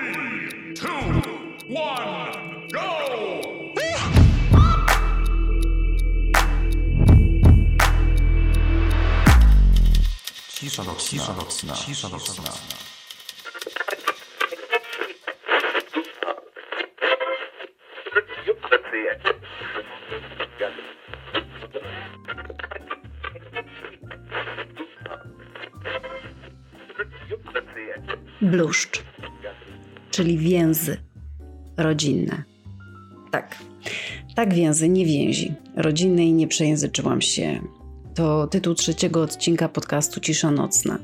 Three, two, one, go! Cisza nocna, nocna, cisza nocna. Bluszcz, czyli więzy rodzinne. Tak, tak więzy, nie więzi. Rodzinne i nie przejęzyczyłam się. To tytuł trzeciego odcinka podcastu Cisza Nocna.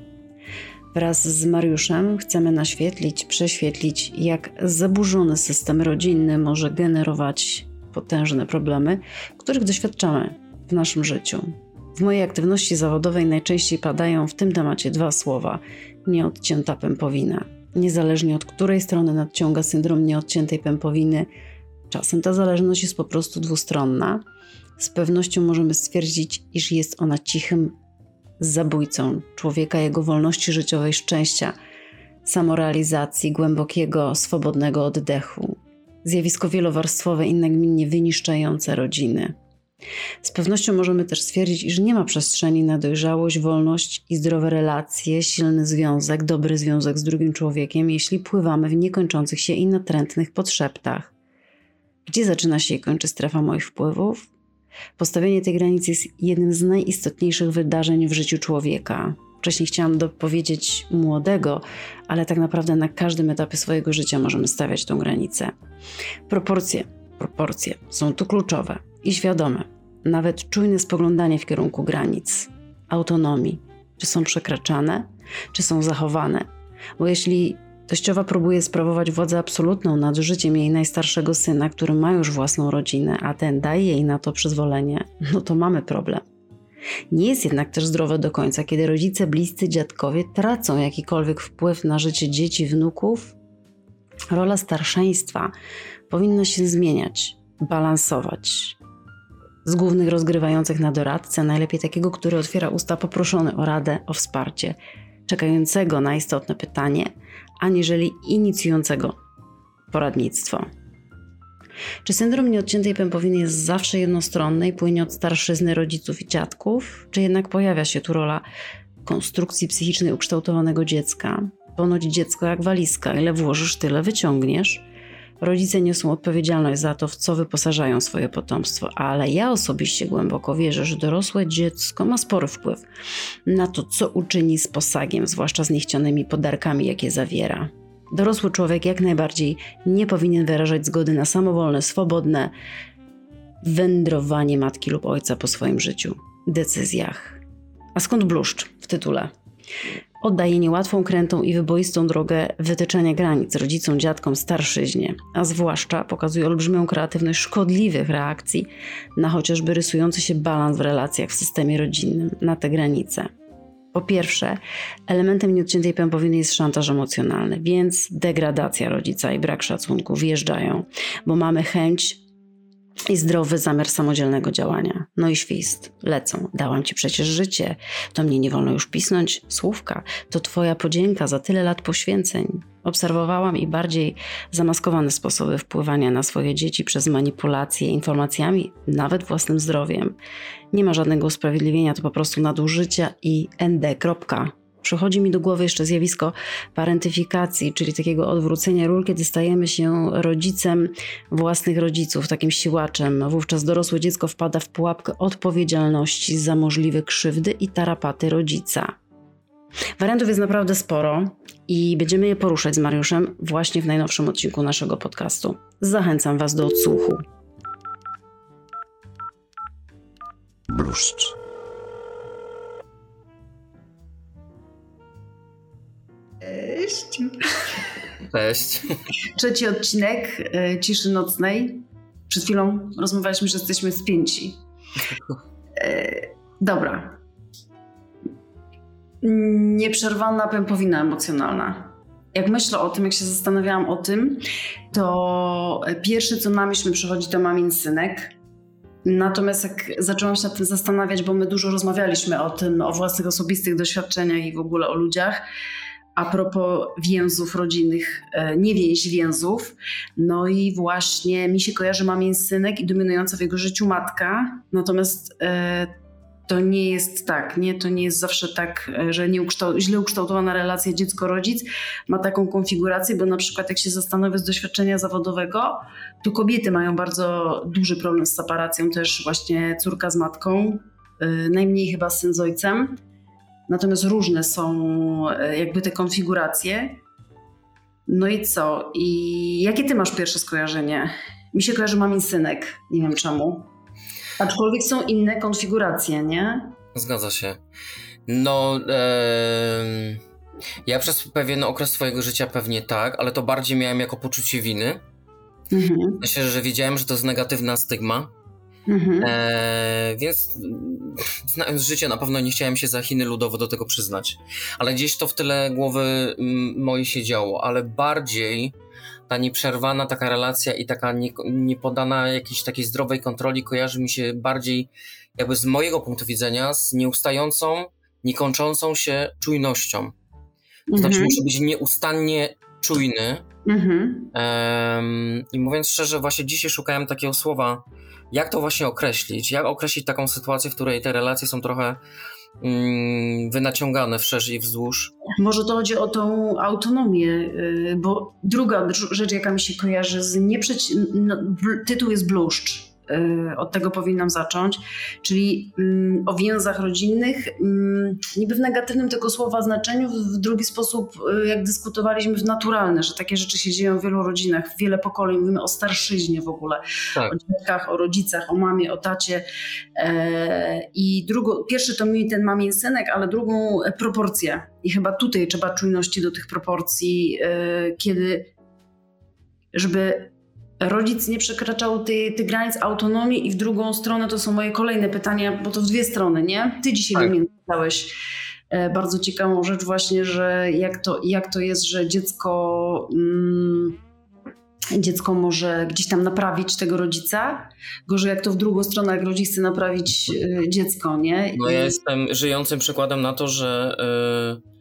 Wraz z Mariuszem chcemy naświetlić, prześwietlić, jak zaburzony system rodzinny może generować potężne problemy, których doświadczamy w naszym życiu. W mojej aktywności zawodowej najczęściej padają w tym temacie dwa słowa: nieodcięta pępowina. Niezależnie od której strony nadciąga syndrom nieodciętej pępowiny, czasem ta zależność jest po prostu dwustronna. Z pewnością możemy stwierdzić, iż jest ona cichym zabójcą człowieka, jego wolności życiowej, szczęścia, samorealizacji, głębokiego, swobodnego oddechu. Zjawisko wielowarstwowe i nagminnie wyniszczające rodziny. Z pewnością możemy też stwierdzić, iż nie ma przestrzeni na dojrzałość, wolność i zdrowe relacje, silny związek, dobry związek z drugim człowiekiem, jeśli pływamy w niekończących się i natrętnych podszeptach. Gdzie zaczyna się i kończy strefa moich wpływów? Postawienie tej granicy jest jednym z najistotniejszych wydarzeń w życiu człowieka. Wcześniej chciałam dopowiedzieć młodego, ale tak naprawdę na każdym etapie swojego życia możemy stawiać tą granicę. Proporcje, proporcje są tu kluczowe i świadome. Nawet czujne spoglądanie w kierunku granic, autonomii. Czy są przekraczane, czy są zachowane? Bo jeśli teściowa próbuje sprawować władzę absolutną nad życiem jej najstarszego syna, który ma już własną rodzinę, a ten daje jej na to przyzwolenie, no to mamy problem. Nie jest jednak też zdrowe do końca, kiedy rodzice, bliscy, dziadkowie tracą jakikolwiek wpływ na życie dzieci, wnuków. Rola starszeństwa powinna się zmieniać, balansować. Z głównych rozgrywających na doradcę, najlepiej takiego, który otwiera usta poproszony o radę, o wsparcie, czekającego na istotne pytanie, aniżeli inicjującego poradnictwo. Czy syndrom nieodciętej pępowiny jest zawsze jednostronny i płynie od starszyzny rodziców i dziadków, czy jednak pojawia się tu rola konstrukcji psychicznej ukształtowanego dziecka? Ponoć dziecko jak walizka, ile włożysz, tyle wyciągniesz. Rodzice niosą odpowiedzialność za to, w co wyposażają swoje potomstwo, ale ja osobiście głęboko wierzę, że dorosłe dziecko ma spory wpływ na to, co uczyni z posagiem, zwłaszcza z niechcianymi podarkami, jakie zawiera. Dorosły człowiek jak najbardziej nie powinien wyrażać zgody na samowolne, swobodne wędrowanie matki lub ojca po swoim życiu, decyzjach. A skąd bluszcz w tytule? Oddaje niełatwą, krętą i wyboistą drogę wytyczania granic rodzicom, dziadkom, starszyźnie, a zwłaszcza pokazuje olbrzymią kreatywność szkodliwych reakcji na chociażby rysujący się balans w relacjach w systemie rodzinnym, na te granice. Po pierwsze, elementem nieodciętej pępowiny jest szantaż emocjonalny, więc degradacja rodzica i brak szacunku wjeżdżają, bo mamy chęć i zdrowy zamiar samodzielnego działania. No i świst, lecą. Dałam ci przecież życie, to mnie nie wolno już pisnąć słówka. To twoja podzięka za tyle lat poświęceń. Obserwowałam i bardziej zamaskowane sposoby wpływania na swoje dzieci przez manipulacje informacjami, nawet własnym zdrowiem. Nie ma żadnego usprawiedliwienia, to po prostu nadużycia i ND. Przychodzi mi do głowy jeszcze zjawisko parentyfikacji, czyli takiego odwrócenia ról, kiedy stajemy się rodzicem własnych rodziców, takim siłaczem. Wówczas dorosłe dziecko wpada w pułapkę odpowiedzialności za możliwe krzywdy i tarapaty rodzica. Wariantów jest naprawdę sporo i będziemy je poruszać z Mariuszem właśnie w najnowszym odcinku naszego podcastu. Zachęcam Was do odsłuchu. Bluszcz. Cześć. Cześć. Trzeci odcinek e, Ciszy Nocnej. Przed chwilą rozmawialiśmy, że jesteśmy spięci. E, dobra. Nieprzerwana pępowina emocjonalna. Jak myślę o tym, jak się zastanawiałam o tym, to pierwsze co na myśl mi przychodzi to mamin synek. Natomiast jak zaczęłam się nad tym zastanawiać, bo my dużo rozmawialiśmy o tym, o własnych osobistych doświadczeniach i w ogóle o ludziach, a propos więzów rodzinnych, e, nie więź więzów. No i właśnie mi się kojarzy mamien synek i dominująca w jego życiu matka. Natomiast e, to nie jest tak, nie? To nie jest zawsze tak, e, że nie ukształ- źle ukształtowana relacja dziecko-rodzic ma taką konfigurację, bo na przykład jak się zastanowię z doświadczenia zawodowego, to kobiety mają bardzo duży problem z separacją, też właśnie córka z matką, najmniej chyba syn z ojcem. Natomiast różne są yy, jakby te konfiguracje. No i co? I jakie ty masz pierwsze skojarzenie? Mi się kojarzy mamin synek, nie wiem czemu. Aczkolwiek są inne konfiguracje, nie? Zgadza się. No, em, ja przez pewien okres swojego życia pewnie tak, ale to bardziej miałem jako poczucie winy. Mhm. Myślę, że wiedziałem, że to jest negatywna stygma, Mhm. e, więc mm, znając życie, na pewno nie chciałem się za Chiny ludowo do tego przyznać. Ale gdzieś to w tyle głowy mm, mojej się działo, ale bardziej ta nieprzerwana taka relacja i taka nie, niepodana jakiejś takiej zdrowej kontroli kojarzy mi się bardziej jakby z mojego punktu widzenia z nieustającą, niekończącą się czujnością. To znaczy Mhm. muszę być nieustannie czujny, Mhm. Em, I mówiąc szczerze, właśnie dzisiaj szukałem takiego słowa, jak to właśnie określić, jak określić taką sytuację, w której te relacje są trochę mm, wynaciągane wszerz i wzdłuż. Może to chodzi o tą autonomię, y, bo druga dr- rzecz, jaka mi się kojarzy z nieprzeci... No, tytuł jest bluszcz. Y, Od tego powinnam zacząć, czyli mm, o więzach rodzinnych, mm, niby w negatywnym tego słowa znaczeniu, w- drugi sposób, y, jak dyskutowaliśmy, w naturalne, że takie rzeczy się dzieją w wielu rodzinach, w wiele pokoleń, mówimy o starszyźnie w ogóle, Tak. o dziadkach, o rodzicach, o mamie, o tacie. E, I drugą, pierwszy to mi ten mamien synek, ale drugą proporcje. I chyba tutaj trzeba czujności do tych proporcji, e, kiedy, żeby rodzic nie przekraczał tych granic autonomii i w drugą stronę to są moje kolejne pytania, bo to w dwie strony, nie? Ty dzisiaj Tak. do mnie napisałeś e, bardzo ciekawą rzecz właśnie, że jak to, jak to jest, że dziecko... Mm, dziecko może gdzieś tam naprawić tego rodzica. Gorzej jak to w drugą stronę, jak rodzic chce naprawić y, dziecko, nie? No ja jestem żyjącym przykładem na to, że y,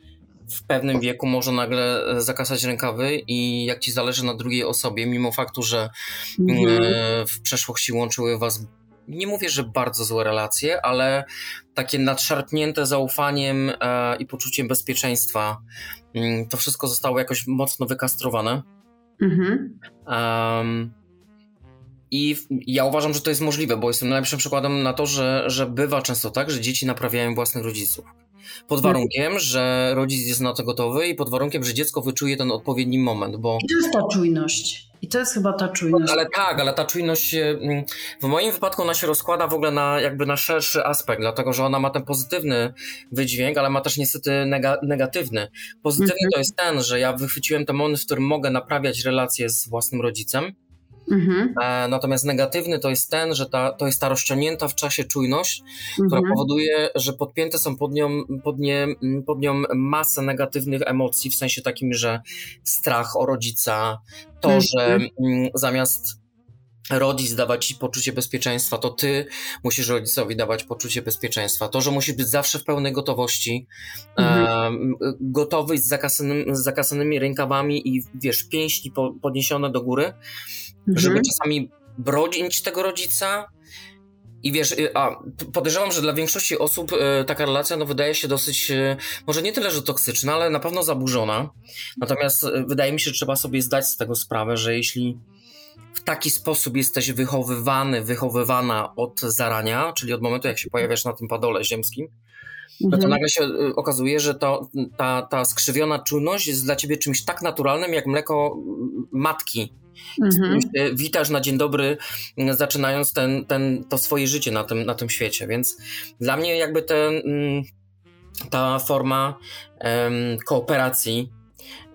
w pewnym wieku może nagle e, zakasać rękawy i jak ci zależy na drugiej osobie, mimo faktu, że Mhm. e, w przeszłości łączyły was, nie mówię, że bardzo złe relacje, ale takie nadszarpnięte zaufaniem e, i poczuciem bezpieczeństwa. Mm, To wszystko zostało jakoś mocno wykastrowane. Mhm. Um, I ja uważam, że to jest możliwe, bo jestem najlepszym przykładem na to, że, że bywa często tak, że dzieci naprawiają własnych rodziców. Pod warunkiem, że rodzic jest na to gotowy i pod warunkiem, że dziecko wyczuje ten odpowiedni moment, bo I to jest ta czujność. I to jest chyba ta czujność. ale tak, ale ta czujność w moim wypadku ona się rozkłada w ogóle na jakby na szerszy aspekt, dlatego że ona ma ten pozytywny wydźwięk, ale ma też niestety nega, negatywny. Pozytywny Mhm. to jest ten, że ja wychwyciłem ten moment, w którym mogę naprawiać relacje z własnym rodzicem, Mhm. E, Natomiast negatywny to jest ten, że ta, to jest ta rozciągnięta w czasie czujność, która Mhm. powoduje, że podpięte są pod nią, pod, nie, pod nią masę negatywnych emocji, w sensie takim, że strach o rodzica, to, Mhm. że mm, zamiast rodzic dawać ci poczucie bezpieczeństwa, to ty musisz rodzicowi dawać poczucie bezpieczeństwa. To, że musisz być zawsze w pełnej gotowości, Mhm. em, gotowy z, zakasanym, z zakasanymi rękawami i wiesz, pięści po, podniesione do góry, żeby Mhm. czasami bronić tego rodzica. I wiesz, y, a podejrzewam, że dla większości osób y, taka relacja no, wydaje się dosyć, y, może nie tyle, że toksyczna, ale na pewno zaburzona. Natomiast wydaje mi się, że trzeba sobie zdać z tego sprawę, że jeśli w taki sposób jesteś wychowywany, wychowywana od zarania, czyli od momentu, jak się pojawiasz na tym padole ziemskim, no to Mhm. nagle się okazuje, że to, ta, ta skrzywiona czujność jest dla ciebie czymś tak naturalnym, jak mleko matki Mhm. witasz na dzień dobry, zaczynając ten, ten, to swoje życie na tym, na tym świecie. Więc dla mnie jakby mm, ta forma kooperacji,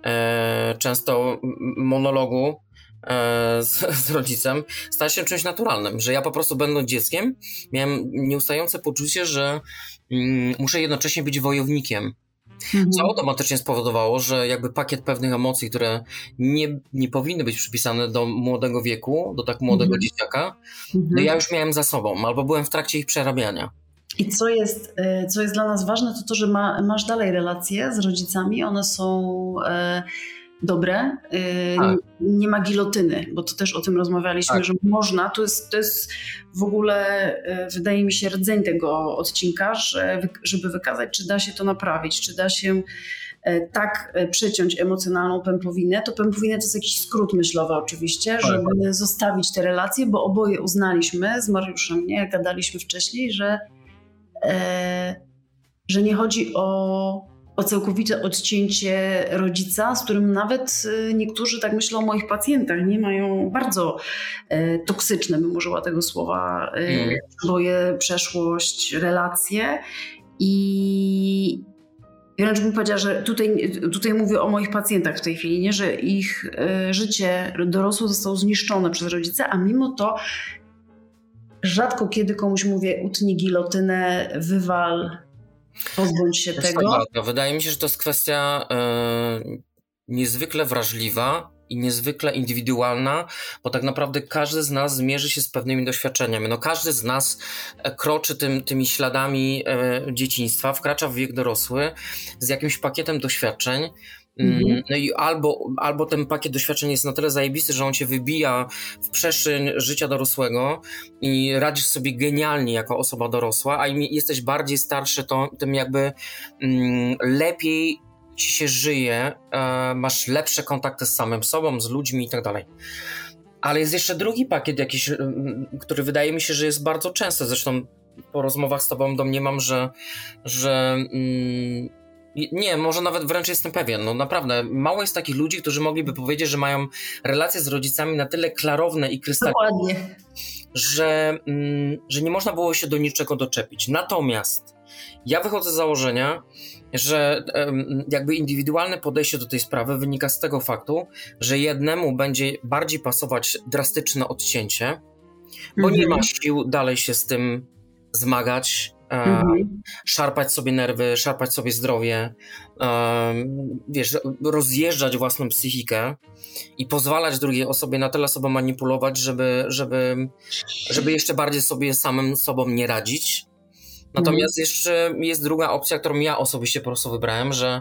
e, często monologu e, z, z rodzicem, stała się czymś naturalnym, że ja po prostu będąc dzieckiem miałem nieustające poczucie, że mm, muszę jednocześnie być wojownikiem. Mhm. Co automatycznie spowodowało, że jakby pakiet pewnych emocji, które nie, nie powinny być przypisane do młodego wieku, do tak młodego Mhm. dzieciaka, Mhm. no ja już miałem za sobą, albo byłem w trakcie ich przerabiania. I co jest, e, co jest dla nas ważne, to to, że ma, masz dalej relacje z rodzicami, one są e, dobre, e, Tak. nie ma gilotyny, bo to też o tym rozmawialiśmy, Tak. że można, to jest, to jest w ogóle, e, wydaje mi się, rdzeń tego odcinka, że, żeby wykazać, czy da się to naprawić, czy da się e, tak przeciąć emocjonalną pępowinę, to pępowinę to jest jakiś skrót myślowy oczywiście, Tak. żeby zostawić te relacje, bo oboje uznaliśmy z Mariuszem, nie, jak gadaliśmy wcześniej, że, e, że nie chodzi o, o całkowite odcięcie rodzica, z którym nawet e, niektórzy tak myślą o moich pacjentach, nie mają bardzo e, toksyczne, bym użyła tego słowa, e, Mhm. boje, przeszłość, relacje i wręcz bym powiedziała, że tutaj, tutaj mówię o moich pacjentach w tej chwili, nie? że ich e, życie dorosłe zostało zniszczone przez rodzice, a mimo to rzadko kiedy komuś mówię utnij gilotynę, wywal, pozbądź się To tego. tak bardzo. Wydaje mi się, że to jest kwestia e, niezwykle wrażliwa i niezwykle indywidualna, bo tak naprawdę każdy z nas zmierzy się z pewnymi doświadczeniami. No każdy z nas e, kroczy tym, tymi śladami e, dzieciństwa, wkracza w wiek dorosły z jakimś pakietem doświadczeń. Mm, Mhm. No i albo, albo ten pakiet doświadczeń jest na tyle zajebisty, że on cię wybija w przestrzeń życia dorosłego i radzisz sobie genialnie jako osoba dorosła, a im jesteś bardziej starszy, to tym jakby mm, lepiej ci się żyje, e, masz lepsze kontakty z samym sobą, z ludźmi i tak dalej. Ale jest jeszcze drugi pakiet jakiś, mm, który wydaje mi się, że jest bardzo częsty. Zresztą po rozmowach z tobą domniemam, że, że mm, nie, może nawet wręcz jestem pewien. No naprawdę, mało jest takich ludzi, którzy mogliby powiedzieć, że mają relacje z rodzicami na tyle klarowne i krystaliczne, że, mm, że nie można było się do niczego doczepić. Natomiast ja wychodzę z założenia, że jakby indywidualne podejście do tej sprawy wynika z tego faktu, że jednemu będzie bardziej pasować drastyczne odcięcie, bo nie Mhm. ma sił dalej się z tym zmagać, Mhm. szarpać sobie nerwy, szarpać sobie zdrowie, em, wiesz, rozjeżdżać własną psychikę i pozwalać drugiej osobie na tyle sobą manipulować, żeby, żeby, żeby jeszcze bardziej sobie samym sobą nie radzić. Natomiast jeszcze jest druga opcja, którą ja osobiście po prostu wybrałem, że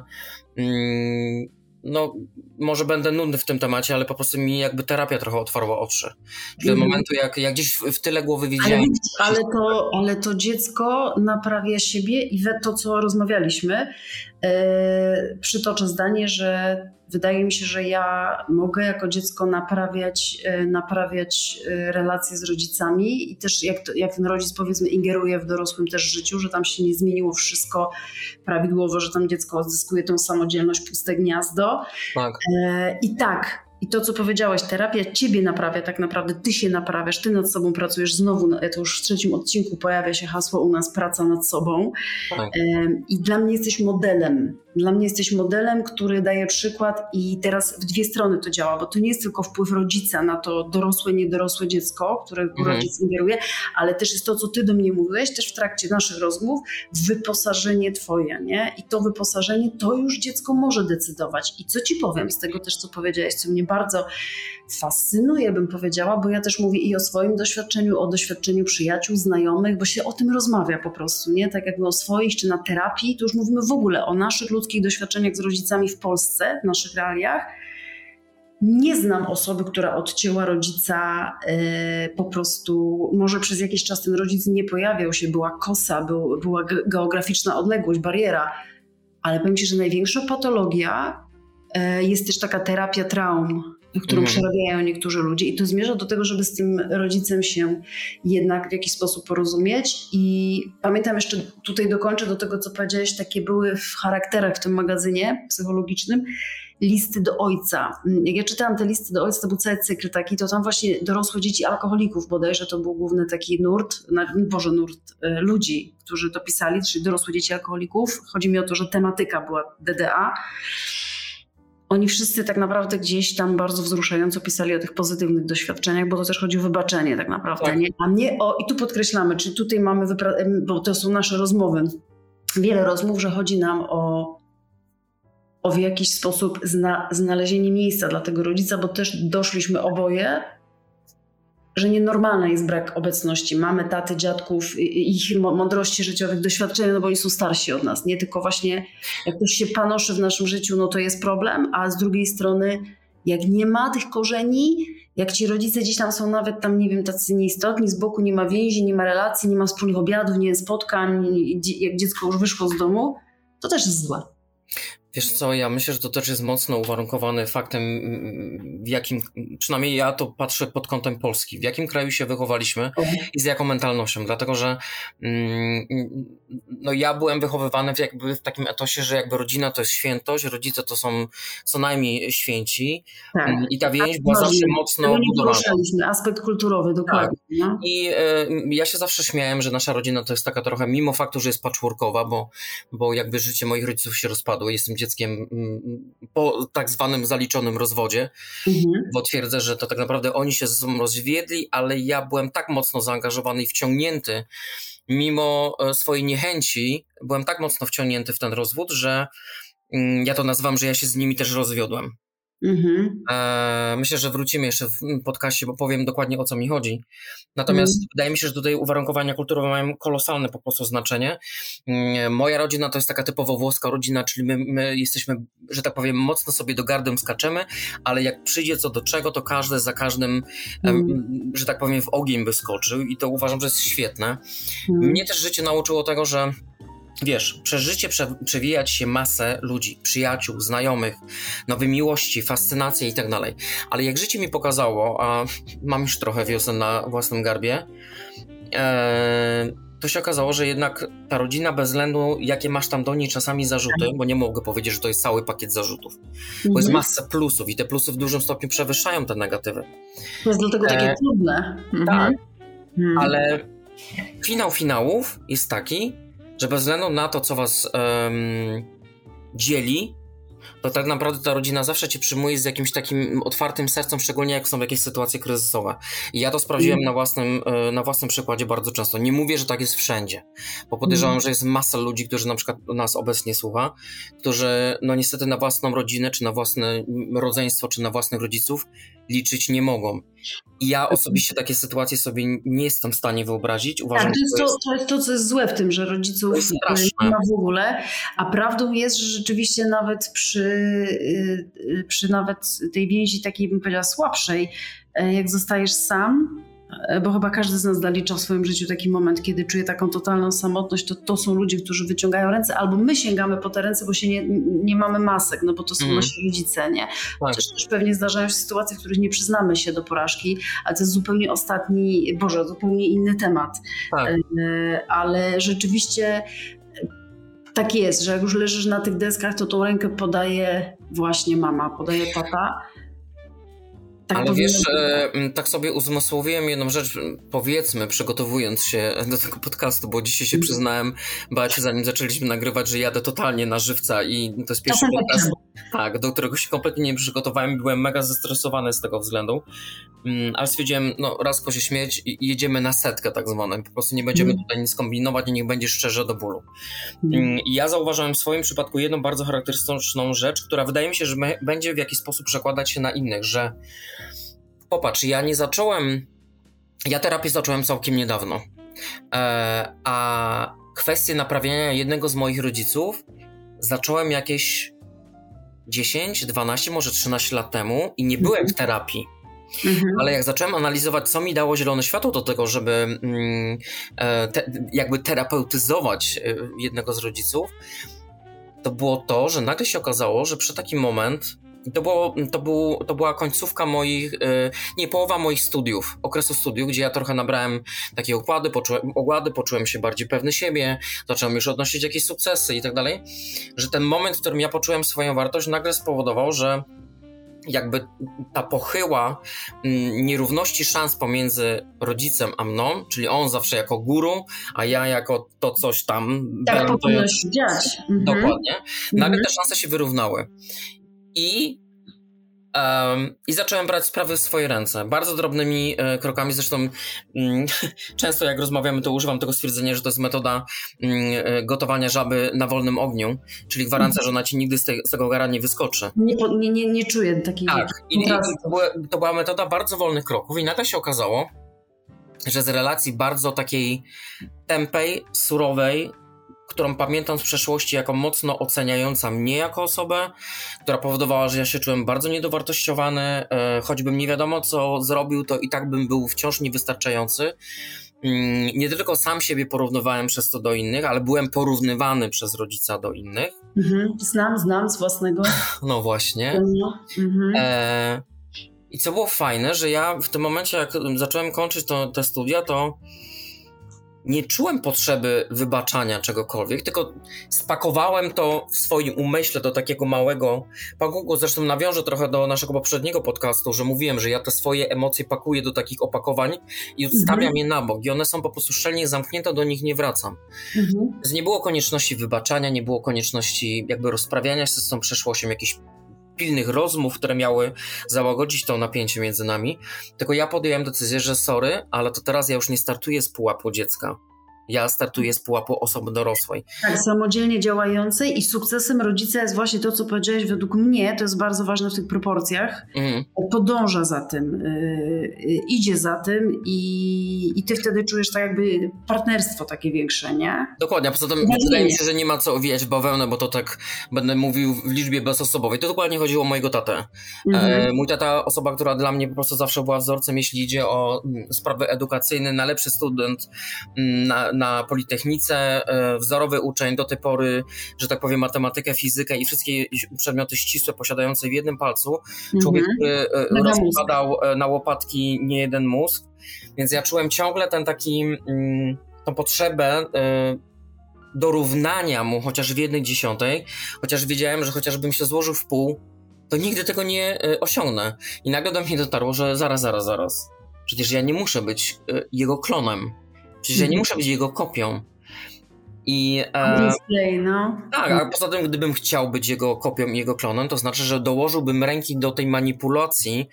mm, no, może będę nudny w tym temacie, ale po prostu mi jakby terapia trochę otwarła oczy. Do Mhm. momentu, jak, jak gdzieś w, w tyle głowy Ale, widziałem... widzisz, ale, to, ale to dziecko naprawia siebie i we to, co rozmawialiśmy, e, przytoczę zdanie, że wydaje mi się, że ja mogę jako dziecko naprawiać, e, naprawiać e, relacje z rodzicami i też jak, to, jak ten rodzic powiedzmy ingeruje w dorosłym też życiu, że tam się nie zmieniło wszystko prawidłowo, że tam dziecko odzyskuje tą samodzielność, puste gniazdo, Tak. E, I tak, i to co powiedziałeś, terapia ciebie naprawia tak naprawdę, ty się naprawiasz, ty nad sobą pracujesz. Znowu, no, to już w trzecim odcinku pojawia się hasło u nas praca nad sobą. Tak. I dla mnie jesteś modelem. Dla mnie jesteś modelem, który daje przykład i teraz w dwie strony to działa, bo to nie jest tylko wpływ rodzica na to dorosłe, niedorosłe dziecko, którego Mhm. rodzic ingeruje, ale też jest to, co ty do mnie mówiłeś, też w trakcie naszych rozmów, wyposażenie twoje, nie? I to wyposażenie, to już dziecko może decydować. I co ci powiem z tego też, co powiedziałeś, co mnie bardzo fascynuje, bym powiedziała, bo ja też mówię i o swoim doświadczeniu, o doświadczeniu przyjaciół, znajomych, bo się o tym rozmawia po prostu, nie? Tak jak my o swoich, czy na terapii, to już mówimy w ogóle o naszych ludzkich doświadczeniach z rodzicami w Polsce, w naszych realiach. Nie znam osoby, która odcięła rodzica e, po prostu, może przez jakiś czas ten rodzic nie pojawiał się, była kosa, był, była ge- geograficzna odległość, bariera, ale powiem Ci, że największa patologia e, jest też taka terapia traum, którą Mhm. przerabiają niektórzy ludzie i to zmierza do tego, żeby z tym rodzicem się jednak w jakiś sposób porozumieć i pamiętam jeszcze, tutaj dokończę do tego, co powiedziałeś, takie były w charakterach w tym magazynie psychologicznym, listy do ojca. Jak ja czytałam te listy do ojca, to był cały cykl taki, to tam właśnie dorosłe dzieci alkoholików bodajże to był główny taki nurt, na- boże nurt e, ludzi, którzy to pisali, czyli dorosłe dzieci alkoholików. Chodzi mi o to, że tematyka była DDA. Oni wszyscy tak naprawdę gdzieś tam bardzo wzruszająco pisali o tych pozytywnych doświadczeniach, bo to też chodzi o wybaczenie tak naprawdę, Tak. nie? A nie o, i tu podkreślamy, czy tutaj mamy, wypra- bo to są nasze rozmowy, wiele rozmów, że chodzi nam o, o w jakiś sposób zna, znalezienie miejsca dla tego rodzica, bo też doszliśmy oboje że nienormalny jest brak obecności mamy, taty, dziadków ich mądrości życiowych, doświadczenia, no bo oni są starsi od nas, nie tylko właśnie jak ktoś się panoszy w naszym życiu, no to jest problem, a z drugiej strony jak nie ma tych korzeni, jak ci rodzice gdzieś tam są nawet tam, nie wiem, tacy nieistotni, z boku nie ma więzi, nie ma relacji, nie ma wspólnych obiadów, nie spotkań, jak dziecko już wyszło z domu, to też jest złe. Wiesz co, ja myślę, że to też jest mocno uwarunkowane faktem, w jakim, przynajmniej ja to patrzę pod kątem Polski, w jakim kraju się wychowaliśmy mhm. i z jaką mentalnością, dlatego że mm, no ja byłem wychowywany w, jakby w takim etosie, że jakby rodzina to jest świętość, rodzice to są co najmniej święci tak. Mm, i ta więź była zawsze mocno budowana. Aspekt kulturowy, dokładnie. Tak. I y, ja się zawsze śmiałem, że nasza rodzina to jest taka trochę, mimo faktu, że jest patchworkowa, bo, bo jakby życie moich rodziców się rozpadło, jestem dzieckiem mm, po tak zwanym zaliczonym rozwodzie, mhm. bo twierdzę, że to tak naprawdę oni się ze sobą rozwiedli, ale ja byłem tak mocno zaangażowany i wciągnięty, mimo e, swojej niechęci, byłem tak mocno wciągnięty w ten rozwód, że mm, ja to nazywam, że ja się z nimi też rozwiodłem. Mhm. E, myślę, że wrócimy jeszcze w podcaście, bo powiem dokładnie o co mi chodzi. Natomiast mhm. wydaje mi się, że tutaj uwarunkowania kulturowe mają kolosalne po prostu znaczenie. Mm, moja rodzina to jest taka typowo włoska rodzina, czyli my, my jesteśmy, że tak powiem, mocno sobie do gardem skaczemy, ale jak przyjdzie co do czego, to każdy za każdym, mhm. że tak powiem, w ogień by skoczył i to uważam, że jest świetne. Mhm. Mnie też życie nauczyło tego, że Wiesz, przez życie prze, przewijać się masę ludzi, przyjaciół, znajomych, nowe miłości, fascynacje i tak dalej. Ale jak życie mi pokazało, a mam już trochę wiosen na własnym garbie, e, to się okazało, że jednak ta rodzina bez względu, jakie masz tam do niej czasami zarzuty, bo nie mogę powiedzieć, że to jest cały pakiet zarzutów, mhm. bo jest mhm. masa plusów i te plusy w dużym stopniu przewyższają te negatywy. To jest dlatego takie e, trudne. Mhm. Tak, mhm. ale finał finałów jest taki, że bez względu na to, co was um, dzieli, to tak naprawdę ta rodzina zawsze cię przyjmuje z jakimś takim otwartym sercem, szczególnie jak są jakieś sytuacje kryzysowe. I ja to sprawdziłem mm. na, własnym, e, na własnym przykładzie bardzo często. Nie mówię, że tak jest wszędzie, bo podejrzewam, mm. że jest masa ludzi, którzy na przykład nas obecnie słucha, którzy no niestety na własną rodzinę, czy na własne rodzeństwo, czy na własnych rodziców liczyć nie mogą. I ja osobiście takie sytuacje sobie nie jestem w stanie wyobrazić. Uważam, tak, to jest to, jest... to, jest to, co jest złe w tym, że rodziców nie ma w ogóle, a prawdą jest, że rzeczywiście nawet przy, y, y, przy nawet tej więzi takiej, bym powiedziała, słabszej, e, jak zostajesz sam, E, bo chyba każdy z nas zalicza w swoim życiu taki moment, kiedy czuje taką totalną samotność, to to są ludzie, którzy wyciągają ręce, albo my sięgamy po te ręce, bo się nie, nie mamy masek, no bo to są mm. nasi rodzice, nie? Tak. Chociaż też pewnie zdarzają się sytuacje, w których nie przyznamy się do porażki, ale to jest zupełnie ostatni, Boże, zupełnie inny temat. Tak. E, ale rzeczywiście tak jest, że jak już leżysz na tych deskach, to tą rękę podaje właśnie mama, podaje tata. Tak Ale wiesz, e, tak sobie uzmysłowiłem jedną rzecz, powiedzmy, przygotowując się do tego podcastu, bo dzisiaj się mhm. przyznałem, Bacie, zanim zaczęliśmy nagrywać, że jadę totalnie na żywca i to jest pierwszy podcast, tak, do którego się kompletnie nie przygotowałem byłem mega zestresowany z tego względu. Mm, ale stwierdziłem, no raz się śmieć i jedziemy na setkę tak zwaną. Po prostu nie będziemy mm. tutaj nic kombinować i niech będzie szczerze do bólu. Mm. I ja zauważyłem w swoim przypadku jedną bardzo charakterystyczną rzecz, która wydaje mi się, że będzie w jakiś sposób przekładać się na innych, że popatrz, ja nie zacząłem, ja terapię zacząłem całkiem niedawno, e, a kwestię naprawiania jednego z moich rodziców zacząłem jakieś 10, 12, może 13 lat temu i nie byłem w terapii. Mhm. Ale jak zacząłem analizować, co mi dało zielone światło do tego, żeby mm, e, te, jakby terapeutyzować e, jednego z rodziców, to było to, że nagle się okazało, że przy taki moment to, było, to, był, to była końcówka moich, e, nie, połowa moich studiów, okresu studiów, gdzie ja trochę nabrałem takiej okłady, poczułem, ogłady, poczułem się bardziej pewny siebie, zacząłem już odnosić jakieś sukcesy i tak dalej, że ten moment, w którym ja poczułem swoją wartość, nagle spowodował, że jakby ta pochyła mm, nierówności szans pomiędzy rodzicem a mną, czyli on zawsze jako guru, a ja jako to coś tam. Tak powinno się dziać. Mhm. Dokładnie. Nagle mhm. te szanse się wyrównały. I Um, I zacząłem brać sprawy w swoje ręce. Bardzo drobnymi e, krokami. Zresztą mm, często jak rozmawiamy, to używam tego stwierdzenia, że to jest metoda mm, e, gotowania żaby na wolnym ogniu, czyli gwarancja, że ona ci nigdy z, te, z tego gara nie wyskoczy. Nie, nie, nie, nie czuję takiej Tak. I, i to, była, to była metoda bardzo wolnych kroków i nagle się okazało, że z relacji bardzo takiej tępej, surowej, którą pamiętam z przeszłości jako mocno oceniająca mnie jako osobę, która powodowała, że ja się czułem bardzo niedowartościowany, e, choćbym nie wiadomo co zrobił, to i tak bym był wciąż niewystarczający. Mm, nie tylko sam siebie porównywałem przez to do innych, ale byłem porównywany przez rodzica do innych. Mhm. Znam, znam z własnego. No właśnie. Mhm. E, I co było fajne, że ja w tym momencie, jak zacząłem kończyć to, te studia, to nie czułem potrzeby wybaczania czegokolwiek, tylko spakowałem to w swoim umyśle do takiego małego pakunku. Zresztą nawiążę trochę do naszego poprzedniego podcastu, że mówiłem, że ja te swoje emocje pakuję do takich opakowań i odstawiam Mhm. je na bok. I one są po prostu szczelnie zamknięte, do nich nie wracam. Mhm. Więc nie było konieczności wybaczania, nie było konieczności jakby rozprawiania się z tą przeszłością, jakichś pilnych rozmów, które miały załagodzić to napięcie między nami. Tylko ja podjąłem decyzję, że sorry, ale to teraz ja już nie startuję z pułapu dziecka. Ja startuję z pułapu osoby dorosłej. Tak, samodzielnie działającej i sukcesem rodzica jest właśnie to, co powiedziałeś, według mnie, to jest bardzo ważne w tych proporcjach, Mhm. podąża za tym, yy, idzie za tym i, i ty wtedy czujesz tak jakby partnerstwo takie większe, nie? Dokładnie, a poza tym wydaje mi się, że nie ma co owijać bawełnę, bo to tak będę mówił w liczbie bezosobowej. To dokładnie chodziło o mojego tatę. Mhm. E, mój tata, osoba, która dla mnie po prostu zawsze była wzorcem, jeśli idzie o mm, sprawy edukacyjne, najlepszy student mm, na, na Politechnice, e, wzorowy uczeń do tej pory, że tak powiem, matematykę, fizykę i wszystkie przedmioty ścisłe posiadające w jednym palcu. Człowiek, Mhm. który e, Mega mózg. rozkładał e, na łopatki nie jeden mózg, więc ja czułem ciągle ten taki, mm, tą potrzebę e, dorównania mu chociaż w jednej dziesiątej, chociaż wiedziałem, że chociażbym się złożył w pół, to nigdy tego nie e, osiągnę. I nagle do mnie dotarło, że zaraz, zaraz, zaraz. Przecież ja nie muszę być e, jego klonem. Przecież ja nie Mhm. muszę być jego kopią. I e, Display, no. tak, a poza tym, gdybym chciał być jego kopią i jego klonem, to znaczy, że dołożyłbym ręki do tej manipulacji,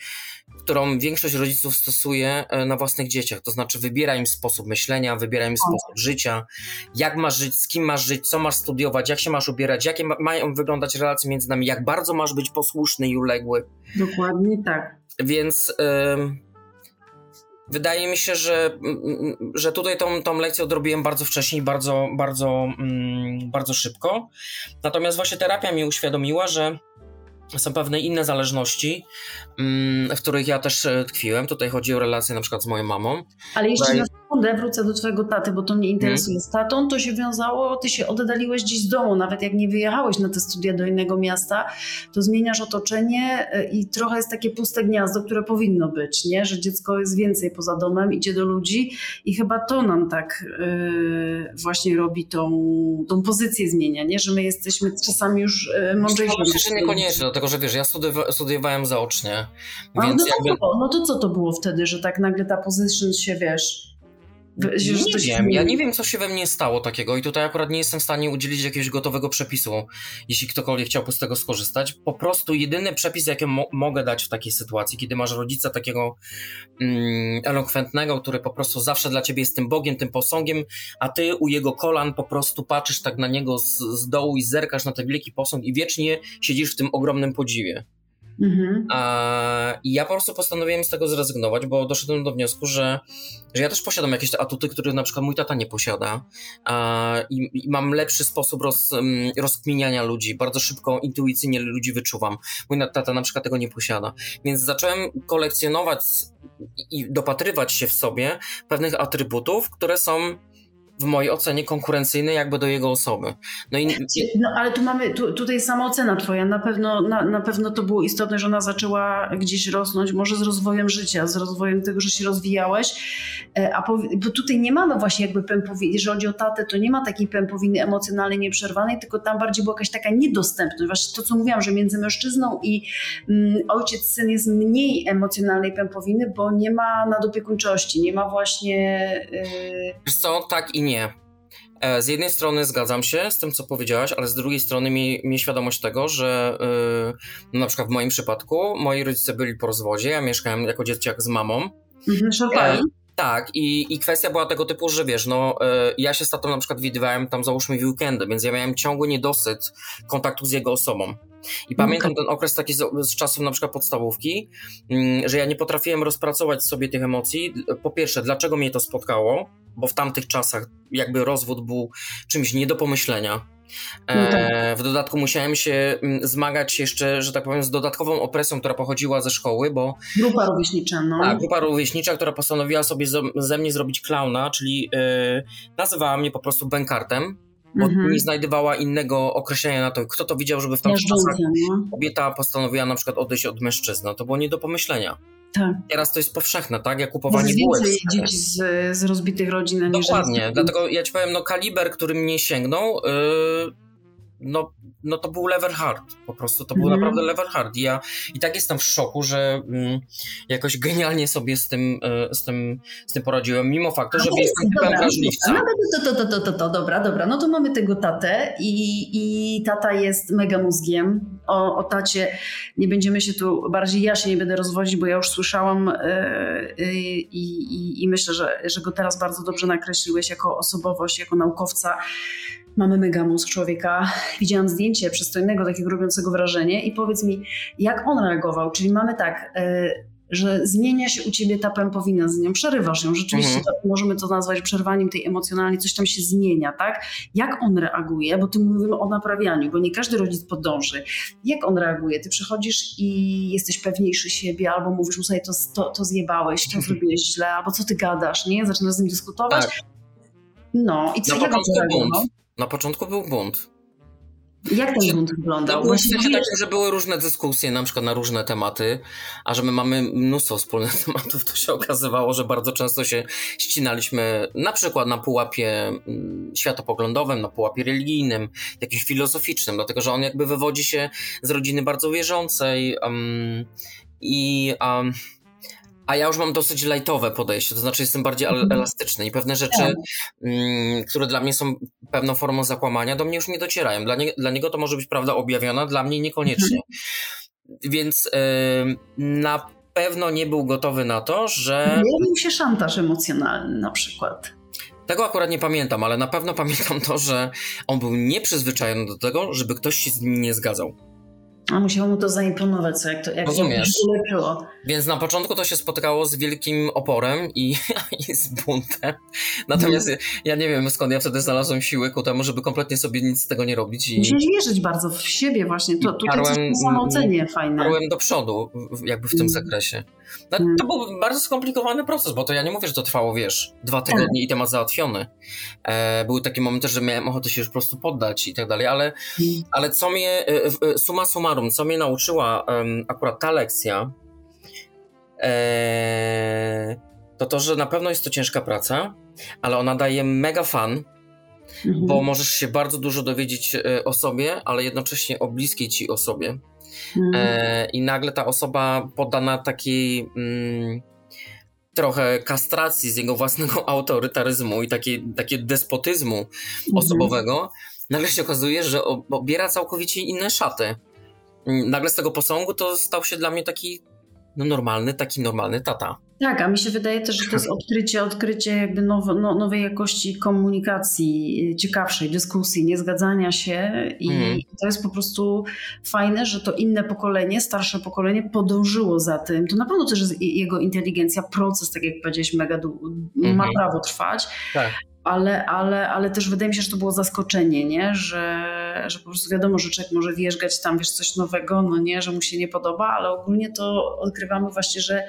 którą większość rodziców stosuje e, na własnych dzieciach. To znaczy, wybiera im sposób myślenia, wybiera im sposób życia, jak masz żyć, z kim masz żyć, co masz studiować, jak się masz ubierać, jakie ma- mają wyglądać relacje między nami, jak bardzo masz być posłuszny i uległy. Dokładnie tak. Więc wydaje mi się, że, mm, że tutaj tą, tą lekcję odrobiłem bardzo wcześnie i bardzo, bardzo, mm, bardzo szybko. Natomiast właśnie terapia mi uświadomiła, że są pewne inne zależności, mm, w których ja też e, tkwiłem. Tutaj chodzi o relacje na przykład z moją mamą. Ale jeszcze Daj. na sekundę wrócę do twojego taty, bo to mnie interesuje. Z tatą to się wiązało, ty się oddaliłeś gdzieś z domu, nawet jak nie wyjechałeś na te studia do innego miasta, to zmieniasz otoczenie y, i trochę jest takie puste gniazdo, które powinno być, nie? Że dziecko jest więcej poza domem, idzie do ludzi i chyba to nam tak y, właśnie robi tą, tą pozycję zmienia, nie? Że my jesteśmy czasami już mądrzejsi. Myślę, że niekoniecznie, dlatego że wiesz, ja studiowa- studiowałem zaocznie, więc no, to jakby... co, no to co to było wtedy, że tak nagle ta position się, wiesz... Nie to wiem, ja nie wiem, co się we mnie stało takiego i tutaj akurat nie jestem w stanie udzielić jakiegoś gotowego przepisu, jeśli ktokolwiek chciałby z tego skorzystać. Po prostu jedyny przepis, jaki mo- mogę dać w takiej sytuacji, kiedy masz rodzica takiego mm, elokwentnego, który po prostu zawsze dla ciebie jest tym Bogiem, tym posągiem, a ty u jego kolan po prostu patrzysz tak na niego z, z dołu i zerkasz na ten wielki posąg i wiecznie siedzisz w tym ogromnym podziwie. Mhm. A, I ja po prostu postanowiłem z tego zrezygnować, bo doszedłem do wniosku, że, że ja też posiadam jakieś te atuty, których na przykład mój tata nie posiada. A, i, I mam lepszy sposób roz, um, rozkminiania ludzi. Bardzo szybko, intuicyjnie ludzi wyczuwam. Mój tata na przykład tego nie posiada. Więc zacząłem kolekcjonować i dopatrywać się w sobie pewnych atrybutów, które są w mojej ocenie konkurencyjne jakby do jego osoby. No i, i No ale tu mamy, tu, tutaj samoocena twoja, na pewno, na, na pewno to było istotne, że ona zaczęła gdzieś rosnąć, może z rozwojem życia, z rozwojem tego, że się rozwijałeś, E, a powi- bo tutaj nie mamy właśnie jakby pępowiny, jeżeli chodzi o tatę, to nie ma takiej pępowiny emocjonalnej nieprzerwanej, tylko tam bardziej była jakaś taka niedostępność, właśnie to co mówiłam, że między mężczyzną i mm, ojciec, syn jest mniej emocjonalnej pępowiny, bo nie ma nadopiekuńczości, nie ma właśnie... y, Wiesz co, tak i nie. E, Z jednej strony zgadzam się z tym, co powiedziałaś, ale z drugiej strony miej, miej świadomość tego, że yy, na przykład w moim przypadku moi rodzice byli po rozwodzie, ja mieszkałem jako dzieciak z mamą. mhm, szarpali. Tak, i, i kwestia była tego typu, że wiesz, no e, ja się z tatą na przykład widywałem tam załóżmy w weekendy, więc ja miałem ciągły niedosyt kontaktu z jego osobą. I pamiętam ten okres taki z, z czasów na przykład podstawówki, mm, że ja nie potrafiłem rozpracować sobie tych emocji. Po pierwsze, dlaczego mnie to spotkało, bo w tamtych czasach jakby rozwód był czymś nie do pomyślenia. No tak. E, w dodatku musiałem się mm, zmagać jeszcze, że tak powiem, z dodatkową opresją, która pochodziła ze szkoły, bo Grupa rówieśnicza, no. tak, grupa rówieśnicza, która postanowiła sobie ze, ze mnie zrobić klauna, czyli e, nazywała mnie po prostu bękartem, Mhm. nie znajdowała innego określenia na to, kto to widział, żeby w tamtych czasach Miażdżąca, no. kobieta postanowiła na przykład odejść od mężczyzny. To było nie do pomyślenia. Tak. Teraz to jest powszechne, tak? Jak kupowanie bułek. więcej dzieci z, z rozbitych rodzin, Dokładnie, dlatego ja ci powiem, no kaliber, który mnie sięgnął, yy, no, no to był level hard, po prostu to był Mhm. naprawdę level hard I ja i tak jestem w szoku, że mm, jakoś genialnie sobie z tym, yy, z tym, z tym poradziłem, mimo faktu, że No to jestem jest- typem wrażliwca. No to, to, to, to, to, to, dobra, dobra. No to mamy tego tatę i, i tata jest mega mózgiem. O, o tacie nie będziemy się tu, bardziej ja się nie będę rozwodzić, bo ja już słyszałam yy, yy, i, myślę, że, że go teraz bardzo dobrze nakreśliłeś jako osobowość, jako naukowca. Mamy mega mózg człowieka. Widziałam zdjęcie przystojnego, takiego robiącego wrażenie i powiedz mi, jak on reagował? Czyli mamy tak... Że zmienia się u ciebie ta pępowina z nią, przerywasz ją. Rzeczywiście Mhm. to, możemy to nazwać przerwaniem tej emocjonalnej, coś tam się zmienia, tak? Jak on reaguje? Bo ty mówimy o naprawianiu, bo nie każdy rodzic podąży. Jak on reaguje? Ty przychodzisz i jesteś pewniejszy siebie, albo mówisz mu sobie, to, to, to zjebałeś, to zrobiłeś źle, albo co ty gadasz, nie? Zaczynasz z nim dyskutować. Tak. No i co Na jak początku bunt. Na początku był bunt. Jak ten bunt To wyglądał? było Właśnie wiesz, takim, że były różne dyskusje, na przykład na różne tematy, a że my mamy mnóstwo wspólnych tematów, to się okazywało, że bardzo często się ścinaliśmy na przykład na pułapie mm, światopoglądowym, na pułapie religijnym, jakimś filozoficznym, dlatego że on jakby wywodzi się z rodziny bardzo wierzącej um, i um, a ja już mam dosyć lightowe podejście, to znaczy jestem bardziej Mhm. elastyczny i pewne rzeczy, Tak. mm, które dla mnie są pewną formą zakłamania, do mnie już nie docierają. Dla, nie, dla niego to może być prawda objawiona, dla mnie niekoniecznie. Więc ym, na pewno nie był gotowy na to, że. Pojawił się szantaż emocjonalny na przykład. Tego akurat nie pamiętam, ale na pewno pamiętam to, że on był nieprzyzwyczajony do tego, żeby ktoś się z nim nie zgadzał. A musiało mu to zaimponować, co jak to jak Rozumiesz. to uleczyło. Więc na początku to się spotykało z wielkim oporem i, i z buntem. Natomiast ja nie wiem skąd ja wtedy znalazłem siły ku temu, żeby kompletnie sobie nic z tego nie robić. I Musiałeś wierzyć bardzo w siebie właśnie. To, tutaj Parłem- samoocenie fajne. parłem do przodu, jakby w tym Mm. zakresie. No, Mm. to był bardzo skomplikowany proces, bo to ja nie mówię, że to trwało, wiesz, dwa tygodnie i temat załatwiony. E, były takie momenty, że miałem ochotę się już po prostu poddać i tak dalej, ale, Mm. ale co mnie, e, e, summa co mnie nauczyła akurat ta lekcja, e, to to, że na pewno jest to ciężka praca, ale ona daje mega fan, Mhm. bo możesz się bardzo dużo dowiedzieć e, o sobie, ale jednocześnie o bliskiej ci osobie. Mhm. E, I nagle ta osoba poddana takiej mm, trochę kastracji z jego własnego autorytaryzmu i takie, takie despotyzmu Mhm. osobowego, nagle się okazuje, że obiera całkowicie inne szaty. Mm, Nagle z tego posągu to stał się dla mnie taki no, normalny, taki normalny tata. Tak, a mi się wydaje też, że to jest odkrycie, odkrycie jakby no, nowej jakości komunikacji, y, ciekawszej dyskusji, niezgadzania się i Mhm. to jest po prostu fajne, że to inne pokolenie, starsze pokolenie podążyło za tym. To na pewno też jego inteligencja, proces, tak jak powiedziałeś, mega dłu- ma Mhm. prawo trwać, Tak. Ale, ale, ale też wydaje mi się, że to było zaskoczenie, nie? Że, że po prostu wiadomo, że człowiek może wierzgać tam, wiesz, coś nowego, no nie, że mu się nie podoba, ale ogólnie to odkrywamy właśnie, że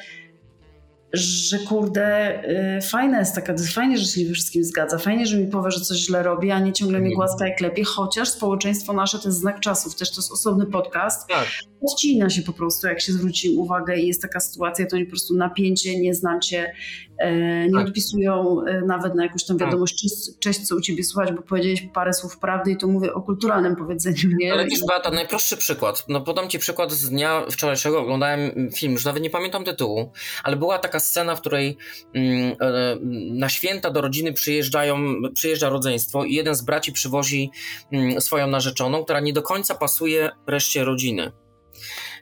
że kurde, y, fajna jest taka, fajnie, że się nie we wszystkim zgadza, fajnie, że mi powie, że coś źle robi, a nie ciągle Mhm. głaska i klepie, chociaż społeczeństwo nasze to jest znak czasów, też to jest osobny podcast, Tak. Odcina się po prostu, jak się zwróci uwagę i jest taka sytuacja, to oni po prostu napięcie, nie znam cię, e, nie Tak. odpisują e, nawet na jakąś tam Tak. wiadomość, cześć, cześć, co u ciebie słychać, bo powiedziałeś parę słów prawdy i to mówię o kulturalnym powiedzeniu, nie? Ale wiesz, Beata, najprostszy przykład. No podam ci przykład z dnia wczorajszego. Oglądałem film, już nawet nie pamiętam tytułu, ale była taka scena, w której mm, e, na święta do rodziny przyjeżdżają, przyjeżdża rodzeństwo i jeden z braci przywozi mm, swoją narzeczoną, która nie do końca pasuje reszcie rodziny.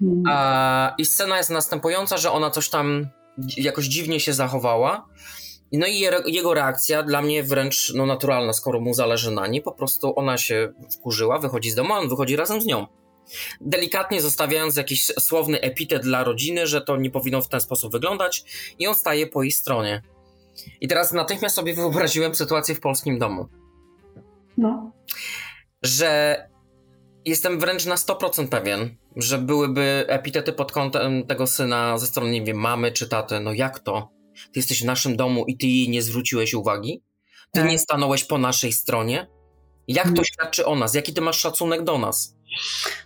Mm. A, I scena jest następująca, że ona coś tam jakoś dziwnie się zachowała. No i jego reakcja dla mnie wręcz no, naturalna, skoro mu zależy na niej. Po prostu ona się wkurzyła, wychodzi z domu, a on wychodzi razem z nią. Delikatnie zostawiając jakiś słowny epitet dla rodziny, że to nie powinno w ten sposób wyglądać, i on staje po jej stronie. I teraz natychmiast sobie wyobraziłem sytuację w polskim domu. No. Że jestem wręcz na 100% pewien, że byłyby epitety pod kątem tego syna ze strony, nie wiem, mamy czy taty. No jak to? Ty jesteś w naszym domu i ty jej nie zwróciłeś uwagi? Ty Tak. nie stanąłeś po naszej stronie? Jak to Mhm. świadczy o nas? Jaki ty masz szacunek do nas?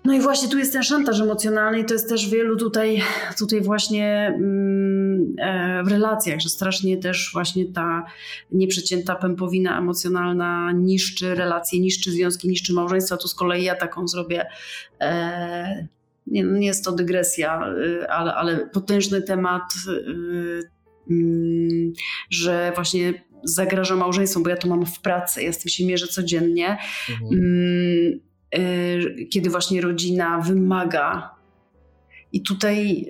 No i właśnie tu jest ten szantaż emocjonalny i to jest też wielu tutaj, tutaj właśnie mm, e, w relacjach, że strasznie też właśnie ta nieprzecięta pępowina emocjonalna niszczy relacje, niszczy związki, niszczy małżeństwa. Tu z kolei ja taką zrobię. E, nie, nie jest to dygresja, y, ale, ale potężny temat, y, mm, że właśnie zagraża małżeństwom, bo ja to mam w pracy, ja z tym się mierzę codziennie. Mhm. Mm, y, kiedy właśnie rodzina wymaga. I tutaj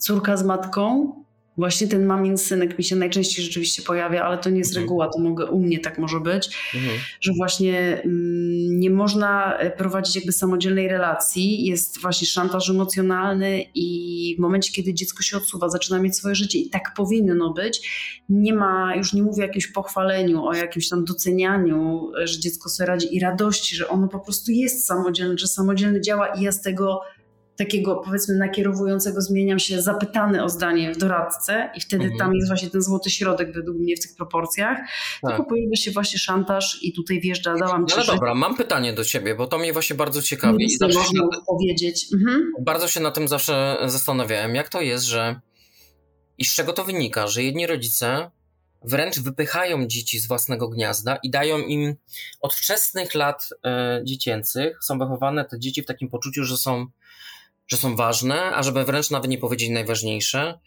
córka z matką, właśnie ten mamin synek mi się najczęściej rzeczywiście pojawia, ale to nie jest Mhm. reguła, to mogę, u mnie tak może być, Mhm. że właśnie mm, nie można e, prowadzić jakby samodzielnej relacji, jest właśnie szantaż emocjonalny i w momencie, kiedy dziecko się odsuwa, zaczyna mieć swoje życie i tak powinno być, nie ma, już nie mówię o jakimś pochwaleniu, o jakimś tam docenianiu, e, że dziecko sobie radzi i radości, że ono po prostu jest samodzielne, że samodzielnie działa i ja z tego takiego powiedzmy nakierowującego zmieniam się zapytany o zdanie w doradcę i wtedy Mhm. tam jest właśnie ten złoty środek według mnie w tych proporcjach, Tak. tylko pojawia się właśnie szantaż i tutaj wjeżdża, dałam ci No życie, dobra, mam pytanie do ciebie, bo to mnie właśnie bardzo ciekawi i nie się, można powiedzieć. Mhm. bardzo się na tym zawsze zastanawiałem, jak to jest, że i z czego to wynika, że jedni rodzice wręcz wypychają dzieci z własnego gniazda i dają im od wczesnych lat e, dziecięcych, są wychowane te dzieci w takim poczuciu, że są, że są ważne, a żeby wręcz nawet nie powiedzieć najważniejsze,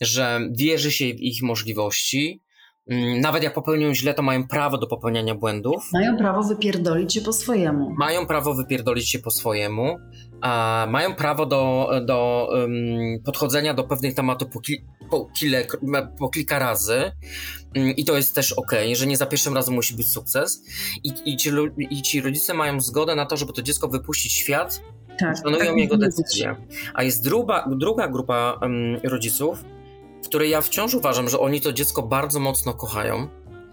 że wierzy się w ich możliwości, Mm, nawet jak popełnią źle, to mają prawo do popełniania błędów. Mają prawo wypierdolić się po swojemu. mają prawo wypierdolić się po swojemu, a mają prawo do, do um, podchodzenia do pewnych tematów po, ki, po, kile, po kilka razy Mm, i to jest też ok, że nie za pierwszym razem musi być sukces I, i, ci, i ci rodzice mają zgodę na to, żeby to dziecko wypuścić w świat, Tak, szanują tak jego decyzje. A jest druga, druga grupa em, rodziców, w której ja wciąż uważam, że oni to dziecko bardzo mocno kochają,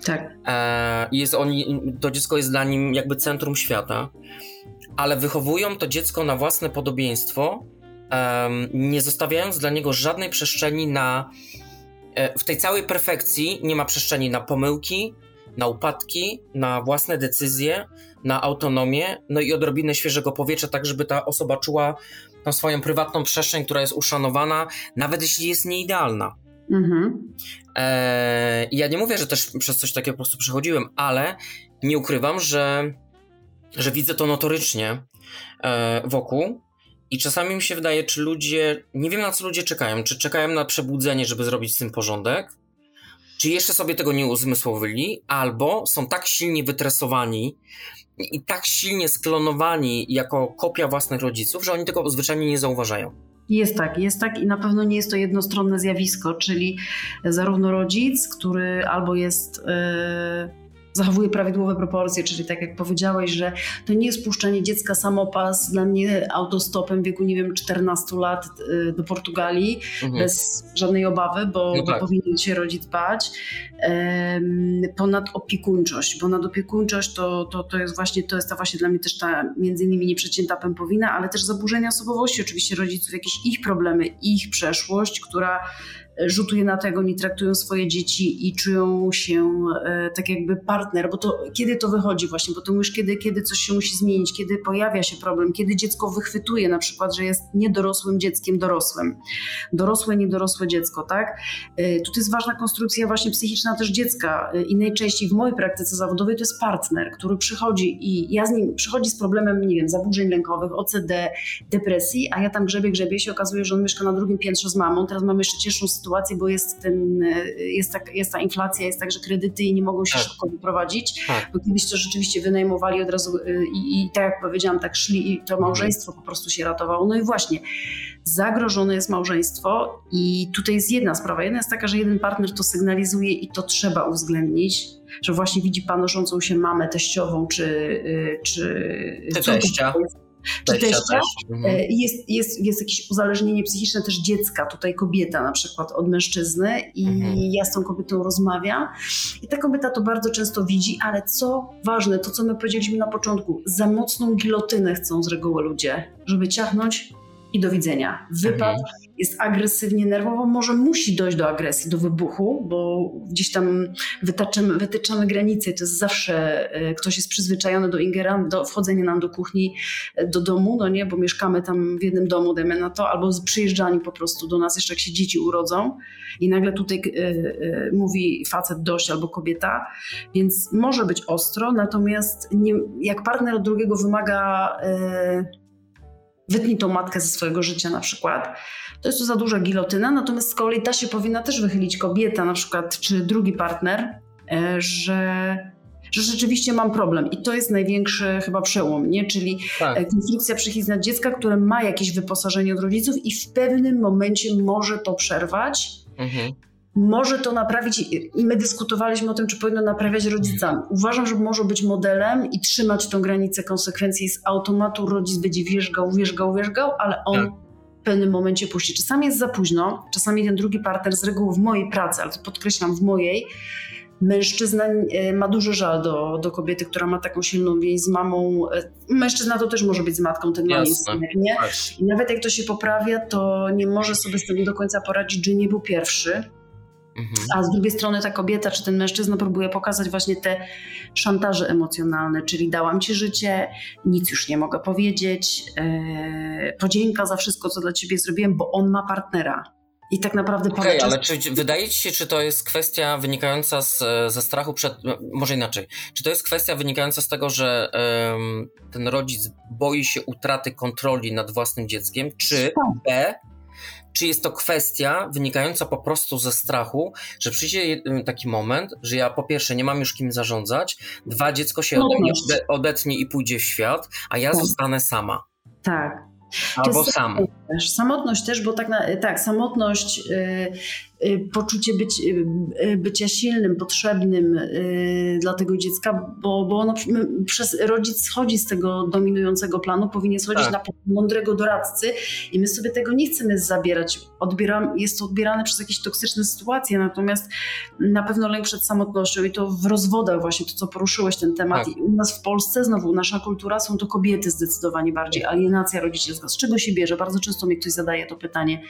Tak. E, jest oni, to dziecko jest dla nim jakby centrum świata, ale wychowują to dziecko na własne podobieństwo, em, nie zostawiając dla niego żadnej przestrzeni na. e, W tej całej perfekcji nie ma przestrzeni na pomyłki, na upadki, na własne decyzje, na autonomię, no i odrobinę świeżego powietrza, tak żeby ta osoba czuła tą swoją prywatną przestrzeń, która jest uszanowana, nawet jeśli jest nieidealna. Mhm. Eee, ja nie mówię, że też przez coś takiego po prostu przechodziłem, ale nie ukrywam, że, że widzę to notorycznie e, wokół i czasami mi się wydaje, czy ludzie, nie wiem na co ludzie czekają, czy czekają na przebudzenie, żeby zrobić z tym porządek, czy jeszcze sobie tego nie uzmysłowili, albo są tak silnie wytresowani i tak silnie sklonowani jako kopia własnych rodziców, że oni tego zwyczajnie nie zauważają. Jest tak, jest tak i na pewno nie jest to jednostronne zjawisko, czyli zarówno rodzic, który albo jest, e, zachowuje prawidłowe proporcje, czyli tak jak powiedziałeś, że to nie jest puszczanie dziecka samopas dla mnie autostopem w wieku, nie wiem, 14 lat e, do Portugalii, Mhm. bez żadnej obawy, bo, No bo tak. powinien się rodzic dbać. Em, ponad opiekuńczość, bo nadopiekuńczość to, to, to jest właśnie, to jest ta właśnie dla mnie też ta między innymi nieprzecięta pępowina, ale też zaburzenia osobowości oczywiście rodziców, jakieś ich problemy, ich przeszłość, która rzutuje na tego, nie traktują swoje dzieci i czują się e, tak jakby partner, bo to kiedy to wychodzi właśnie, bo to mówisz, kiedy, kiedy coś się musi zmienić, kiedy pojawia się problem, kiedy dziecko wychwytuje na przykład, że jest niedorosłym dzieckiem dorosłym. Dorosłe, niedorosłe dziecko, tak? Y, Tutaj jest ważna konstrukcja właśnie psychiczna też dziecka y, i najczęściej w mojej praktyce zawodowej to jest partner, który przychodzi i ja z nim przychodzi z problemem, nie wiem, zaburzeń lękowych, OCD, depresji, a ja tam grzebie, grzebie się okazuje, że on mieszka na drugim piętrze z mamą, teraz mamy jeszcze cięższą sytuację, bo jest, ten, jest, tak, jest ta inflacja, jest tak, że kredyty nie mogą się tak. szybko wyprowadzić, tak. bo kiedyś to rzeczywiście wynajmowali od razu i, i tak jak powiedziałam, tak szli i to małżeństwo po prostu się ratowało. No i właśnie, zagrożone jest małżeństwo i tutaj jest jedna sprawa. Jedna jest taka, że jeden partner to sygnalizuje i to trzeba uwzględnić, że właśnie widzi panoszącą się mamę teściową czy, y, czy, czy teścia. Czy teścia. Mhm. E, jest, jest, jest jakieś uzależnienie psychiczne też dziecka, tutaj kobieta na przykład od mężczyzny i mhm. ja z tą kobietą rozmawiam i ta kobieta to bardzo często widzi, ale co ważne, to co my powiedzieliśmy na początku, za mocną gilotynę chcą z reguły ludzie, żeby ciachnąć i do widzenia. Wypad mhm. Jest agresywnie nerwowo, może musi dojść do agresji, do wybuchu, bo gdzieś tam wytaczamy, wytyczamy granice. To jest zawsze, e, ktoś jest przyzwyczajony do ingeran, do wchodzenia nam do kuchni, e, do domu, no nie, bo mieszkamy tam w jednym domu, dajmy na to, albo przyjeżdżani po prostu do nas, jeszcze jak się dzieci urodzą. I nagle tutaj y, y, mówi facet dość albo kobieta, więc może być ostro, natomiast nie, jak partner od drugiego wymaga y, wytnij tą matkę ze swojego życia na przykład. To jest to za duża gilotyna, natomiast z kolei ta się powinna też wychylić kobieta na przykład, czy drugi partner, e, że, że rzeczywiście mam problem. I to jest największy chyba przełom, nie? czyli tak. E, konstrukcja psychiczna dziecka, które ma jakieś wyposażenie od rodziców i w pewnym momencie może to przerwać. Mhm może to naprawić i my dyskutowaliśmy o tym, czy powinno naprawiać rodzicami. Uważam, że może być modelem i trzymać tą granicę konsekwencji z automatu rodzic będzie wierzgał, wierzgał, wierzgał, ale on tak. w pewnym momencie puści. Czasami jest za późno, czasami ten drugi partner z reguły w mojej pracy, ale to podkreślam w mojej, mężczyzna e, ma duży żal do, do kobiety, która ma taką silną więź z mamą. E, mężczyzna to też może być z matką, ten mały nie? I nawet jak to się poprawia, to nie może sobie z tym do końca poradzić, że nie był pierwszy Mhm. A z drugiej strony ta kobieta czy ten mężczyzna próbuje pokazać właśnie te szantaże emocjonalne, czyli dałam ci życie, nic już nie mogę powiedzieć, yy, podzięka za wszystko, co dla ciebie zrobiłem, bo on ma partnera. I tak naprawdę okay, ale czy wydaje ci się, czy to jest kwestia wynikająca z, ze strachu przed. Może inaczej. Czy to jest kwestia wynikająca z tego, że um, ten rodzic boi się utraty kontroli nad własnym dzieckiem, czy tak. B czy jest to kwestia wynikająca po prostu ze strachu, że przyjdzie taki moment, że ja po pierwsze nie mam już kim zarządzać, dwa dziecko się ode mnie odetnie i pójdzie w świat, a ja tak. zostanę sama. Tak. Albo sam. Samotność też, bo tak, na, tak samotność. Y, poczucie być, y, y, bycia silnym, potrzebnym dla tego dziecka, bo, bo ono przez rodzic schodzi z tego dominującego planu, powinien schodzić tak. na mądrego doradcy i my sobie tego nie chcemy zabierać. Odbieram, jest to odbierane przez jakieś toksyczne sytuacje, natomiast na pewno lęk przed samotnością i to w rozwodach właśnie, to co poruszyłeś ten temat. Tak. I u nas w Polsce, znowu nasza kultura, są to kobiety zdecydowanie bardziej, alienacja rodzicielska. Z czego się bierze? Bardzo często mi ktoś zadaje to pytanie.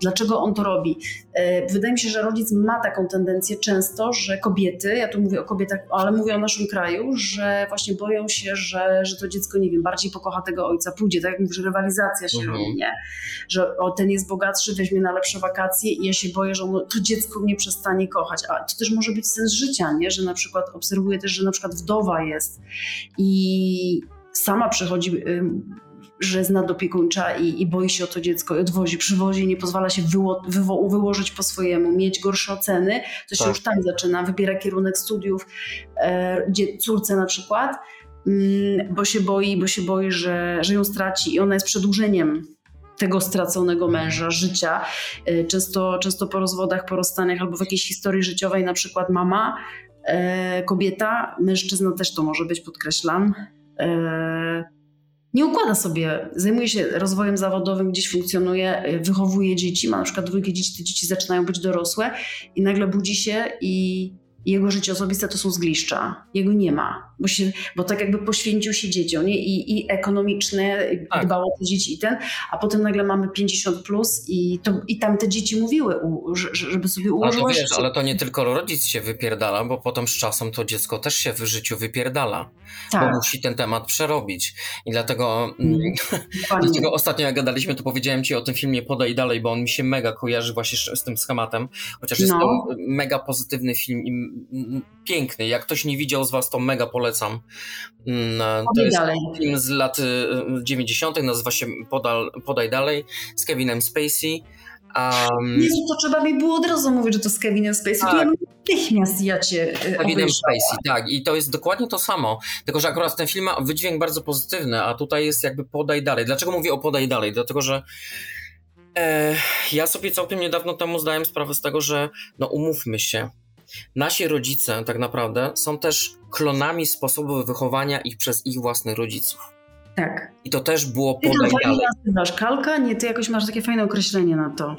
Dlaczego on to robi? Wydaje mi się, że rodzic ma taką tendencję często, że kobiety, ja tu mówię o kobietach, ale mówię o naszym kraju, że właśnie boją się, że, że to dziecko, nie wiem, bardziej pokocha tego ojca, pójdzie, tak jak mówię, że rywalizacja się mhm. robi, nie? Że o, ten jest bogatszy, weźmie na lepsze wakacje i ja się boję, że ono, to dziecko mnie przestanie kochać. A to też może być sens życia, nie? Że na przykład obserwuję też, że na przykład wdowa jest i sama przychodzi że jest nadopiekuńcza i, i boi się o to dziecko i odwozi, przywozi, nie pozwala się wyło, wywo, wyłożyć po swojemu, mieć gorsze oceny, to się tak. już tam zaczyna, wybiera kierunek studiów, e, córce na przykład, mm, bo się boi, bo się boi, że, że ją straci i ona jest przedłużeniem tego straconego męża, życia. E, często, często po rozwodach, po rozstaniach albo w jakiejś historii życiowej, na przykład mama, e, kobieta, mężczyzna też to może być, podkreślam, e, nie układa sobie, zajmuje się rozwojem zawodowym, gdzieś funkcjonuje, wychowuje dzieci, ma na przykład dwójkę dzieci, te dzieci zaczynają być dorosłe i nagle budzi się i jego życie osobiste to są zgliszcza. Jego nie ma, bo, się, bo tak jakby poświęcił się dzieciom nie? I, i ekonomiczne, tak. dbał o te dzieci i ten, a potem nagle mamy 50 plus i, to, i tam te dzieci mówiły, u, żeby sobie ułożyć. Ale wiesz, ale to nie tylko rodzic się wypierdala, bo potem z czasem to dziecko też się w życiu wypierdala, tak. bo musi ten temat przerobić. I dlatego, mm, dlatego ostatnio jak gadaliśmy, to powiedziałem ci o tym filmie Podaj Dalej, bo on mi się mega kojarzy właśnie z tym schematem, chociaż jest no. to mega pozytywny film i piękny. Jak ktoś nie widział z Was, to mega polecam. Mm, to jest dalej. film z lat 90., y, nazywa się Podal, Podaj Dalej z Kevinem Spacey. Um, Jezu, to trzeba mi było od razu mówić, że to z Kevinem Spacey. Tak. To ja natychmiast ja cię y, Kevinem. Spacey, tak. I to jest dokładnie to samo. Tylko, że akurat ten film ma wydźwięk bardzo pozytywny, a tutaj jest jakby podaj dalej. Dlaczego mówię o podaj dalej? Dlatego, że e, ja sobie całkiem niedawno temu zdałem sprawę z tego, że no umówmy się. Nasi rodzice tak naprawdę są też klonami sposobu wychowania ich przez ich własnych rodziców. Tak. I to też było podaj dalej. nazywasz kalka? Nie, ty jakoś masz takie fajne określenie na to.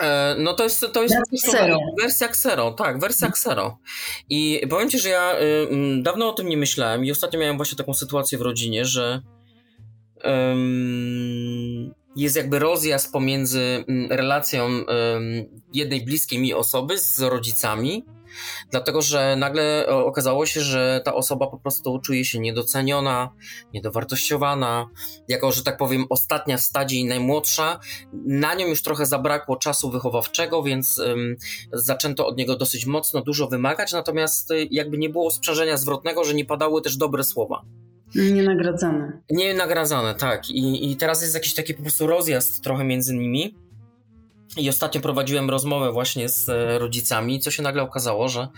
E, no to jest, to jest Xero. wersja Xero, tak, wersja Xero. I powiem Ci, że ja y, mm, dawno o tym nie myślałem i ostatnio miałem właśnie taką sytuację w rodzinie, że jest jakby rozjazd pomiędzy mm, relacją jednej bliskiej mi osoby z rodzicami, dlatego że nagle o, okazało się, że ta osoba po prostu czuje się niedoceniona, niedowartościowana, jako, że tak powiem, ostatnia w stadzie i najmłodsza, na nią już trochę zabrakło czasu wychowawczego, więc ym, zaczęto od niego dosyć mocno dużo wymagać, natomiast y, jakby nie było sprzężenia zwrotnego, że nie padały też dobre słowa. Nienagradzane. Nie nagradzane, tak. I, I teraz jest jakiś taki po prostu rozjazd trochę między nimi. I ostatnio prowadziłem rozmowę właśnie z e, rodzicami, co się nagle okazało, że.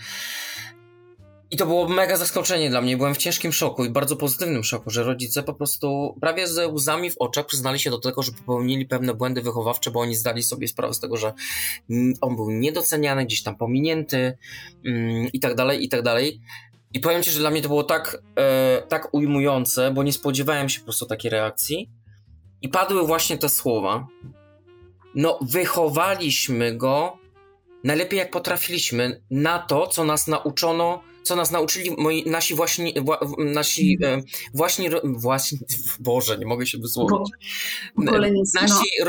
I to było mega zaskoczenie dla mnie. Byłem w ciężkim szoku i bardzo pozytywnym szoku, że rodzice po prostu prawie ze łzami w oczach przyznali się do tego, że popełnili pewne błędy wychowawcze, bo oni zdali sobie sprawę z tego, że on był niedoceniany, gdzieś tam pominięty mm, i tak dalej, i tak dalej. I powiem ci, że dla mnie to było tak, e, tak ujmujące, bo nie spodziewałem się po prostu takiej reakcji. I padły właśnie te słowa. No, wychowaliśmy go najlepiej jak potrafiliśmy na to, co nas nauczono, co nas nauczyli moi, nasi właśnie, wła, nasi e, właśnie, właśnie, Boże, nie mogę się wysłowić. Bo pokolenie no, Nasi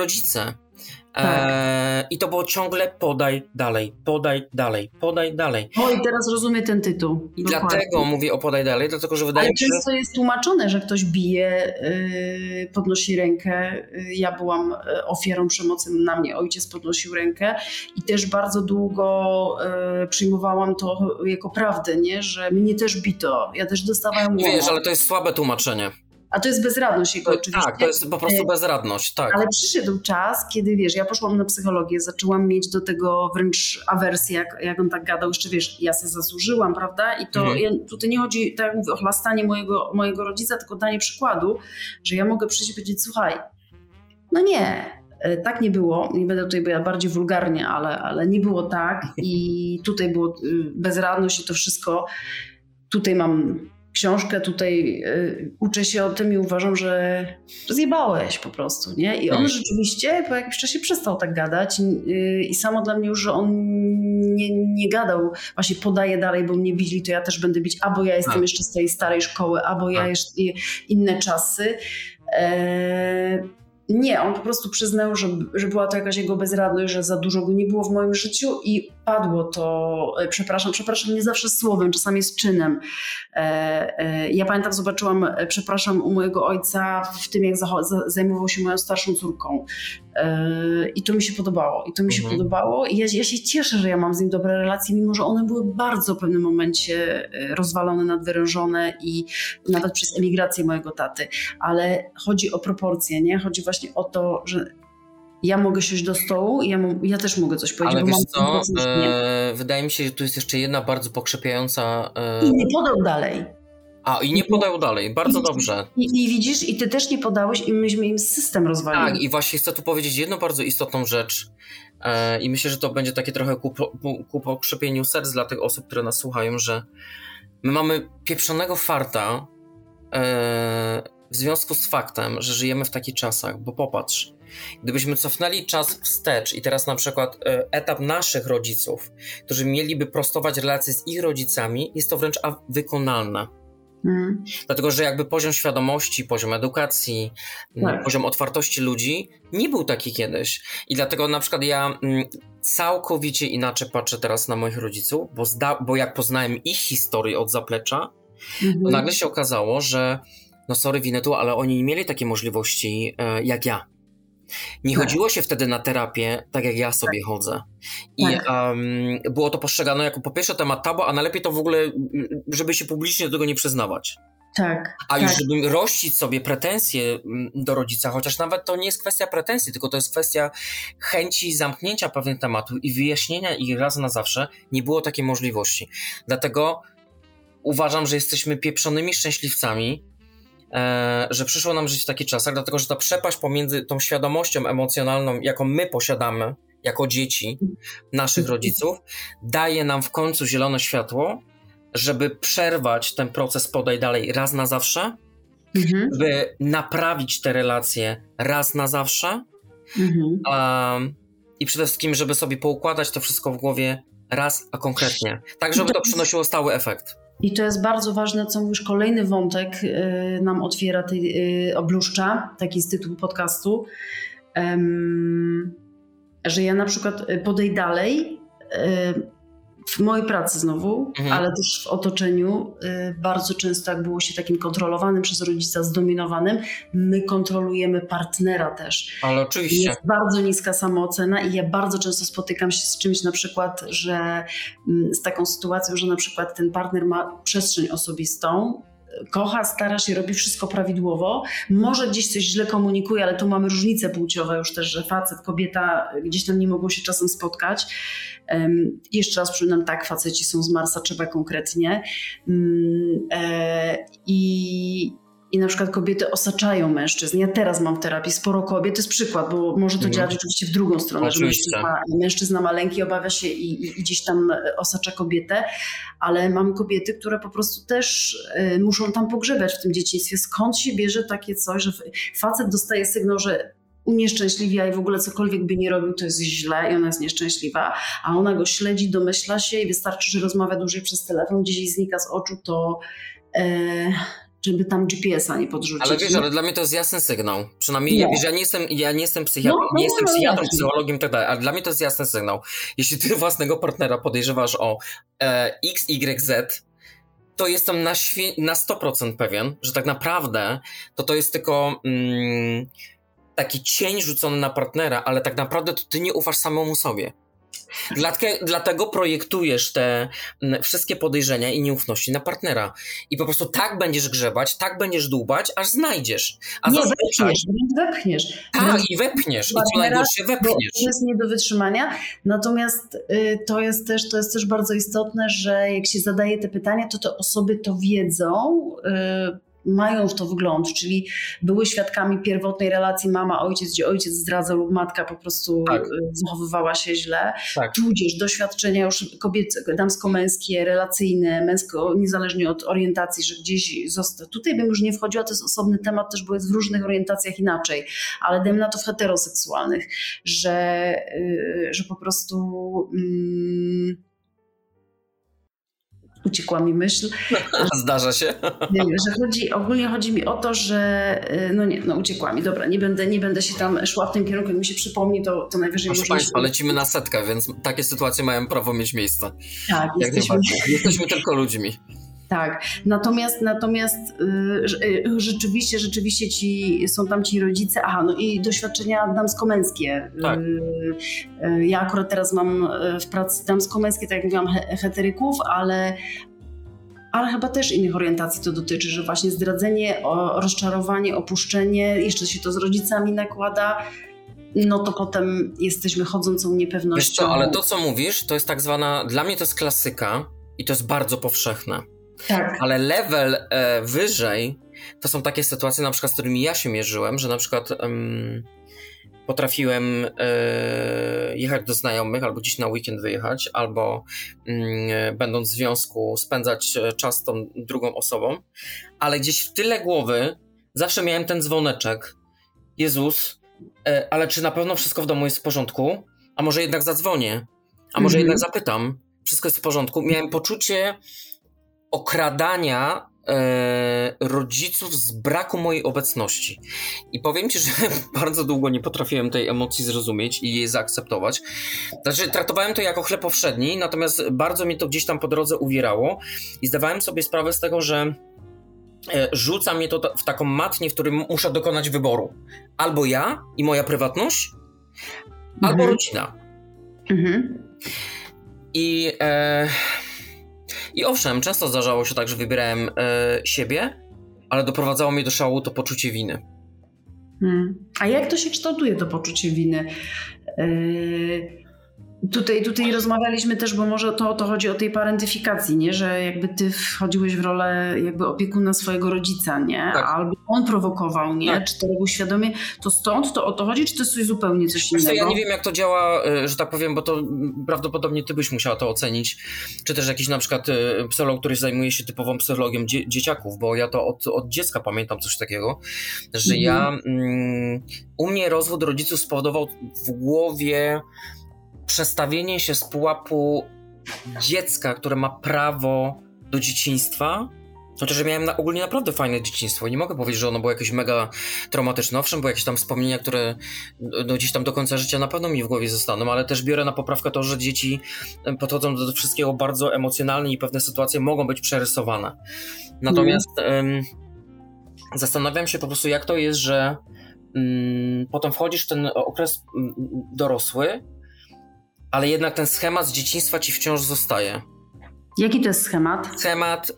rodzice. E, I to było ciągle podaj dalej, podaj dalej, podaj dalej. O, i teraz rozumiem ten tytuł. I Dokładnie. dlatego mówię o podaj dalej, dlatego że wydaje Ale mi się, że często jest tłumaczone, że ktoś bije, yy, podnosi rękę. Yy, Ja byłam yy, ofiarą przemocy na mnie. Ojciec podnosił rękę i też bardzo długo yy, przyjmowałam to jako prawdę, nie? że mnie też bito. Ja też dostawałam Wiesz, ale to jest słabe tłumaczenie. A to jest bezradność jego oczywiście. Tak, to jest po prostu bezradność, tak. Ale przyszedł czas, kiedy wiesz, ja poszłam na psychologię, zaczęłam mieć do tego wręcz awersję, jak, jak on tak gadał. Jeszcze wiesz, ja sobie zasłużyłam, prawda? I to Mhm. ja, tutaj nie chodzi, tak jak mówię, o chlastanie mojego, mojego rodzica, tylko danie przykładu, że ja mogę przyjść i powiedzieć, słuchaj, no nie, e, tak nie było. Nie będę tutaj była bardziej wulgarnie, ale, ale nie było tak. I tutaj było y, bezradność i to wszystko. Tutaj mam książkę, tutaj y, uczę się o tym i uważam, że zjebałeś po prostu, nie? I on Mhm. rzeczywiście po jakimś czasie przestał tak gadać y, i samo dla mnie już, że on nie, nie gadał, właśnie podaje dalej, bo mnie bili, to ja też będę bić, albo ja jestem Tak. jeszcze z tej starej szkoły, albo ja Tak. jeszcze inne czasy. E, nie, on po prostu przyznał, że, że była to jakaś jego bezradność, że za dużo go nie było w moim życiu i padło to, e, przepraszam, przepraszam nie zawsze słowem, czasami z czynem. E, e, ja pamiętam, zobaczyłam, przepraszam, u mojego ojca w tym, jak zajmował się moją starszą córką. E, I to mi się podobało. I to mi się Mhm. podobało. I ja, ja się cieszę, że ja mam z nim dobre relacje, mimo że one były bardzo w pewnym momencie e, rozwalone, nadwyrężone i nawet przez emigrację mojego taty. Ale chodzi o proporcje, nie? Chodzi właśnie o to, że ja mogę siąść do stołu i ja, ja też mogę coś powiedzieć. Ale bo wiesz mam co, e, wydaje mi się, że tu jest jeszcze jedna bardzo pokrzepiająca... E, I nie podał dalej. A, i nie podał dalej, bardzo dobrze. I, I widzisz, i ty też nie podałeś i myśmy im system rozwalili. Tak, i właśnie chcę tu powiedzieć jedną bardzo istotną rzecz e, i myślę, że to będzie takie trochę ku, ku pokrzepieniu serc dla tych osób, które nas słuchają, że my mamy pieprzonego farta e, w związku z faktem, że żyjemy w takich czasach, bo popatrz, gdybyśmy cofnęli czas wstecz i teraz na przykład e, etap naszych rodziców, którzy mieliby prostować relacje z ich rodzicami, jest to wręcz wykonalne. Mm. Dlatego, że jakby poziom świadomości, poziom edukacji, Tak. m, poziom otwartości ludzi nie był taki kiedyś. I dlatego na przykład ja mm, całkowicie inaczej patrzę teraz na moich rodziców, bo, zda, bo jak poznałem ich historię od zaplecza, Mhm. to nagle się okazało, że no sorry Winetu, ale oni nie mieli takiej możliwości e, jak ja. Nie Tak. chodziło się wtedy na terapię, tak jak ja sobie chodzę. I Tak. em, było to postrzegane jako po pierwsze temat tabu, a najlepiej to w ogóle, żeby się publicznie do tego nie przyznawać. Tak. A już tak. żeby rościć sobie pretensje mm, do rodzica, chociaż nawet to nie jest kwestia pretensji, tylko to jest kwestia chęci zamknięcia pewnych tematów i wyjaśnienia ich raz na zawsze, nie było takiej możliwości. Dlatego uważam, że jesteśmy pieprzonymi szczęśliwcami, że przyszło nam żyć w takich czasach, dlatego że ta przepaść pomiędzy tą świadomością emocjonalną, jaką my posiadamy jako dzieci naszych rodziców, daje nam w końcu zielone światło, żeby przerwać ten proces podaj dalej raz na zawsze, Mhm. by naprawić te relacje raz na zawsze Mhm. um, i przede wszystkim, żeby sobie poukładać to wszystko w głowie raz, a konkretnie. Tak, żeby to przynosiło stały efekt. I to jest bardzo ważne, co mówisz, kolejny wątek y, nam otwiera, ty, y, obluszcza, taki z tytułu podcastu, że ja na przykład y, podej dalej, w mojej pracy znowu, Mhm. ale też w otoczeniu, y, bardzo często jak było się takim kontrolowanym przez rodzica, zdominowanym, my kontrolujemy partnera też. Ale oczywiście. Jest bardzo niska samoocena i ja bardzo często spotykam się z czymś na przykład, że mm, z taką sytuacją, że na przykład ten partner ma przestrzeń osobistą, kocha, stara się, robi wszystko prawidłowo, może gdzieś coś źle komunikuje, ale tu mamy różnice płciowe już też, że facet, kobieta gdzieś tam nie mogą się czasem spotkać. Um, jeszcze raz przypominam, tak, faceci są z Marsa, trzeba konkretnie. Um, e, I i na przykład kobiety osaczają mężczyzn. Ja teraz mam w terapii sporo kobiet, to jest przykład, bo może to Mhm. działać oczywiście w drugą stronę, że mężczyzna, mężczyzna ma lęki, obawia się i, i, i gdzieś tam e, osacza kobietę, ale mam kobiety, które po prostu też y, muszą tam pogrzebać w tym dzieciństwie. Skąd się bierze takie coś, że facet dostaje sygnał, że unieszczęśliwia i w ogóle cokolwiek by nie robił, to jest źle i ona jest nieszczęśliwa, a ona go śledzi, domyśla się i wystarczy, że rozmawia dłużej przez telefon, gdzieś jej znika z oczu, to e, żeby tam GPS-a nie podrzucić. Ale wiesz, ale dla mnie to jest jasny sygnał. Przynajmniej, Nie. ja, wiesz, ja nie jestem, ja nie jestem psychiatrą, No, no, nie jestem no, psychiatrą, jasne. psychologiem i tak dalej, ale dla mnie to jest jasny sygnał. Jeśli ty własnego partnera podejrzewasz o e, X, Y, Z, to jestem na, świe- na 100% pewien, że tak naprawdę to to jest tylko mm, taki cień rzucony na partnera, ale tak naprawdę to ty nie ufasz samemu sobie. Dlatego, dlatego projektujesz te mm, wszystkie podejrzenia i nieufności na partnera. I po prostu tak będziesz grzebać, tak będziesz dłubać, aż znajdziesz. A nie zazwyczaj... wepchniesz. Tak, i wepchniesz. I co najgorsze, wepchniesz. To jest nie do wytrzymania. Natomiast y, to, jest też, to jest też bardzo istotne, że jak się zadaje te pytania, to te osoby to wiedzą. y, mają w to wgląd, czyli były świadkami pierwotnej relacji mama-ojciec, gdzie ojciec zdradzał lub matka po prostu Tak. y, zachowywała się źle. Tak. Tudzież doświadczenia już kobiece, damsko-męskie, relacyjne, męsko, niezależnie od orientacji, że gdzieś został. Tutaj bym już nie wchodziła, to jest osobny temat, też bo jest w różnych orientacjach inaczej, ale dajmy na to w heteroseksualnych, że, y, że po prostu. Mm, uciekła mi myśl, Zdarza się. że chodzi, ogólnie chodzi mi o to, że y, no nie, no uciekła mi, dobra, nie będę, nie będę się tam szła w tym kierunku, jak mi się przypomni, to, to najwyżej Proszę możemy Państwa, się- lecimy na setkę, więc takie sytuacje mają prawo mieć miejsce. Tak, Jak jesteśmy. Jesteśmy tylko ludźmi. Tak. Natomiast, natomiast y, y, rzeczywiście, rzeczywiście ci, są tam ci rodzice, aha, no i doświadczenia damsko-męskie. Tak. Y, ja akurat teraz mam w pracy damsko-męskie, tak jak mówiłam, he, heteryków, ale ale chyba też innych orientacji to dotyczy, że właśnie zdradzenie, o, rozczarowanie, opuszczenie, jeszcze się to z rodzicami nakłada, no to potem jesteśmy chodzącą Wiesz niepewnością. co, ale to co mówisz, to jest tak zwana, dla mnie to jest klasyka i to jest bardzo powszechne. Tak, Ale level e, wyżej to są takie sytuacje, na przykład z którymi ja się mierzyłem, że na przykład em, potrafiłem e, jechać do znajomych, albo gdzieś na weekend wyjechać, albo mm, będąc w związku spędzać e, czas z tą drugą osobą, ale gdzieś w tyle głowy zawsze miałem ten dzwoneczek. Jezus, e, ale czy na pewno wszystko w domu jest w porządku? A może jednak zadzwonię? A może Mhm. jednak zapytam? Wszystko jest w porządku? Miałem poczucie okradania e, rodziców z braku mojej obecności. I powiem ci, że bardzo długo nie potrafiłem tej emocji zrozumieć i jej zaakceptować. Znaczy, traktowałem to jako chleb powszedni, natomiast bardzo mnie to gdzieś tam po drodze uwierało i zdawałem sobie sprawę z tego, że e, rzuca mnie to w taką matnię, w którym muszę dokonać wyboru. Albo ja i moja prywatność, albo Mhm. rodzina. mhm. I, e, I owszem, często zdarzało się tak, że wybierałem e, siebie, ale doprowadzało mnie do szału to poczucie winy. Hmm. A jak to się kształtuje, to poczucie winy? Yy, tutaj, tutaj rozmawialiśmy też, bo może to, to chodzi o tej parentyfikacji, nie? że jakby ty wchodziłeś w rolę jakby opiekuna swojego rodzica, nie? Tak. Albo on prowokował, nie? Tak. Czy to robił świadomie? To stąd to o to chodzi, czy to jest coś zupełnie coś innego? ja nie wiem, jak to działa, y, że tak powiem, bo to prawdopodobnie ty byś musiała to ocenić. Czy też jakiś na przykład y, psycholog, który zajmuje się typową psychologią dzie- dzieciaków, bo ja to od, od dziecka pamiętam coś takiego, że Mhm. ja. Mm, u mnie rozwód rodziców spowodował w głowie przestawienie się z pułapu dziecka, które ma prawo do dzieciństwa. Chociaż ja miałem na, ogólnie naprawdę fajne dzieciństwo. Nie mogę powiedzieć, że ono było jakieś mega traumatyczne. Owszem, były jakieś tam wspomnienia, które no, gdzieś tam do końca życia na pewno mi w głowie zostaną, ale też biorę na poprawkę to, że dzieci podchodzą do wszystkiego bardzo emocjonalnie i pewne sytuacje mogą być przerysowane. Natomiast em, zastanawiam się po prostu, jak to jest, że mm, potem wchodzisz w ten okres mm, dorosły, ale jednak ten schemat z dzieciństwa ci wciąż zostaje. Jaki to jest schemat? Schemat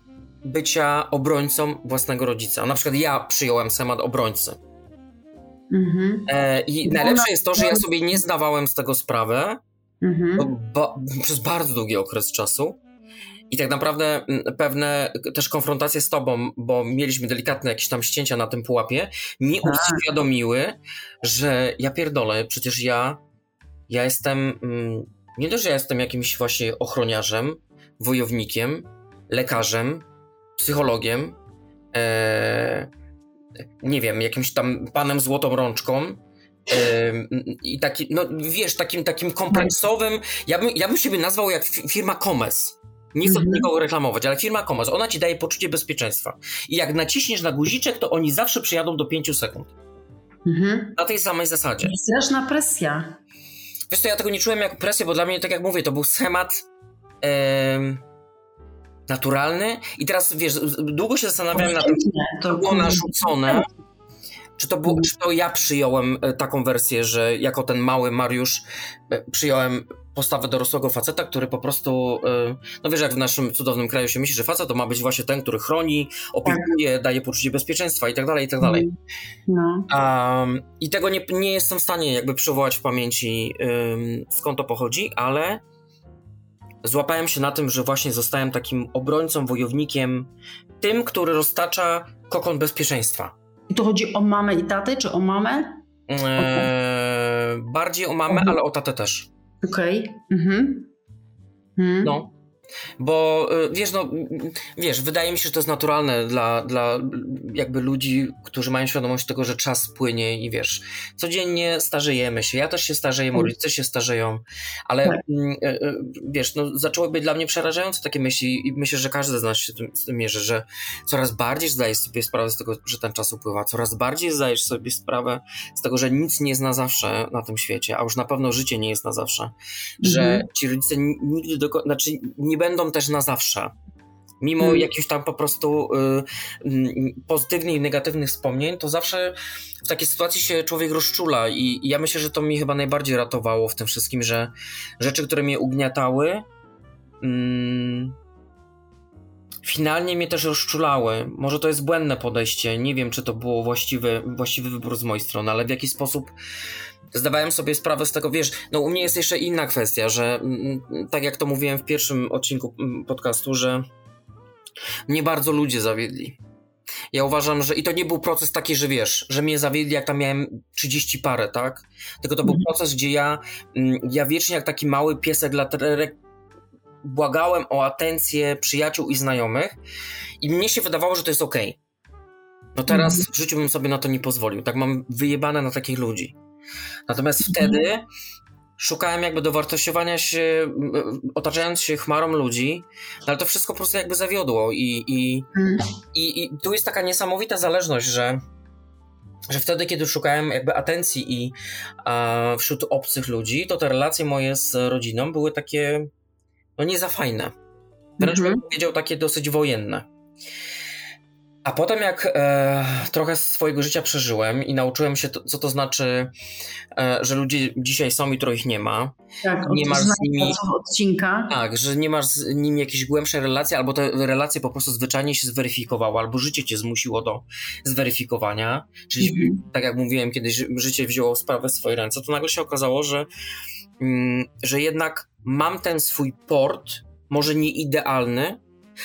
bycia obrońcą własnego rodzica. Na przykład ja przyjąłem schemat obrońcy. Mhm. E, I najlepsze na- jest to, że ja sobie nie zdawałem z tego sprawę Mhm. bo, przez bardzo długi okres czasu. I tak naprawdę mm, pewne też konfrontacje z tobą, bo mieliśmy delikatne jakieś tam ścięcia na tym pułapie, mi Tak. uświadomiły, że ja pierdolę, przecież ja, ja jestem, mm, nie dość, że ja jestem jakimś właśnie ochroniarzem, wojownikiem, lekarzem, psychologiem, e, nie wiem, jakimś tam panem złotą rączką, Ym, I taki, no wiesz, takim, takim kompleksowym. Ja bym, ja bym siebie nazwał jak fi- firma Comes. Nie chcę Mhm. nikogo reklamować, ale firma Comes, ona ci daje poczucie bezpieczeństwa. I jak naciśniesz na guziczek, to oni zawsze przyjadą do 5 sekund. Mhm. Na tej samej zasadzie. Straszna presja. Wiesz co, ja tego nie czułem jako presję, bo dla mnie, tak jak mówię, to był schemat em, naturalny. I teraz, wiesz, długo się zastanawiałem nad tym, To to było narzucone. Czy to, było, czy to ja przyjąłem e, taką wersję, że jako ten mały Mariusz e, przyjąłem postawę dorosłego faceta, który po prostu, e, no wiesz, jak w naszym cudownym kraju się myśli, że facet to ma być właśnie ten, który chroni, opiekuje, daje poczucie bezpieczeństwa i tak dalej, i tak dalej. No. Um, I tego nie, nie jestem w stanie jakby przywołać w pamięci ym, skąd to pochodzi, ale złapałem się na tym, że właśnie zostałem takim obrońcą, wojownikiem, tym, który roztacza kokon bezpieczeństwa. I to chodzi o mamę i tatę, czy o mamę? Eee, bardziej o mamę, Mhm. ale o tatę też. Okej. Mhm. Mhm. No. Bo y, wiesz, no, wiesz, wydaje mi się, że to jest naturalne dla, dla jakby ludzi, którzy mają świadomość tego, że czas płynie i wiesz, codziennie starzejemy się. Ja też się starzeję, moi rodzice się starzeją, ale Tak. y, y, wiesz, no, zaczęły być dla mnie przerażające takie myśli i myślę, że każdy z nas się tym, z tym mierzy, że coraz bardziej zdajesz sobie sprawę z tego, że ten czas upływa, coraz bardziej zdajesz sobie sprawę z tego, że nic nie jest na zawsze na tym świecie, a już na pewno życie nie jest na zawsze. Że Mhm. ci rodzice nigdy do, znaczy nie będą też na zawsze. Mimo Mhm. jakichś tam po prostu y, y, pozytywnych i negatywnych wspomnień, to zawsze w takiej sytuacji się człowiek rozczula i, i ja myślę, że to mi chyba najbardziej ratowało w tym wszystkim, że rzeczy, które mnie ugniatały, mm, finalnie mnie też rozczulały. Może to jest błędne podejście, nie wiem, czy to było właściwy, właściwy wybór z mojej strony, ale w jakiś sposób zdawałem sobie sprawę z tego, wiesz, no u mnie jest jeszcze inna kwestia, że mm, tak jak to mówiłem w pierwszym odcinku mm, podcastu, że mnie bardzo ludzie zawiedli. Ja uważam, że i to nie był proces taki, że wiesz, że mnie zawiedli jak tam miałem 30 parę, tak? Tylko to był Mhm. proces, gdzie ja, mm, ja wiecznie jak taki mały piesek laterek błagałem o atencję przyjaciół i znajomych i mnie się wydawało, że to jest okej. No teraz Mhm. w życiu bym sobie na to nie pozwolił. Tak mam wyjebane na takich ludzi. Natomiast Mhm. wtedy szukałem jakby dowartościowania się, otaczając się chmarą ludzi, no ale to wszystko po prostu jakby zawiodło i, i, Mhm. i, i tu jest taka niesamowita zależność, że że wtedy, kiedy szukałem jakby atencji i a, wśród obcych ludzi, to te relacje moje z rodziną były takie, no nie za fajne. Wręcz Mhm. bym powiedział takie dosyć wojenne. A potem jak e, trochę swojego życia przeżyłem i nauczyłem się, to, co to znaczy, e, że ludzie dzisiaj są i ich nie ma. Tak, nie masz z nimi odcinka. Tak, że nie masz z nimi jakiejś głębszej relacji, albo te relacje po prostu zwyczajnie się zweryfikowały, albo życie cię zmusiło do zweryfikowania. Czyli Mhm. tak jak mówiłem kiedyś, życie wzięło sprawę w swoje ręce, to nagle się okazało, że, mm, że jednak mam ten swój port, może nie idealny,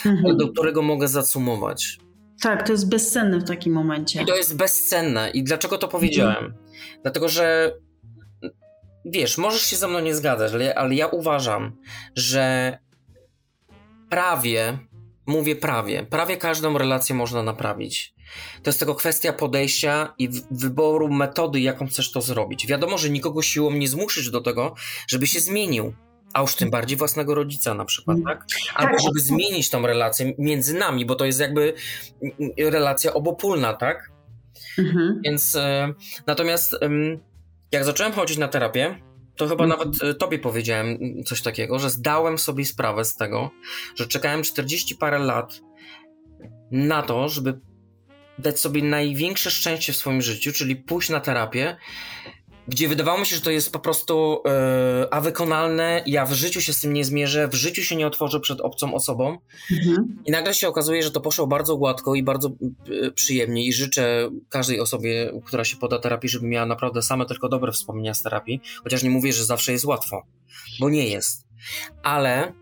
ale Mhm. do którego mogę zacumować. Tak, to jest bezcenne w takim momencie. I to jest bezcenne. I dlaczego to powiedziałem? Dlatego, że wiesz, możesz się ze mną nie zgadzać, ale, ale ja uważam, że prawie, mówię prawie, prawie każdą relację można naprawić. To jest tylko kwestia podejścia i wyboru metody, jaką chcesz to zrobić. Wiadomo, że nikogo siłą nie zmuszysz do tego, żeby się zmienił. A już tym bardziej własnego rodzica na przykład, tak? Albo Tak. żeby zmienić tą relację między nami, bo to jest jakby mm, relacja obopólna, tak? Mhm. Więc e, natomiast jak zacząłem chodzić na terapię, to chyba Mhm. nawet e, tobie powiedziałem mm, coś takiego, że zdałem sobie sprawę z tego, że czekałem 40 parę lat na to, żeby dać sobie największe szczęście w swoim życiu, czyli pójść na terapię, gdzie wydawało mi się, że to jest po prostu e, a wykonalne, ja w życiu się z tym nie zmierzę, w życiu się nie otworzę przed obcą osobą, Mhm. i nagle się okazuje, że to poszło bardzo gładko i bardzo y, przyjemnie i życzę każdej osobie, która się poda terapii, żeby miała naprawdę same tylko dobre wspomnienia z terapii, chociaż nie mówię, że zawsze jest łatwo, bo nie jest. Ale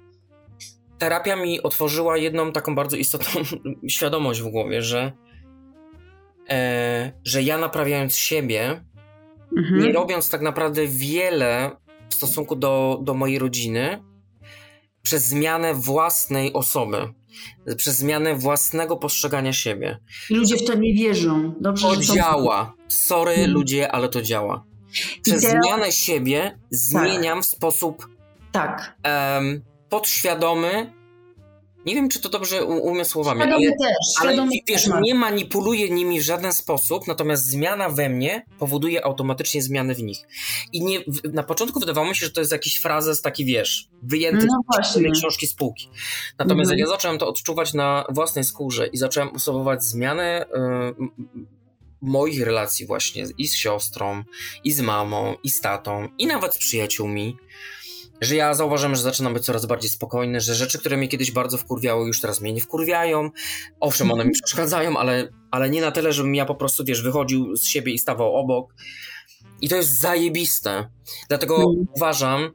terapia mi otworzyła jedną taką bardzo istotną świadomość w głowie, że, e, że ja naprawiając siebie, Mhm. nie robiąc tak naprawdę wiele w stosunku do, do mojej rodziny, przez zmianę własnej osoby, przez zmianę własnego postrzegania siebie. I ludzie w to nie wierzą. Dobrze, To że działa. Sorry, Mhm. ludzie, ale to działa. Przez teraz- zmianę siebie zmieniam w sposób Tak. em, podświadomy. Nie wiem, czy to dobrze umiem słowami, ale, też. ale wiesz, nie manipuluję nimi w żaden sposób, natomiast zmiana we mnie powoduje automatycznie zmiany w nich. I nie, na początku wydawało mi się, że to jest jakiś frazes taki, wiesz, wyjęty No z książki spółki. Natomiast Mhm. jak ja zacząłem to odczuwać na własnej skórze i zacząłem usuwać zmianę y, m- moich relacji właśnie i z siostrą, i z mamą, i z tatą, i nawet z przyjaciółmi, że ja zauważyłem, że zaczynam być coraz bardziej spokojny, że rzeczy, które mnie kiedyś bardzo wkurwiały, już teraz mnie nie wkurwiają. Owszem, one mi przeszkadzają, ale, ale nie na tyle, żebym ja po prostu, wiesz, wychodził z siebie i stawał obok. I to jest zajebiste. Dlatego Mhm. uważam,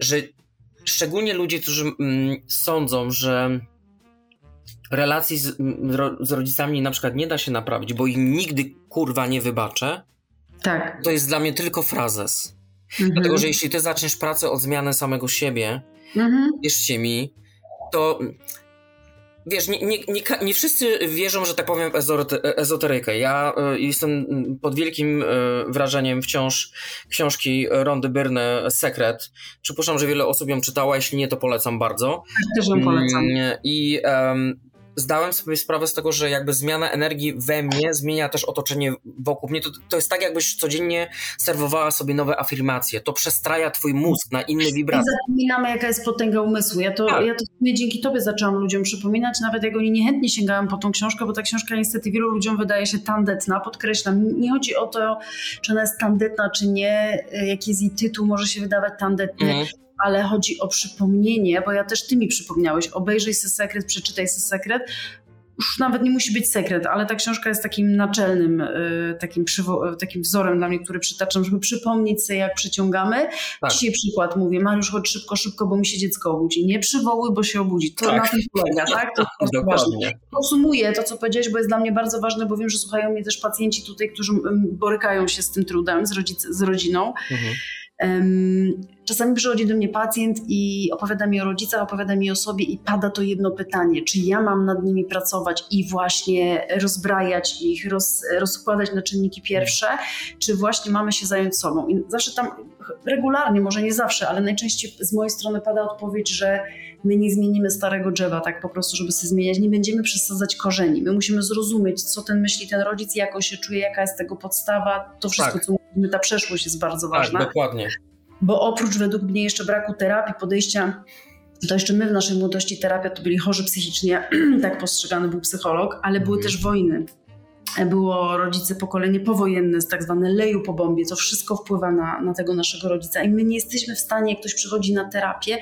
że szczególnie ludzie, którzy mm, sądzą, że relacji z, mm, ro, z rodzicami na przykład nie da się naprawić, bo im nigdy kurwa nie wybaczę, Tak. to jest dla mnie tylko frazes. Mhm. Dlatego, że jeśli ty zaczniesz pracę od zmiany samego siebie, Mhm. wierzcie mi, to wiesz, nie, nie, nie, nie wszyscy wierzą, że tak powiem, w ezote- ezoterykę. Ja y, jestem pod wielkim y, wrażeniem wciąż książki Rondy Byrne Sekret. Przypuszczam, że wiele osób ją czytała, jeśli nie, to polecam bardzo. Też ją polecam. Mm, I zdałem sobie sprawę z tego, że jakby zmiana energii we mnie zmienia też otoczenie wokół mnie. To, to jest tak, jakbyś codziennie serwowała sobie nowe afirmacje. To przestraja twój mózg na inne I wibracje. zapominamy, jaka jest potęga umysłu. Ja to, Tak. ja to dzięki tobie zaczęłam ludziom przypominać, nawet jak oni niechętnie sięgają po tą książkę, bo ta książka niestety wielu ludziom wydaje się tandetna. Podkreślam, nie chodzi o to, czy ona jest tandetna, czy nie, y, jaki jest jej tytuł, może się wydawać tandetny, Mhm. Ale chodzi o przypomnienie, bo ja też ty mi przypomniałeś, obejrzyj sobie sekret, przeczytaj sobie sekret. Już nawet nie musi być sekret, ale ta książka jest takim naczelnym, y, takim, przywo- y, takim wzorem dla mnie, który przytaczam, żeby przypomnieć sobie, jak przyciągamy. Tak. Dzisiaj przykład mówię, Mariusz, chodź szybko, szybko, bo mi się dziecko obudzi. Nie przywołuj, bo się obudzi. To Tak. na tym polega, tak? To jest ważne. Dokładnie. Podsumuję to, co powiedziałeś, bo jest dla mnie bardzo ważne, bo wiem, że słuchają mnie też pacjenci tutaj, którzy mm, borykają się z tym trudem, z, rodzic- z rodziną. Mhm. Em, Czasami przychodzi do mnie pacjent i opowiada mi o rodzicach, opowiada mi o sobie i pada to jedno pytanie, czy ja mam nad nimi pracować i właśnie rozbrajać ich, roz, rozkładać na czynniki pierwsze, czy właśnie mamy się zająć sobą. I zawsze tam regularnie, może nie zawsze, ale najczęściej z mojej strony pada odpowiedź, że my nie zmienimy starego drzewa tak po prostu, żeby się zmieniać, nie będziemy przesadzać korzeni. My musimy zrozumieć, co ten myśli ten rodzic, jak on się czuje, jaka jest tego podstawa. To wszystko, Tak. co mówimy, ta przeszłość jest bardzo Tak, ważna dokładnie. Bo oprócz według mnie jeszcze braku terapii, podejścia to jeszcze my w naszej młodości terapia to byli chorzy psychicznie, tak postrzegany był psycholog, ale były też wojny. Było rodzice pokolenie powojenne, tak zwane leju po bombie, to wszystko wpływa na, na tego naszego rodzica i my nie jesteśmy w stanie, jak ktoś przychodzi na terapię,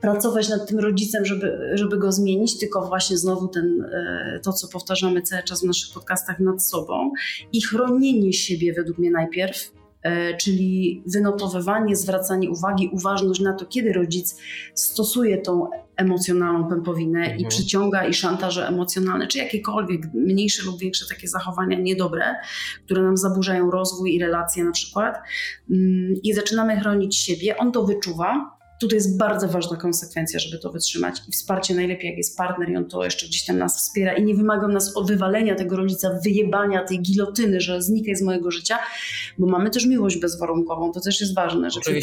pracować nad tym rodzicem, żeby, żeby go zmienić, tylko właśnie znowu ten, e, to, co powtarzamy cały czas w naszych podcastach nad sobą i chronienie siebie według mnie najpierw, czyli wynotowywanie, zwracanie uwagi, uważność na to, kiedy rodzic stosuje tą emocjonalną pępowinę mhm. i przyciąga i szantaże emocjonalne, czy jakiekolwiek mniejsze lub większe takie zachowania niedobre, które nam zaburzają rozwój i relacje na przykład mm, i zaczynamy chronić siebie, on to wyczuwa, Tutaj jest bardzo ważna konsekwencja, żeby to wytrzymać i wsparcie najlepiej, jak jest partner i on to jeszcze gdzieś tam nas wspiera i nie wymaga nas od wywalenia tego rodzica, wyjebania tej gilotyny, że znikaj z mojego życia, bo mamy też miłość bezwarunkową, to też jest ważne, że gdyby,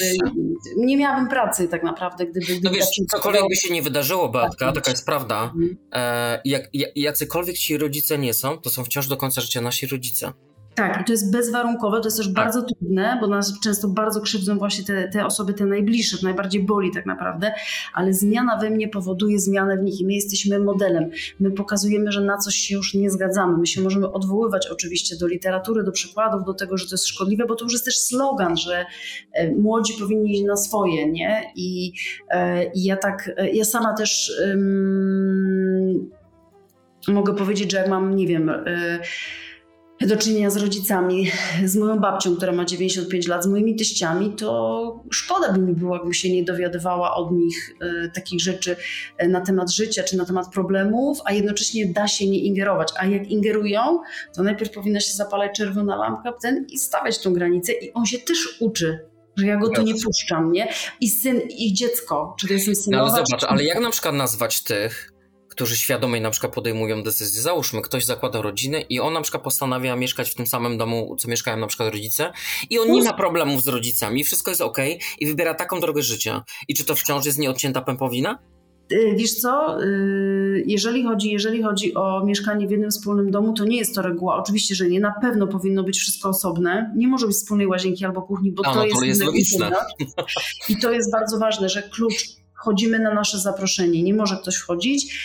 nie miałabym pracy tak naprawdę, gdyby... No wiesz, cokolwiek by się nie wydarzyło, Beatka, tak, taka jest prawda, mhm. e, jak, jacykolwiek ci rodzice nie są, to są wciąż do końca życia nasi rodzice. Tak, i to jest bezwarunkowe, to jest też tak. bardzo trudne, bo nas często bardzo krzywdzą właśnie te, te osoby, te najbliższe, najbardziej boli tak naprawdę, ale zmiana we mnie powoduje zmianę w nich i my jesteśmy modelem. My pokazujemy, że na coś się już nie zgadzamy. My się możemy odwoływać oczywiście do literatury, do przykładów, do tego, że to jest szkodliwe, bo to już jest też slogan, że e, młodzi powinni iść na swoje, nie? I, e, i ja tak, e, ja sama też um, mogę powiedzieć, że jak mam, nie wiem, do czynienia z rodzicami, z moją babcią, która ma 95 lat, z moimi teściami, to szkoda by mi było, jakbym się nie dowiadywała od nich e, takich rzeczy e, na temat życia czy na temat problemów, a jednocześnie da się nie ingerować. A jak ingerują, to najpierw powinna się zapalać czerwona lampka ten i stawiać tą granicę i on się też uczy że ja go tu nie puszczam, nie? I syn, ich dziecko, czy to jest syn. No ale zobacz, ale jak na przykład nazwać tych, którzy świadomie na przykład podejmują decyzję. Załóżmy, ktoś zakłada rodzinę i on na przykład postanawia mieszkać w tym samym domu, co mieszkają na przykład rodzice i on nie ma problemów z rodzicami, wszystko jest ok i wybiera taką drogę życia. I czy to wciąż jest nieodcięta pępowina? Y, wiesz co, y, jeżeli chodzi, jeżeli chodzi o mieszkanie w jednym wspólnym domu, to nie jest to reguła. Oczywiście, że nie. Na pewno powinno być wszystko osobne. Nie może być wspólnej łazienki albo kuchni, bo to, no, jest, to jest logiczne. I to jest bardzo ważne, że klucz wchodzimy na nasze zaproszenie, nie może ktoś wchodzić.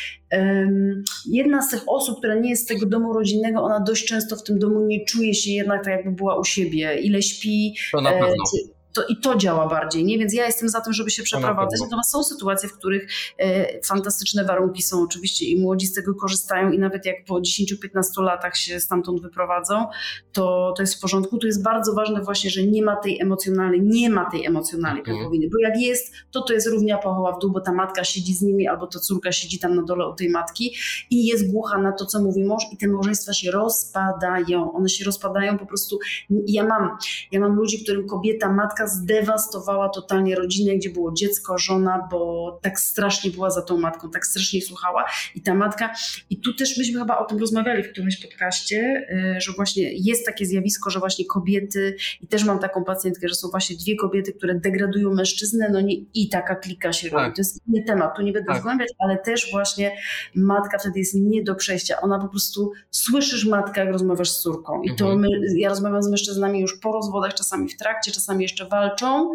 Jedna z tych osób, która nie jest z tego domu rodzinnego, ona dość często w tym domu nie czuje się jednak tak, jakby była u siebie. Ile śpi, to na e, pewno to i to działa bardziej, nie? Więc ja jestem za tym, żeby się przeprowadzać. Natomiast są sytuacje, w których e, fantastyczne warunki są oczywiście i młodzi z tego korzystają i nawet jak po 10-15 latach się stamtąd wyprowadzą, to, to jest w porządku. Tu jest bardzo ważne właśnie, że nie ma tej emocjonalnej, nie ma tej emocjonalnej mhm. bo jak jest, to to jest równia pochoła w dół, bo ta matka siedzi z nimi albo to córka siedzi tam na dole u tej matki i jest głucha na to, co mówi mąż i te małżeństwa się rozpadają. One się rozpadają po prostu. Ja mam, ja mam ludzi, którym kobieta, matka matka zdewastowała totalnie rodzinę, gdzie było dziecko, żona, bo tak strasznie była za tą matką, tak strasznie słuchała i ta matka, i tu też myśmy chyba o tym rozmawiali w którymś podcaście, y, że właśnie jest takie zjawisko, że właśnie kobiety, i też mam taką pacjentkę, że są właśnie dwie kobiety, które degradują mężczyznę, no nie, i taka klika się robi. Tak. To jest inny temat, tu nie będę tak. zgłębiać, ale też właśnie matka wtedy jest nie do przejścia. Ona po prostu, słyszysz matkę, jak rozmawiasz z córką. I to mhm. my, ja rozmawiam z mężczyznami już po rozwodach, czasami w trakcie, czasami jeszcze walczą.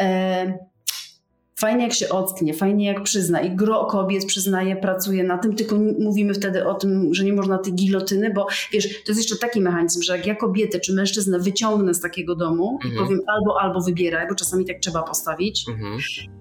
E, fajnie jak się ocknie, fajnie jak przyzna i gro kobiet przyznaje, pracuje na tym, tylko mówimy wtedy o tym, że nie można tej gilotyny, bo wiesz, to jest jeszcze taki mechanizm, że jak ja kobietę czy mężczyznę wyciągnę z takiego domu mhm. i powiem albo, albo wybieraj, bo czasami tak trzeba postawić mhm.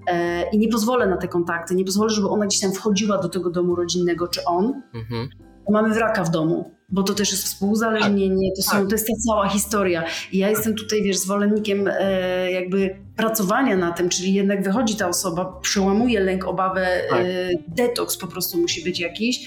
e, i nie pozwolę na te kontakty, nie pozwolę, żeby ona gdzieś tam wchodziła do tego domu rodzinnego, czy on, mhm. mamy wraka w domu bo to też jest współzależnienie, to, są, tak. to jest ta cała historia. I ja jestem tutaj, wiesz, zwolennikiem e, jakby pracowania na tym, czyli jednak wychodzi ta osoba, przełamuje lęk, obawę, tak. e, detoks po prostu musi być jakiś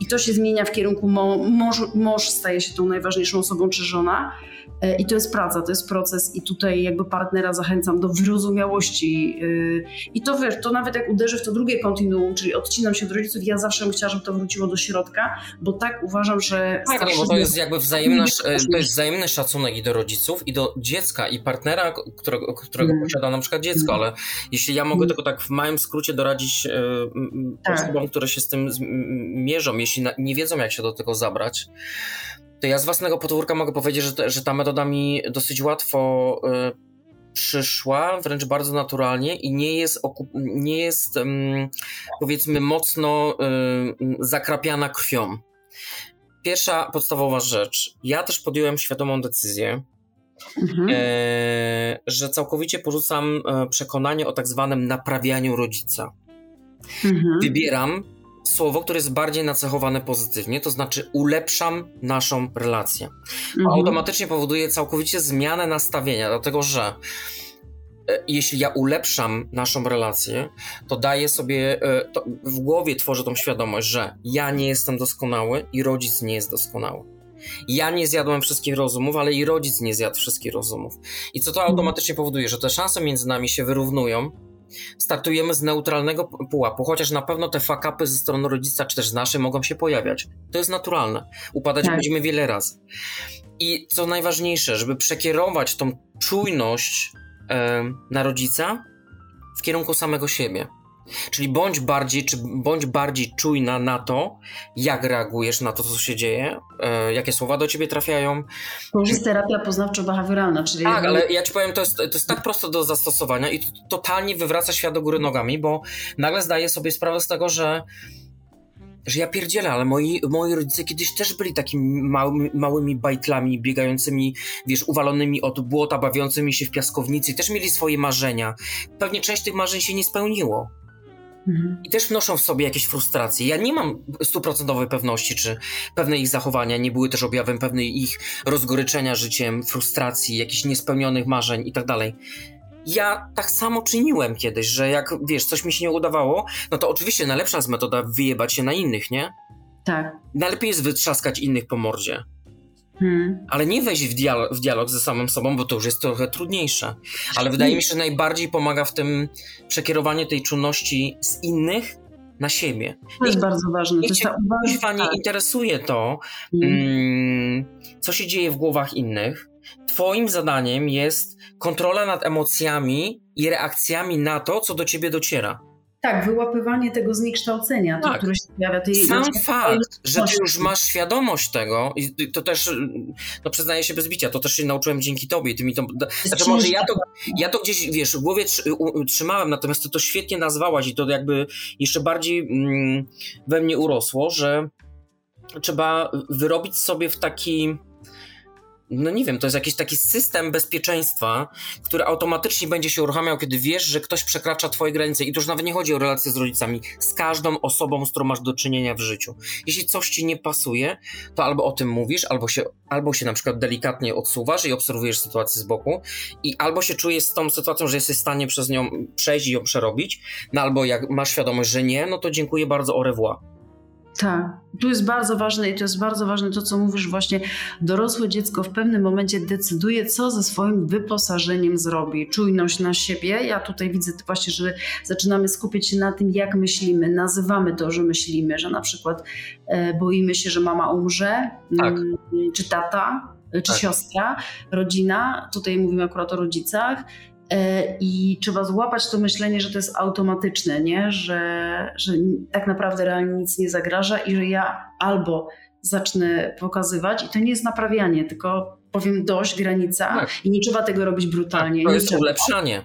i to się zmienia w kierunku mąż, mąż staje się tą najważniejszą osobą, czy żona, E, I to jest praca, to jest proces i tutaj jakby partnera zachęcam do wyrozumiałości. E, I to wiesz, to nawet jak uderzy w to drugie kontinuum, czyli odcinam się od rodziców, ja zawsze bym chciała, żeby to wróciło do środka, bo tak uważam, że... Tak, nie, bo to jest jakby wzajemny, to jest wzajemny szacunek i do rodziców, i do dziecka, i partnera, którego, którego mm. posiada na przykład dziecko, mm. ale jeśli ja mogę mm. tylko tak w małym skrócie doradzić e, tak. osobom, które się z tym mierzą, jeśli nie wiedzą, jak się do tego zabrać, to ja z własnego podwórka mogę powiedzieć, że, że ta metoda mi dosyć łatwo y, przyszła wręcz bardzo naturalnie i nie jest, nie jest powiedzmy mocno zakrapiana krwią. Pierwsza podstawowa rzecz. Ja też podjąłem świadomą decyzję, mhm. e, że całkowicie porzucam e, przekonanie o tak zwanym naprawianiu rodzica. Mhm. Wybieram słowo, które jest bardziej nacechowane pozytywnie, to znaczy ulepszam naszą relację. Mhm. Automatycznie powoduje całkowicie zmianę nastawienia, dlatego że jeśli ja ulepszam naszą relację, to daję sobie, e, to w głowie tworzę tą świadomość, że ja nie jestem doskonały i rodzic nie jest doskonały. Ja nie zjadłem wszystkich rozumów, ale i rodzic nie zjadł wszystkich rozumów. I co to mhm. automatycznie powoduje, że te szanse między nami się wyrównują, startujemy z neutralnego pułapu, chociaż na pewno te fakapy ze strony rodzica, czy też z naszej mogą się pojawiać. To jest naturalne. Upadać tak. będziemy wiele razy. I co najważniejsze, żeby przekierować tą czujność e, na rodzica w kierunku samego siebie. Czyli bądź bardziej, czy bądź bardziej czujna na to, jak reagujesz na to, co się dzieje, e, jakie słowa do ciebie trafiają. To jest terapia poznawczo-behawioralna, czyli... Tak, ale ja ci powiem, to jest, to jest tak prosto do zastosowania i to totalnie wywraca świat do góry nogami, bo nagle zdaję sobie sprawę z tego, że że ja pierdzielę, ale moi, moi rodzice kiedyś też byli takimi małymi, małymi bajtlami, biegającymi, wiesz, uwalonymi od błota, bawiącymi się w piaskownicy, też mieli swoje marzenia. Pewnie część tych marzeń się nie spełniło. Mhm. I też wnoszą w sobie jakieś frustracje. Ja nie mam stuprocentowej pewności, czy pewne ich zachowania nie były też objawem pewnej ich rozgoryczenia życiem, frustracji, jakichś niespełnionych marzeń i tak dalej. Ja tak samo czyniłem kiedyś, że jak wiesz, coś mi się nie udawało, no to oczywiście najlepsza jest metoda wyjebać się na innych, nie? Tak. Najlepiej jest wytrzaskać innych po mordzie. Hmm. Ale nie wejść w dialog, w dialog ze samym sobą, bo to już jest trochę trudniejsze. Ale wydaje mi się, że najbardziej pomaga w tym przekierowanie tej czujności z innych na siebie. To jest bardzo ważne. Niech cię uwaga, nie tak. interesuje to, hmm. mm, co się dzieje w głowach innych. Twoim zadaniem jest kontrola nad emocjami i reakcjami na to, co do ciebie dociera. Tak, wyłapywanie tego zniekształcenia, tak. to, które się pojawia. Tej, Sam fakt, że ty już masz świadomość tego, i to też, no przyznaję się bez bicia, to też się nauczyłem dzięki tobie. Ty mi to, znaczy może ja to, ja to gdzieś, wiesz, w głowie trzymałem, natomiast ty to świetnie nazwałaś i to jakby jeszcze bardziej mm, we mnie urosło, że trzeba wyrobić sobie w taki no nie wiem, to jest jakiś taki system bezpieczeństwa, który automatycznie będzie się uruchamiał, kiedy wiesz, że ktoś przekracza twoje granice. I to już nawet nie chodzi o relacje z rodzicami, z każdą osobą, z którą masz do czynienia w życiu. Jeśli coś ci nie pasuje, to albo o tym mówisz, albo się, albo się na przykład delikatnie odsuwasz i obserwujesz sytuację z boku, i albo się czujesz z tą sytuacją, że jesteś w stanie przez nią przejść i ją przerobić, no albo jak masz świadomość, że nie, no to dziękuję bardzo, au revoir. Tak, tu jest bardzo ważne i to jest bardzo ważne to, co mówisz właśnie. Dorosłe dziecko w pewnym momencie decyduje, co ze swoim wyposażeniem zrobi. Czujność na siebie. Ja tutaj widzę właśnie, że zaczynamy skupiać się na tym, jak myślimy. Nazywamy to, że myślimy, że na przykład e, boimy się, że mama umrze, tak. m, czy tata, czy tak. siostra, rodzina. Tutaj mówimy akurat o rodzicach E, I trzeba złapać to myślenie, że to jest automatyczne, nie? Że, że tak naprawdę realnie nic nie zagraża i że ja albo zacznę pokazywać, i to nie jest naprawianie, tylko powiem dość, granica, tak. i nie trzeba tego robić brutalnie. Tak, to jest ulepszanie.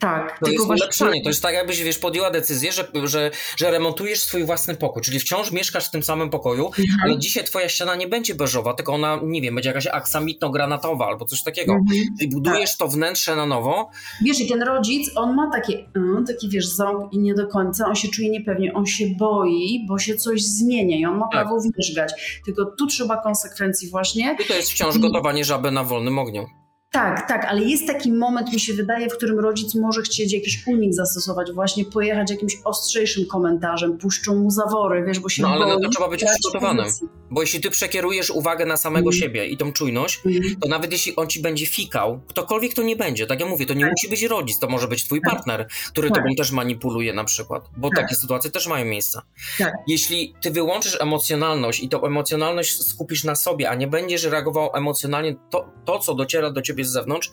Tak. To jest właśnie... ulepszanie. To jest tak, jakbyś wiesz, podjęła decyzję, że, że, że remontujesz swój własny pokój, czyli wciąż mieszkasz w tym samym pokoju, mhm. ale dzisiaj twoja ściana nie będzie beżowa, tylko ona, nie wiem, będzie jakaś aksamitno-granatowa albo coś takiego. Mhm. Budujesz tak. to wnętrze na nowo. Wiesz, i ten rodzic, on ma takie, yy, taki wiesz, ząb i nie do końca, on się czuje niepewnie, on się boi, bo się coś zmienia i on ma tak. prawo wierzgać. Tylko tu trzeba konsekwencji właśnie. I to jest wciąż gotowanie żaby na wolnym ogniu. Tak, tak, ale jest taki moment, mi się wydaje, w którym rodzic może chcieć jakiś unik zastosować, właśnie pojechać jakimś ostrzejszym komentarzem, puszczą mu zawory, wiesz, bo się No ale boi, to trzeba być przygotowanym, bo jeśli ty przekierujesz uwagę na samego mm. siebie i tą czujność, mm. to nawet jeśli on ci będzie fikał, ktokolwiek to nie będzie, tak jak mówię, to nie tak. musi być rodzic, to może być twój tak. partner, który tak. tobą też manipuluje na przykład, bo tak. takie sytuacje też mają miejsce. Tak. Jeśli ty wyłączysz emocjonalność i tą emocjonalność skupisz na sobie, a nie będziesz reagował emocjonalnie to, to co dociera do ciebie z zewnątrz,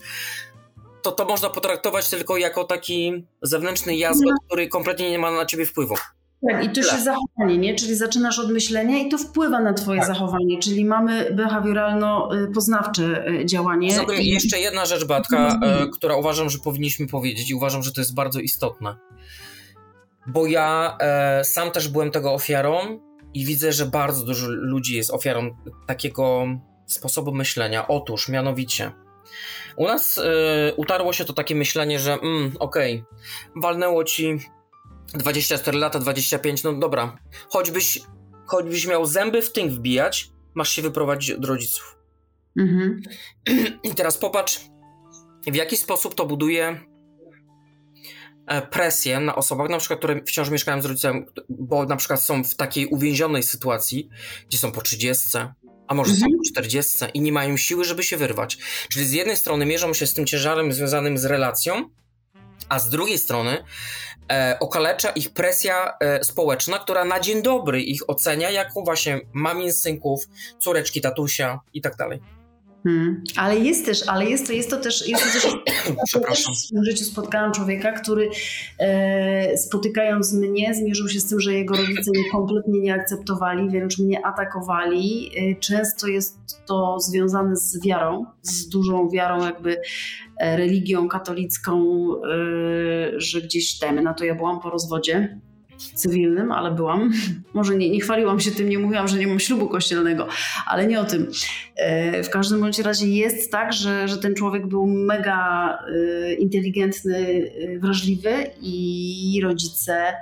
to to można potraktować tylko jako taki zewnętrzny jazgot, no. który kompletnie nie ma na ciebie wpływu. Tak, i to się zachowanie, nie? Czyli zaczynasz od myślenia i to wpływa na twoje Tak. zachowanie, czyli mamy behawioralno-poznawcze y, działanie. Poza tym I- jeszcze jedna rzecz, Batka, e, która uważam, że powinniśmy powiedzieć i uważam, że to jest bardzo istotne. Bo ja e, sam też byłem tego ofiarą i widzę, że bardzo dużo ludzi jest ofiarą takiego sposobu myślenia. Otóż, mianowicie, u nas e, utarło się to takie myślenie, że mm, okej, walnęło ci 24 lata, 25, no dobra, choćbyś, choćbyś miał zęby w tynk wbijać, masz się wyprowadzić od rodziców. Mhm. I teraz popatrz, w jaki sposób to buduje e, presję na osobach, na przykład, które wciąż mieszkają z rodzicami, bo na przykład są w takiej uwięzionej sytuacji, gdzie są po 30, a może są Mhm. po 40 i nie mają siły, żeby się wyrwać. Czyli z jednej strony mierzą się z tym ciężarem związanym z relacją, a z drugiej strony e, okalecza ich presja e, społeczna, która na dzień dobry ich ocenia jako właśnie mamin, synków, córeczki, tatusia i tak dalej. Hmm. Ale jest też, ale jest to, jest to też, jest to też w swoim życiu spotkałam człowieka, który e, spotykając mnie zmierzył się z tym, że jego rodzice mnie kompletnie nie akceptowali, wręcz mnie atakowali. E, często jest to związane z wiarą, z dużą wiarą jakby e, religią katolicką, e, że gdzieś dajmy na to ja byłam po rozwodzie cywilnym, ale byłam. Może nie, nie chwaliłam się tym, nie mówiłam, że nie mam ślubu kościelnego, ale nie o tym. E, W każdym bądź razie jest tak, że, że ten człowiek był mega e, inteligentny, e, wrażliwy i rodzice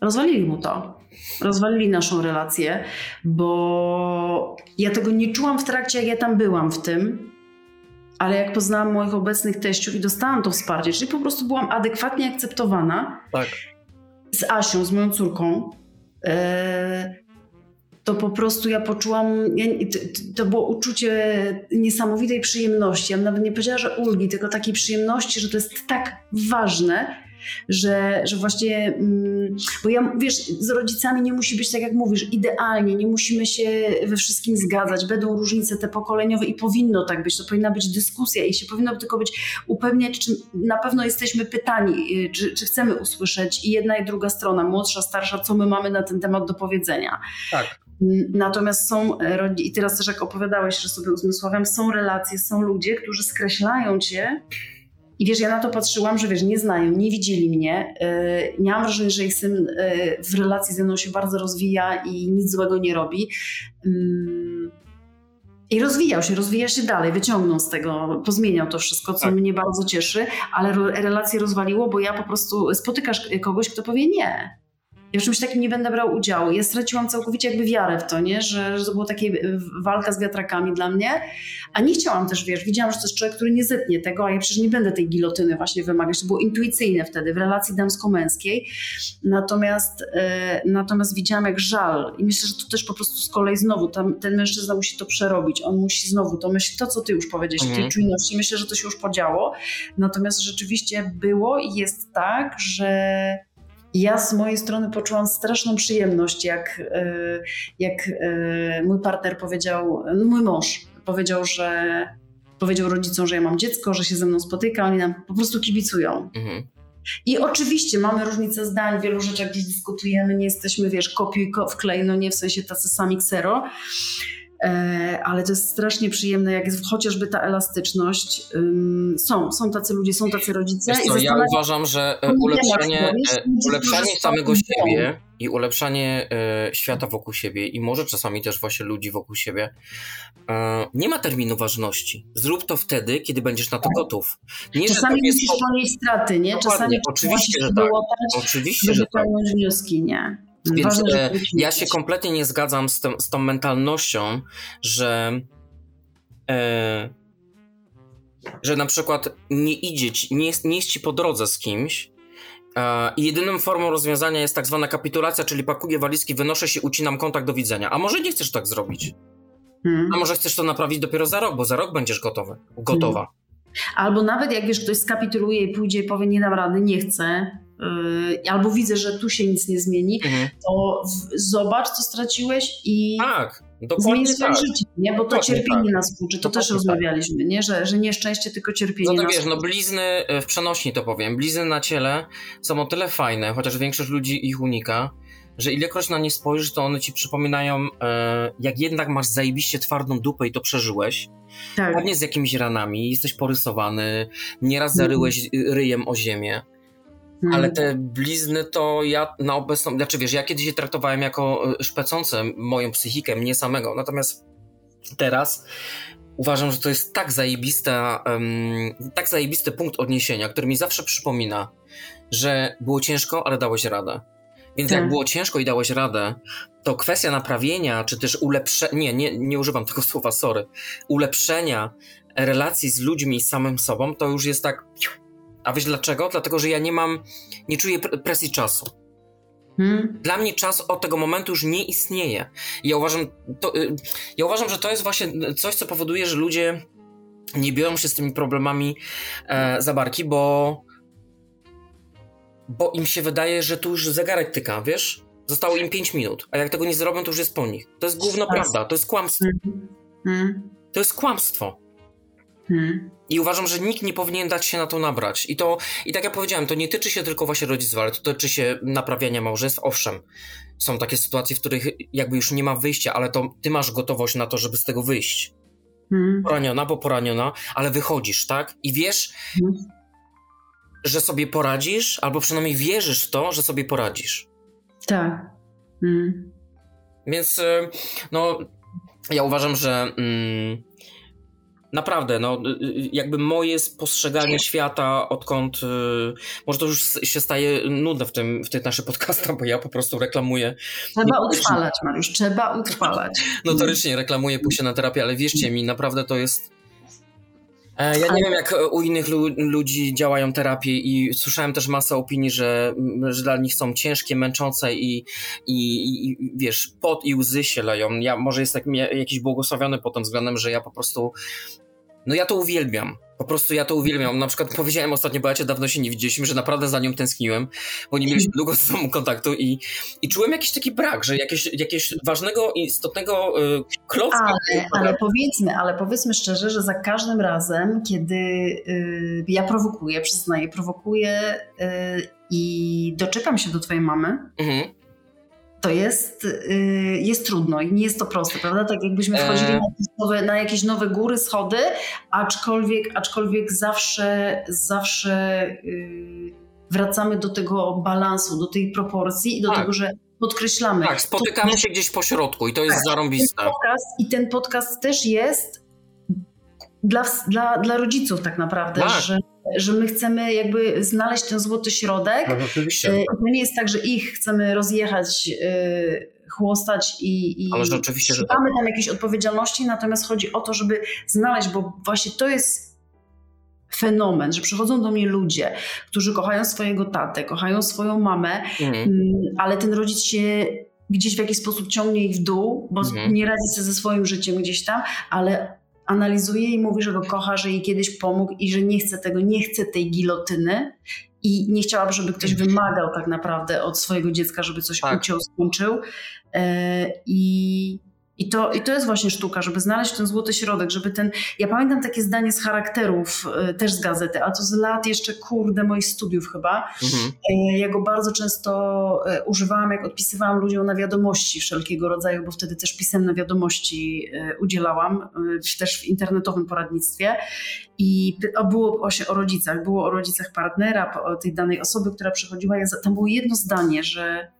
rozwalili mu to. Rozwalili naszą relację, bo ja tego nie czułam w trakcie, jak ja tam byłam w tym. Ale jak poznałam moich obecnych teściów i dostałam to wsparcie, czyli po prostu byłam adekwatnie akceptowana, Tak. Z Asią, z moją córką, e, to po prostu ja poczułam, to było uczucie niesamowitej przyjemności. Ja bym nawet nie powiedziała, że ulgi, tylko takiej przyjemności, że to jest tak ważne, że, że właśnie, mm, bo ja, wiesz, z rodzicami nie musi być tak jak mówisz, idealnie, nie musimy się we wszystkim zgadzać, będą różnice te pokoleniowe i powinno tak być, to powinna być dyskusja i się powinno tylko być upewniać, czy na pewno jesteśmy pytani, y, czy, czy chcemy usłyszeć i jedna i druga strona, młodsza, starsza, co my mamy na ten temat do powiedzenia. Tak. Natomiast są, e, i teraz też jak opowiadałeś, że sobie uzmysławiam, są relacje, są ludzie, którzy skreślają cię i wiesz, ja na to patrzyłam, że wiesz, nie znają, nie widzieli mnie. Yy, miałam wrażenie, że ich syn yy, w relacji ze mną się bardzo rozwija i nic złego nie robi. Yy, I rozwijał się, rozwija się dalej, wyciągnął z tego, pozmieniał to wszystko, co Tak. mnie bardzo cieszy, ale relacje rozwaliło, bo ja po prostu spotykasz kogoś, kto powie nie. Ja w czymś takim nie będę brał udziału. Ja straciłam całkowicie jakby wiarę w to, nie? Że, że to było takie y, walka z wiatrakami dla mnie, a nie chciałam też, wiesz, widziałam, że to jest człowiek, który nie zetnie tego, a ja przecież nie będę tej gilotyny właśnie wymagać. To było intuicyjne wtedy w relacji damsko-męskiej. Natomiast, e, natomiast widziałam jak żal i myślę, że to też po prostu z kolei znowu tam, ten mężczyzna musi to przerobić. On musi znowu to myśleć, to co ty już powiedziałeś, Mhm. tej czujności. Myślę, że to się już podziało. Natomiast rzeczywiście było i jest tak, że ja z mojej strony poczułam straszną przyjemność, jak, e, jak e, mój partner powiedział, no mój mąż powiedział, że powiedział rodzicom, że ja mam dziecko, że się ze mną spotyka, oni nam po prostu kibicują. Mhm. I oczywiście mamy różnice zdań, w wielu rzeczach gdzieś dyskutujemy, nie jesteśmy, wiesz, kopiuj, ko- wklej, no nie w sensie tacy sami ksero, ale to jest strasznie przyjemne, jak jest chociażby ta elastyczność. Są, są tacy ludzie, są tacy rodzice. Co, ja uważam, że e, e, ulepszanie Ludzie, samego siebie i ulepszanie e, świata wokół siebie i może czasami też właśnie ludzi wokół siebie e, nie ma terminu ważności. Zrób to wtedy, kiedy będziesz na to gotów. Nie, Czasami tak musisz po- ponieść straty, nie? Czasami oczywiście, że tak. Oczywiście, że tak. wnioski, nie? Więc e, ja się kompletnie nie zgadzam z, tą- z tą mentalnością, że e, że na przykład nie idzie ci, nie jest, nie jest ci po drodze z kimś i jedyną formą rozwiązania jest tak zwana kapitulacja, czyli pakuję walizki, wynoszę się, ucinam kontakt, do widzenia. A może nie chcesz tak zrobić? Hmm. A może chcesz to naprawić dopiero za rok, bo za rok będziesz gotowy, gotowa. Albo nawet jak wiesz, ktoś skapituluje i pójdzie i powie, nie dam rady, nie chcę, albo widzę, że tu się nic nie zmieni, Mhm. to w, zobacz, co straciłeś i Tak, zmień dokładnie swoje tak. życie, nie? Bo to Dokładnie cierpienie tak. nas uczy, to też Dokładnie rozmawialiśmy, nie? Że, że nie szczęście, tylko cierpienie No to wiesz, no blizny e, w przenośni to powiem, blizny na ciele są o tyle fajne, chociaż większość ludzi ich unika, że ilekroć na nie spojrzysz, to one ci przypominają, e, jak jednak masz zajebiście twardą dupę i to przeżyłeś, Tak. pewnie z jakimiś ranami, jesteś porysowany, nieraz Mhm. zaryłeś y, ryjem o ziemię, Mm. ale te blizny to ja na obecną, znaczy wiesz, ja kiedyś je traktowałem jako y, szpecące moją psychikę, mnie samego, natomiast teraz uważam, że to jest tak zajebista, em, tak zajebisty punkt odniesienia, który mi zawsze przypomina, że było ciężko, ale dałeś radę. Więc jak Tak. było ciężko i dałeś radę, to kwestia naprawienia, czy też ulepszenia, nie, nie, nie używam tego słowa, sorry, ulepszenia relacji z ludźmi i samym sobą, to już jest tak... A wiesz dlaczego? Dlatego, że ja nie mam, nie czuję pre- presji czasu. Mm. Dla mnie czas od tego momentu już nie istnieje. I ja uważam, to, y, ja uważam, że to jest właśnie coś, co powoduje, że ludzie nie biorą się z tymi problemami e, za barki, bo, bo im się wydaje, że tu już zegarek tyka, wiesz? Zostało im 5 minut, a jak tego nie zrobią, to już jest po nich. To jest główna Tak. prawda, to jest kłamstwo. Mm. Mm. To jest kłamstwo. Mm. I uważam, że nikt nie powinien dać się na to nabrać. I to, i tak jak powiedziałem, to nie tyczy się tylko właśnie rodziców, ale to tyczy się naprawiania małżeństw. Owszem, są takie sytuacje, w których jakby już nie ma wyjścia, ale to ty masz gotowość na to, żeby z tego wyjść. Mm. Poraniona, bo poraniona, ale wychodzisz, tak? I wiesz, Mhm. że sobie poradzisz, albo przynajmniej wierzysz w to, że sobie poradzisz. Tak. Mm. Więc, y, no, ja uważam, że mm, naprawdę, no, y, y, jakby moje postrzeganie świata, odkąd, y, może to już się staje nudne w tym, w tych naszych podcastach, bo ja po prostu reklamuję, Trzeba utrwalać, Mariusz, trzeba utrwalać. notorycznie reklamuję pójście na terapię, ale wierzcie mi, naprawdę to jest... E, Ja nie Ale- wiem, jak u innych lu- ludzi działają terapie i słyszałem też masę opinii, że, że dla nich są ciężkie, męczące i, i, i wiesz, pot i łzy się leją. Ja może jestem jakiś błogosławiony pod tym względem, że ja po prostu, no ja to uwielbiam. Po prostu ja to uwielbiam. Na przykład powiedziałem ostatnio, bo ja cię dawno się nie widzieliśmy, że naprawdę za nią tęskniłem, bo nie mieliśmy długo ze sobą kontaktu i, i czułem jakiś taki brak, że jakieś, jakiegoś ważnego, istotnego y, klocka. Ale, ale powiedzmy, ale powiedzmy szczerze, że za każdym razem, kiedy y, ja prowokuję, przyznaję, prowokuję y, i doczekam się do twojej mamy, Mhm. To jest, y, jest trudno i nie jest to proste, prawda? Tak jakbyśmy wchodzili Eee. na, jakieś nowe, na jakieś nowe góry, schody, aczkolwiek, aczkolwiek zawsze, zawsze y, wracamy do tego balansu, do tej proporcji i do Tak. tego, że podkreślamy. Tak, spotykamy się gdzieś po środku i to jest Tak. zarąbiste. podcast i ten podcast też jest dla, dla, dla rodziców tak naprawdę, Tak. Że, że my chcemy jakby znaleźć ten złoty środek. No, oczywiście. To nie jest tak, że ich chcemy rozjechać, e, chłostać i, i Ale że tak. tam jakiejś odpowiedzialności, natomiast chodzi o to, żeby znaleźć, bo właśnie to jest fenomen, że przychodzą do mnie ludzie, którzy kochają swojego tatę, kochają swoją mamę, Mhm. Mm, ale ten rodzic się gdzieś w jakiś sposób ciągnie ich w dół, bo Mhm. nie radzi sobie ze swoim życiem gdzieś tam, ale analizuje i mówi, że go kocha, że jej kiedyś pomógł i że nie chce tego, nie chce tej gilotyny i nie chciałaby, żeby ktoś wymagał tak naprawdę od swojego dziecka, żeby coś Tak. uciął, skończył. E, I, i, to, I to jest właśnie sztuka, żeby znaleźć ten złoty środek, żeby ten... Ja pamiętam takie zdanie z charakterów, e, też z gazety, a to z lat jeszcze, kurde, moich studiów chyba, Mhm. E, Ja go bardzo często e, używałam, jak odpisywałam ludziom na wiadomości wszelkiego rodzaju, bo wtedy też pisemne wiadomości udzielałam, też w internetowym poradnictwie. I było właśnie o rodzicach, było o rodzicach partnera, tej danej osoby, która przychodziła. Tam było jedno zdanie, że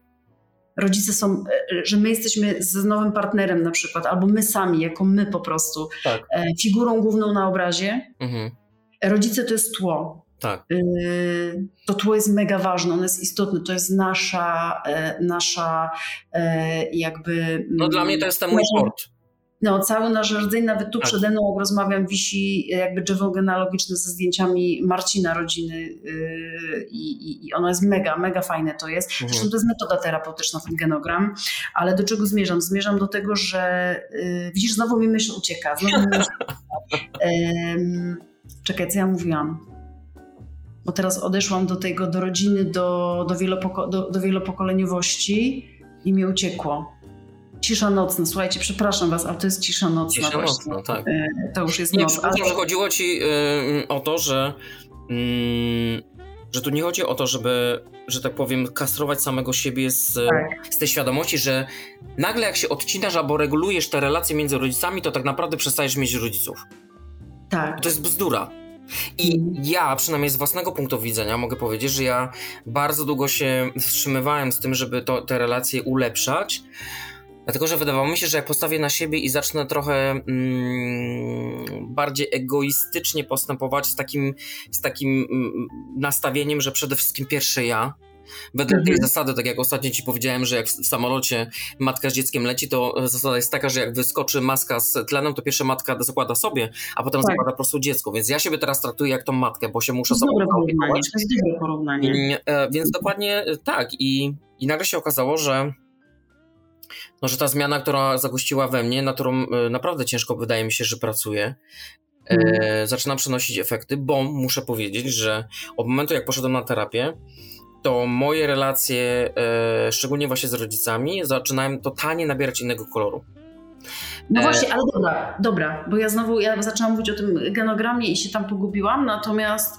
rodzice są, e, że my jesteśmy z nowym partnerem na przykład, albo my sami, jako my po prostu, Tak. e, figurą główną na obrazie. Mhm. Rodzice to jest tło, Tak. Yy, to tło jest mega ważne, ono jest istotne, to jest nasza, e, nasza e, jakby... No dla mnie to jest ten mój nasza- port. No, cały nasz rdzeń, nawet tu Tak. przede mną, jak rozmawiam, wisi jakby drzewo genealogiczne ze zdjęciami Marcina rodziny yy, i, i, ono jest mega, mega fajne to jest. Mhm. Zresztą to jest metoda terapeutyczna, ten genogram. Ale do czego zmierzam? Zmierzam do tego, że yy, widzisz, znowu mi myśl ucieka. Znowu mi myśl czekaj, co ja mówiłam? bo teraz odeszłam do tego, do rodziny, do, do, wielopoko- do, do wielopokoleniowości i mi uciekło. Cisza nocna, słuchajcie, przepraszam was, ale to jest cisza nocna Cisza właśnie. nocna, tak. E, To już jest Nie, noc. że chodziło ci y, o to, że, mm, że tu nie chodzi o to, żeby, że tak powiem, kastrować samego siebie z, Tak. z tej świadomości, że nagle jak się odcinasz albo regulujesz te relacje między rodzicami, to tak naprawdę przestajesz mieć rodziców. Tak. To jest bzdura. I Mhm. ja, przynajmniej z własnego punktu widzenia, mogę powiedzieć, że ja bardzo długo się wstrzymywałem z tym, żeby to, te relacje ulepszać. Dlatego, że wydawało mi się, że jak postawię na siebie i zacznę trochę mm, bardziej egoistycznie postępować z takim, z takim mm, nastawieniem, że przede wszystkim pierwsze ja, Wedle tej Mhm. zasady, tak jak ostatnio ci powiedziałem, że jak w samolocie matka z dzieckiem leci, to zasada jest taka, że jak wyskoczy maska z tlenem, to pierwsza matka zakłada sobie, a potem Tak. zakłada po prostu dziecko. Więc ja siebie teraz traktuję jak tą matkę, bo się To muszę sobą dobre porównanie. To jest dobre porównanie. E, Więc dokładnie e, tak. I, I nagle się okazało, że, no, że ta zmiana, która zagościła we mnie, na którą e, naprawdę ciężko wydaje mi się, że pracuję, e, Mhm. zaczyna przynosić efekty, bo muszę powiedzieć, że od momentu jak poszedłem na terapię, to moje relacje, e, szczególnie właśnie z rodzicami, zaczynają totalnie nabierać innego koloru. No E, właśnie, ale dobra, dobra, bo ja znowu ja zaczęłam mówić o tym genogramie i się tam pogubiłam, natomiast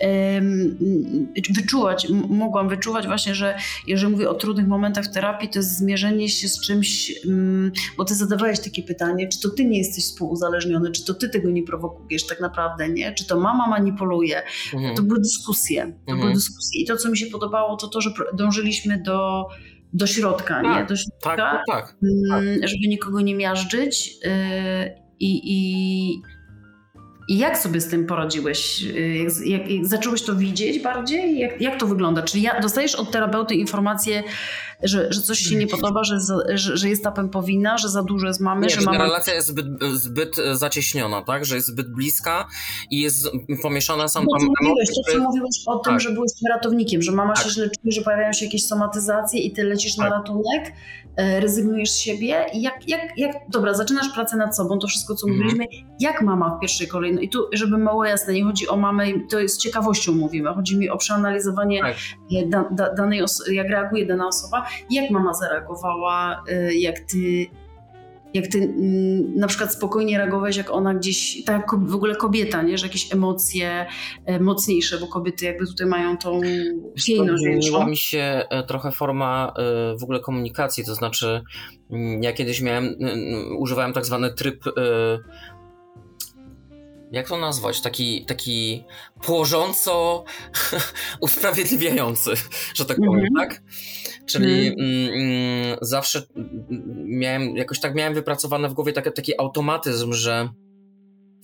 em, wyczuwać, mogłam wyczuwać właśnie, że jeżeli mówię o trudnych momentach w terapii, to jest zmierzenie się z czymś, mm, bo ty zadawałeś takie pytanie, czy to ty nie jesteś współuzależniony, czy to ty tego nie prowokujesz tak naprawdę, nie? Czy to mama manipuluje? Mhm. To były dyskusje, to Mhm. były dyskusje i to, co mi się podobało, to to, że dążyliśmy do, do środka, nie? Tak, Do Tak, środka, tak, tak. Mm, żeby nikogo nie miażdżyć. yy, I, i, i jak sobie z tym poradziłeś? Jak, jak, jak zacząłeś to widzieć bardziej? Jak, jak to wygląda? Czyli ja, dostajesz od terapeuty informację, że, że coś się nie podoba, że, za, że, że jest ta pępowina, że za dużo jest mamy, Nie, że mama... relacja jest zbyt, zbyt e, zacieśniona, tak? Że jest zbyt bliska i jest pomieszana sam To, tam co mówiłeś, to, co mówiłeś o tym, Tak. że byłeś tym ratownikiem, że mama Tak. się źle czuje, że pojawiają się jakieś somatyzacje i ty lecisz na Tak. ratunek, e, rezygnujesz z siebie i jak, jak, jak, dobra, zaczynasz pracę nad sobą, to wszystko, co Mhm. mówiliśmy, jak mama w pierwszej kolejności, i tu, żeby mało jasne, nie chodzi o mamę, to jest z ciekawością mówimy, chodzi mi o przeanalizowanie Tak. e, da, da, danej osoby, jak reaguje dana osoba, jak mama zareagowała, e, jak ty jak ty mm, na przykład spokojnie reagowałeś, jak ona gdzieś, tak w ogóle kobieta, nie? że jakieś emocje e, mocniejsze, bo kobiety jakby tutaj mają tą piejność większą. mi się e, trochę forma e, w ogóle komunikacji, to znaczy mm, ja kiedyś miałem, mm, używałem tak zwany tryb jak to nazwać? Taki, taki płożąco usprawiedliwiający, że tak powiem, Mhm. tak? Czyli Mhm. mm, mm, zawsze mm, miałem, jakoś tak miałem wypracowane w głowie taki, taki automatyzm, że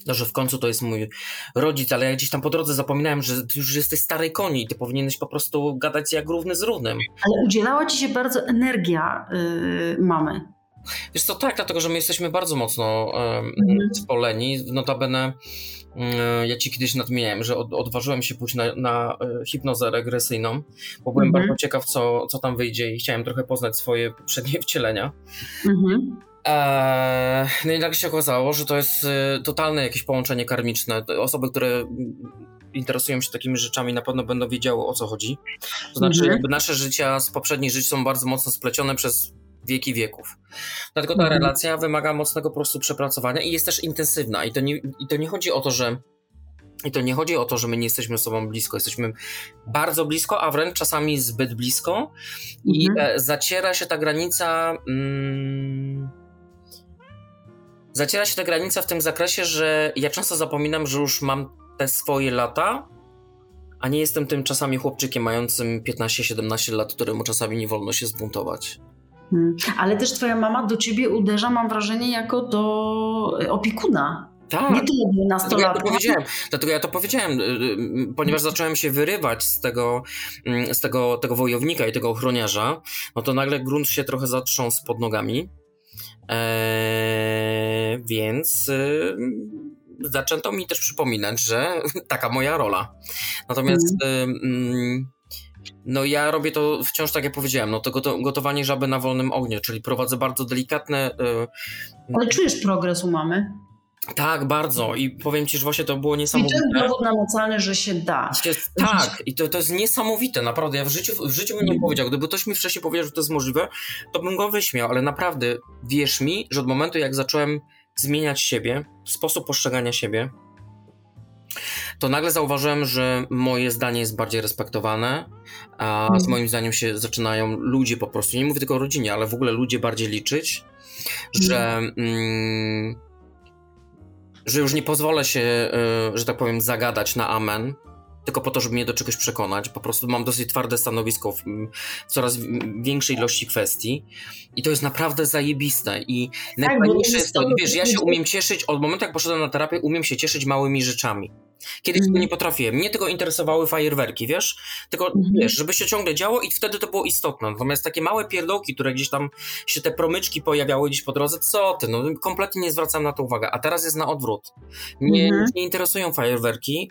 no, że w końcu to jest mój rodzic, ale ja gdzieś tam po drodze zapominałem, że ty już jesteś starej koni i ty powinieneś po prostu gadać jak równy z równym. Ale udzielała ci się bardzo energia y, mamy. Wiesz co, tak, dlatego, że my jesteśmy bardzo mocno Mhm. spoleni. Notabene mm, ja ci kiedyś nadmieniałem, że od, odważyłem się pójść na, na e, hipnozę regresyjną, bo byłem Mhm. bardzo ciekaw, co, co tam wyjdzie i chciałem trochę poznać swoje poprzednie wcielenia. Mhm. Eee, no i nagle się okazało, że to jest e, totalne jakieś połączenie karmiczne. Osoby, które interesują się takimi rzeczami, na pewno będą wiedziały o co chodzi. To znaczy, Mhm. jakby nasze życia z poprzednich żyć są bardzo mocno splecione przez wieki wieków. Dlatego ta Mhm. relacja wymaga mocnego po prostu przepracowania i jest też intensywna. I to nie, i to nie chodzi o to, że. I to nie chodzi o to, że my nie jesteśmy sobą blisko. Jesteśmy bardzo blisko, a wręcz czasami zbyt blisko. I Mhm. e, zaciera się ta granica. Mm, zaciera się ta granica w tym zakresie, że ja często zapominam, że już mam te swoje lata, a nie jestem tym czasami chłopczykiem mającym 15-17 lat, któremu czasami nie wolno się zbuntować. Mhm. Ale też twoja mama do ciebie uderza, mam wrażenie, jako do y, opiekuna. Tak. Nie tyle do Dlatego ja to nastolatka. powiedziałem, dlatego ja to powiedziałem, y, y, ponieważ zacząłem się wyrywać z tego, mm, z tego, tego wojownika i tego ochroniarza, no to nagle grunt się trochę zatrząsł pod nogami. Eee, więc y, zaczęto mi też przypominać, że taka moja rola. Natomiast y, mm, no ja robię to wciąż tak jak powiedziałem, no to goto- gotowanie żaby na wolnym ogniu, czyli prowadzę bardzo delikatne y, Ale czujesz progres u mamy? Tak, bardzo. I powiem ci, że właśnie to było niesamowite. I to jest dowód namacalny, że się da. Tak, i to, to jest niesamowite, naprawdę. Ja w życiu, w życiu bym nie powiedział. Gdyby ktoś mi wcześniej powiedział, że to jest możliwe, to bym go wyśmiał, ale naprawdę wierz mi, że od momentu, jak zacząłem zmieniać siebie, sposób postrzegania siebie, to nagle zauważyłem, że moje zdanie jest bardziej respektowane, a z mhm. moim zdaniem się zaczynają ludzie po prostu, nie mówię tylko o rodzinie, ale w ogóle ludzie bardziej liczyć, że, mhm. mm, że już nie pozwolę się, y, że tak powiem, zagadać na amen, tylko po to, żeby mnie do czegoś przekonać. Po prostu mam dosyć twarde stanowisko w coraz większej ilości kwestii i to jest naprawdę zajebiste. I tak, najfajniejsze jest to, wiesz, ja się umiem cieszyć, od momentu jak poszedłem na terapię, umiem się cieszyć małymi rzeczami. Kiedyś mm. tego nie potrafiłem. Mnie tylko interesowały fajerwerki, wiesz? Tylko, mm. wiesz, żeby się ciągle działo i wtedy to było istotne. Natomiast takie małe pierdołki, które gdzieś tam się te promyczki pojawiały gdzieś po drodze, co ty, no kompletnie nie zwracam na to uwagi. A teraz jest na odwrót. Mnie mm. nie interesują fajerwerki,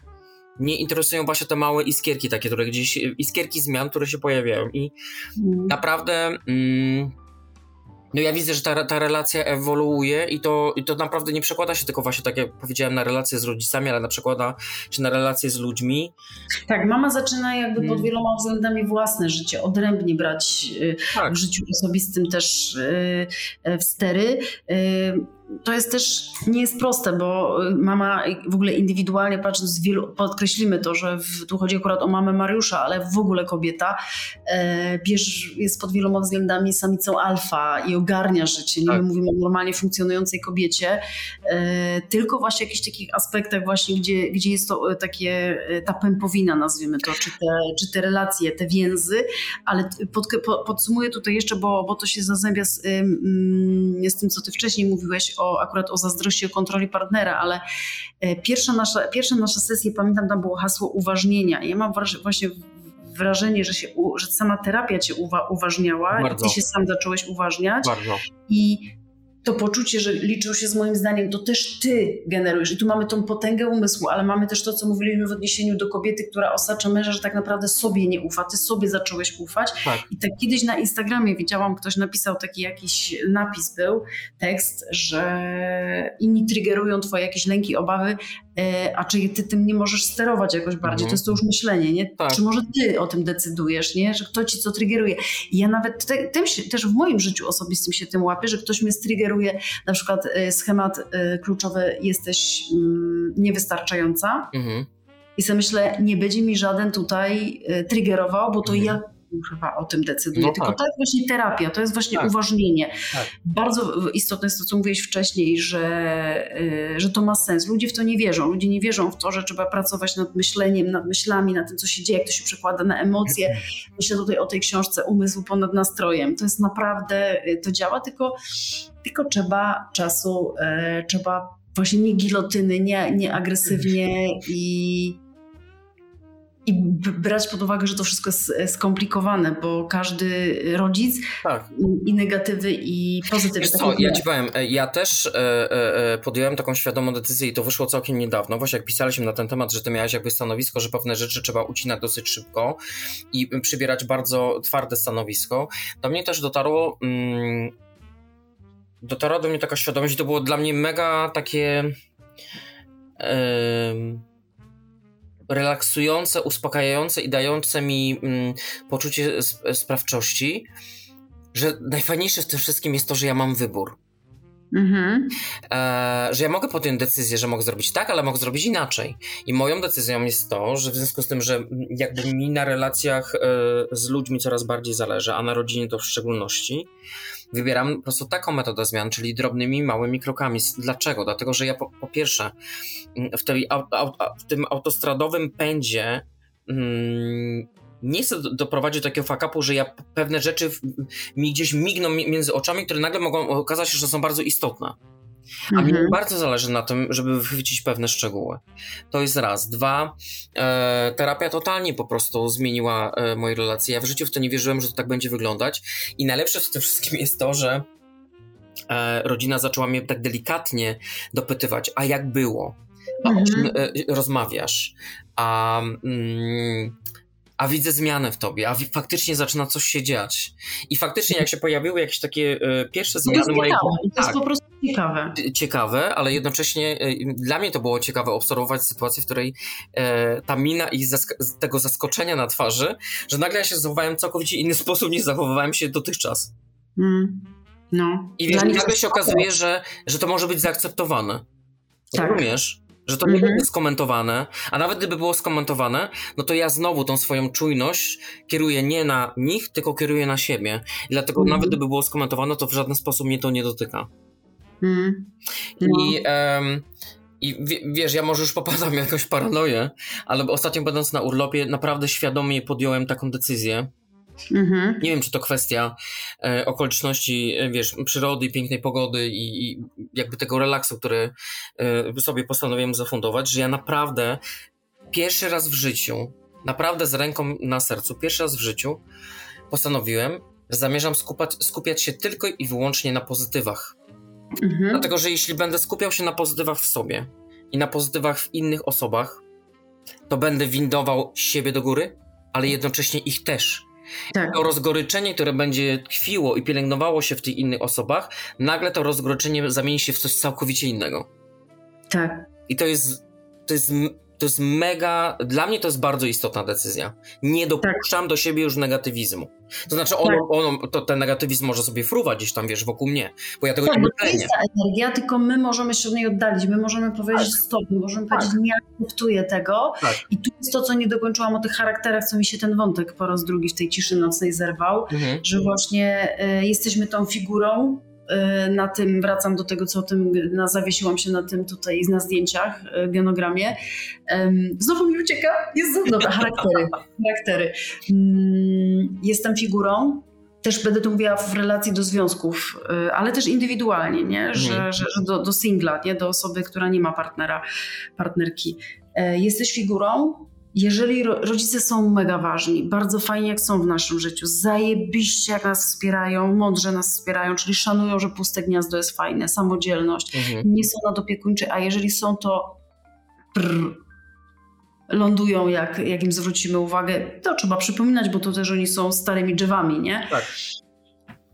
mnie interesują właśnie te małe iskierki takie, które gdzieś, iskierki zmian, które się pojawiają i mm. naprawdę... Mm, no ja widzę, że ta, ta relacja ewoluuje i to, i to naprawdę nie przekłada się tylko właśnie, tak jak powiedziałem, na relacje z rodzicami, ale na przekłada się na relacje z ludźmi. Tak, mama zaczyna jakby pod hmm. wieloma względami własne życie odrębnie brać y, tak. w życiu osobistym też y, y, w stery to jest też, nie jest proste, bo mama w ogóle indywidualnie patrząc, wielu, podkreślimy to, że w, tu chodzi akurat o mamę Mariusza, ale w ogóle kobieta e, bierz, jest pod wieloma względami samicą alfa i ogarnia życie. Nie tak. My mówimy o normalnie funkcjonującej kobiecie, e, tylko właśnie w jakichś takich aspektach właśnie, gdzie, gdzie jest to takie, e, ta pępowina nazwijmy to, czy te, czy te relacje, te więzy, ale pod, podsumuję tutaj jeszcze, bo, bo to się zazębia z, z tym, co ty wcześniej mówiłeś o, akurat o zazdrości, o kontroli partnera, ale e, pierwsza nasza, pierwsza nasza sesja, pamiętam, tam było hasło uważnienia. Ja mam właśnie wrażenie, że, się, że sama terapia cię uwa, uważniała Bardzo. ty się sam zacząłeś uważniać. Bardzo. I to poczucie, że liczył się z moim zdaniem, to też ty generujesz. I tu mamy tą potęgę umysłu, ale mamy też to, co mówiliśmy w odniesieniu do kobiety, która osacza męża, że tak naprawdę sobie nie ufa. Ty sobie zacząłeś ufać. Tak. I tak kiedyś na Instagramie widziałam, ktoś napisał taki jakiś napis był, tekst, że inni triggerują twoje jakieś lęki, obawy, a czy ty tym nie możesz sterować jakoś bardziej, mhm. to jest to już myślenie, nie? Tak. Czy może ty o tym decydujesz, nie? Że kto ci co triggeruje. I ja nawet te, tym się, też w moim życiu osobistym się tym łapię, że ktoś mnie striggeruje, na przykład e, schemat e, kluczowy jesteś mm, niewystarczająca. Mhm. I sobie myślę, nie będzie mi żaden tutaj triggerował, bo to mhm. ja kurwa o tym decyduje. No Tylko tak. to jest właśnie terapia, to jest właśnie tak. uważnienie. Tak. Bardzo istotne jest to, co mówiłeś wcześniej, że, y, że to ma sens. Ludzie w to nie wierzą. Ludzie nie wierzą w to, że trzeba pracować nad myśleniem, nad myślami, nad tym, co się dzieje, jak to się przekłada na emocje. Myślę tutaj o tej książce Umysł ponad nastrojem. To jest naprawdę, y, to działa, tylko, tylko trzeba czasu, e, trzeba właśnie nie gilotyny, nie, nie agresywnie i i brać pod uwagę, że to wszystko jest e, skomplikowane, bo każdy rodzic tak. i negatywy, i pozytywy. Wiesz co, ja ci powiem, e, ja też e, e, podjąłem taką świadomą decyzję i to wyszło całkiem niedawno. Właśnie jak pisaliśmy na ten temat, że ty miałeś jakby stanowisko, że pewne rzeczy trzeba ucinać dosyć szybko i przybierać bardzo twarde stanowisko. Do mnie też dotarło, mm, dotarła do mnie taka świadomość, to było dla mnie mega takie... Yy, relaksujące, uspokajające i dające mi mm, poczucie sprawczości, że najfajniejsze w tym wszystkim jest to, że ja mam wybór. Mhm. E, że ja mogę podjąć decyzję, że mogę zrobić tak, ale mogę zrobić inaczej. I moją decyzją jest to, że w związku z tym, że jakby mi na relacjach e, z ludźmi coraz bardziej zależy, a na rodzinie to w szczególności, wybieram po prostu taką metodę zmian, czyli drobnymi, małymi krokami. Dlaczego? Dlatego, że ja po, po pierwsze w, tej, w, tym autostradowym pędzie mm, nie chcę doprowadzić do takiego fakapu, że ja pewne rzeczy mi gdzieś migną między oczami, które nagle mogą okazać się, że są bardzo istotne. A mhm. mi bardzo zależy na tym, żeby wychwycić pewne szczegóły. To jest raz. Dwa, e, terapia totalnie po prostu zmieniła e, moje relacje. Ja w życiu w to nie wierzyłem, że to tak będzie wyglądać. I najlepsze w tym wszystkim jest to, że e, rodzina zaczęła mnie tak delikatnie dopytywać, a jak było? A mhm. o czym e, rozmawiasz? A. Mm, a widzę zmianę w tobie, a faktycznie zaczyna coś się dziać. I faktycznie jak się pojawiły jakieś takie e, pierwsze To jest zmiany mojego... ciekawe. To jest Tak. po prostu ciekawe. ciekawe, ale jednocześnie e, dla mnie to było ciekawe obserwować sytuację, w której e, ta mina i zask- tego zaskoczenia na twarzy, że nagle ja się zachowałem w całkowicie inny sposób niż zachowywałem się dotychczas. Mm. No. I wiesz, nagle się okazuje, że, że to może być zaakceptowane. Tak. Rozumiesz? Że to nie Mhm. będzie skomentowane, a nawet gdyby było skomentowane, no to ja znowu tą swoją czujność kieruję nie na nich, tylko kieruję na siebie. I dlatego Mhm. nawet gdyby było skomentowane, to w żaden sposób mnie to nie dotyka. Mm. No. I, em, i wie- wiesz, ja może już popadam w jakąś paranoję, ale ostatnio będąc na urlopie, naprawdę świadomie podjąłem taką decyzję. Mhm. Nie wiem, czy to kwestia e, okoliczności, e, wiesz, przyrody, pięknej pogody i, i jakby tego relaksu, który e, sobie postanowiłem zafundować, że ja naprawdę pierwszy raz w życiu, naprawdę z ręką na sercu, pierwszy raz w życiu postanowiłem, że zamierzam skupać, skupiać się tylko i wyłącznie na pozytywach. Mhm. Dlatego, że jeśli będę skupiał się na pozytywach w sobie i na pozytywach w innych osobach, to będę windował siebie do góry, ale jednocześnie ich też. Tak. To rozgoryczenie, które będzie tkwiło i pielęgnowało się w tych innych osobach, nagle to rozgoryczenie zamieni się w coś całkowicie innego. Tak. I to jest, to jest, to jest mega, dla mnie to jest bardzo istotna decyzja. Nie dopuszczam do siebie już negatywizmu. To znaczy, ono, Tak. ono, to, ten negatywizm może sobie fruwać gdzieś tam, wiesz, wokół mnie, bo ja tego Tak, nie to jest ta energia, tylko my możemy się od niej oddalić, my możemy powiedzieć stop, my możemy powiedzieć nie akceptuję tego Tak. i tu jest to, co nie dokończyłam o tych charakterach, co mi się ten wątek po raz drugi w tej ciszy nocnej zerwał, Mhm. że właśnie y, jesteśmy tą figurą, na tym, wracam do tego, co o tym, na, zawiesiłam się na tym tutaj na zdjęciach, y, bionogramie. Ym, znowu mi ucieka, jest dobra, charaktery, charaktery. Mm, jestem figurą, też będę tu mówiła w relacji do związków, y, ale też indywidualnie, nie? Że, Mhm. że, że do, do singla, nie? do osoby, która nie ma partnera, partnerki. E, Jesteś figurą, jeżeli ro, rodzice są mega ważni, bardzo fajnie jak są w naszym życiu, zajebiście jak nas wspierają, mądrze nas wspierają, czyli szanują, że puste gniazdo jest fajne, samodzielność, Mhm. nie są nadopiekuńcze, a jeżeli są, to prr, lądują, jak, jak im zwrócimy uwagę. To trzeba przypominać, bo to też oni są starymi drzewami, nie? Tak.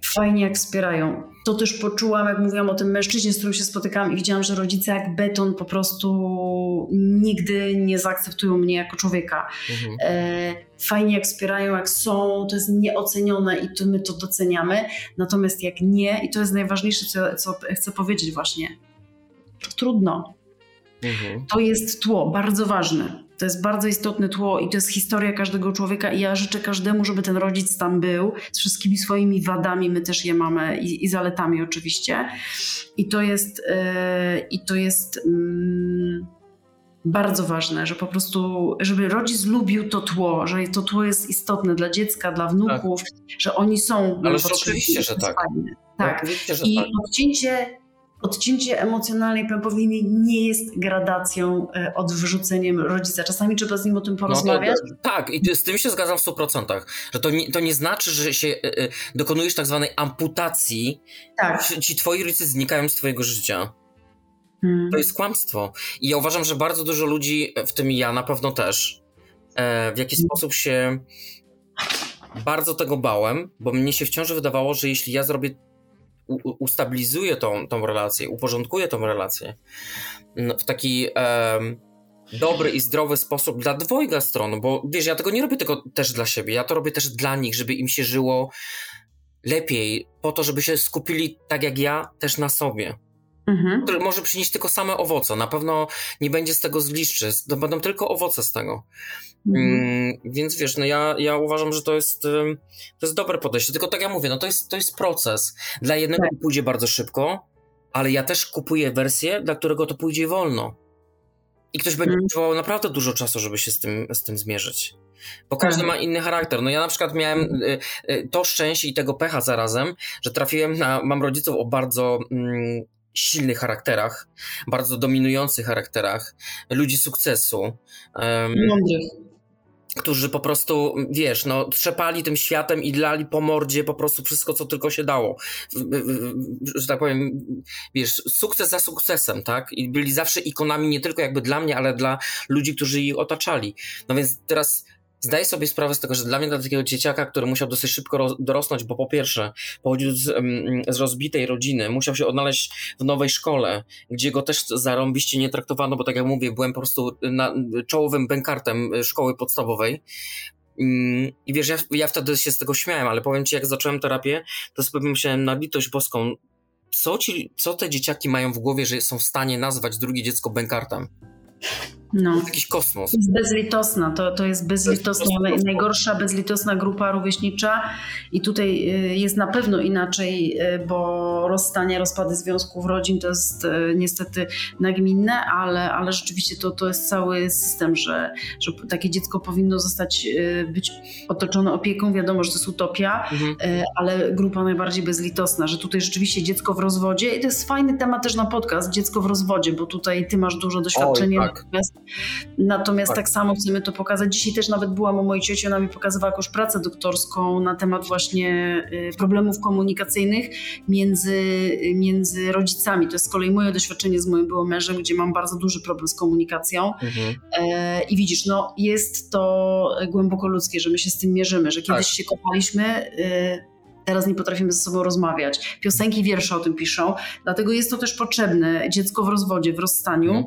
Fajnie jak wspierają. To też poczułam, jak mówiłam o tym mężczyźnie, z którym się spotykałam i widziałam, że rodzice jak beton po prostu nigdy nie zaakceptują mnie jako człowieka. Mhm. E, fajnie jak wspierają, jak są, to jest nieocenione i to my to doceniamy. Natomiast jak nie, i to jest najważniejsze, co, co chcę powiedzieć właśnie, to trudno. Mhm. To jest tło, bardzo ważne. To jest bardzo istotne tło i to jest historia każdego człowieka i ja życzę każdemu, żeby ten rodzic tam był z wszystkimi swoimi wadami, my też je mamy i, i zaletami oczywiście. I to jest, yy, i to jest mm, bardzo ważne, że po prostu, żeby rodzic lubił to tło, że to tło jest istotne dla dziecka, dla wnuków, że oni są potrzebni. oczywiście, że tak. Tak. Oczywiście, że I tak. odcięcie, odcięcie emocjonalnej pępowiny nie jest gradacją e, od wyrzuceniem rodzica. Czasami trzeba z nim o tym porozmawiać. No to, tak, i z tym się zgadzam w 100%. Że to nie, to nie znaczy, że się e, e, dokonujesz tak zwanej amputacji, tak. ci- twoi rodzice znikają z twojego życia. Mm. To jest kłamstwo. I ja uważam, że bardzo dużo ludzi, w tym ja na pewno też, w jakiś sposób się bardzo tego bałem, bo mnie się wciąż wydawało, że jeśli ja zrobię, u, u- ustabilizuję tą, tą relację, uporządkuję tą relację no, w taki dobry i zdrowy sposób dla dwojga stron, bo wiesz, ja tego nie robię tylko też dla siebie, ja to robię też dla nich, żeby im się żyło lepiej, po to, żeby się skupili tak jak ja też na sobie Mhm. który może przynieść tylko same owoce. Na pewno nie będzie z tego zgliszczy, to będą tylko owoce z tego. Mhm. Mm, więc wiesz, no ja, ja uważam, że to jest, to jest dobre podejście. Tylko tak jak mówię, no to jest, to jest proces. Dla jednego to pójdzie bardzo szybko, ale ja też kupuję wersję, dla którego to pójdzie wolno. I ktoś będzie potrzebował naprawdę dużo czasu, żeby się z tym, z tym zmierzyć. Bo każdy Tak. ma inny charakter. No ja na przykład miałem y, y, to szczęście i tego pecha zarazem, że trafiłem na, mam rodziców o bardzo mm, silnych charakterach, bardzo dominujących charakterach, ludzi sukcesu, em, Mądrych. Którzy po prostu, wiesz, no, trzepali tym światem i dlali po mordzie po prostu wszystko, co tylko się dało. Że tak powiem, wiesz, sukces za sukcesem, tak? I byli zawsze ikonami nie tylko jakby dla mnie, ale dla ludzi, którzy ich otaczali. No więc teraz zdaję sobie sprawę z tego, że dla mnie, dla takiego dzieciaka, który musiał dosyć szybko dorosnąć, bo po pierwsze pochodził z, z rozbitej rodziny, musiał się odnaleźć w nowej szkole, gdzie go też zarąbiście nie traktowano, bo tak jak mówię, byłem po prostu na, czołowym bękartem szkoły podstawowej. Mm, I wiesz, ja, ja wtedy się z tego śmiałem, ale powiem ci, jak zacząłem terapię, to sobie myślałem na litość boską, co, ci, co te dzieciaki mają w głowie, że są w stanie nazwać drugie dziecko bękartem? No. Jakiś kosmos. To jest bezlitosna, to, to jest bezlitosna, To jest najgorsza bezlitosna grupa rówieśnicza i tutaj y, jest na pewno inaczej, y, bo rozstanie, rozpady związków rodzin to jest y, niestety nagminne, ale, ale rzeczywiście to, to jest cały system, że, że takie dziecko powinno zostać, być otoczone opieką, wiadomo, że to jest utopia, Mhm. ale grupa najbardziej bezlitosna, że tutaj rzeczywiście dziecko w rozwodzie i to jest fajny temat też na podcast, dziecko w rozwodzie, bo tutaj ty masz dużo doświadczenia, Oj, tak. natomiast, natomiast Tak. tak. samo chcemy to pokazać. Dzisiaj też nawet byłam u mojej cioci, ona mi pokazywała jakąś pracę doktorską na temat właśnie y, problemów komunikacyjnych między, między rodzicami. To jest z kolei moje doświadczenie z moim byłym mężem, gdzie mam bardzo duży problem z komunikacją. Mhm. E, I widzisz, no jest to głęboko ludzkie, że my się z tym mierzymy, że kiedyś Tak. się kochaliśmy, y, teraz nie potrafimy ze sobą rozmawiać. Piosenki, wiersze o tym piszą, dlatego jest to też potrzebne. Dziecko w rozwodzie, w rozstaniu.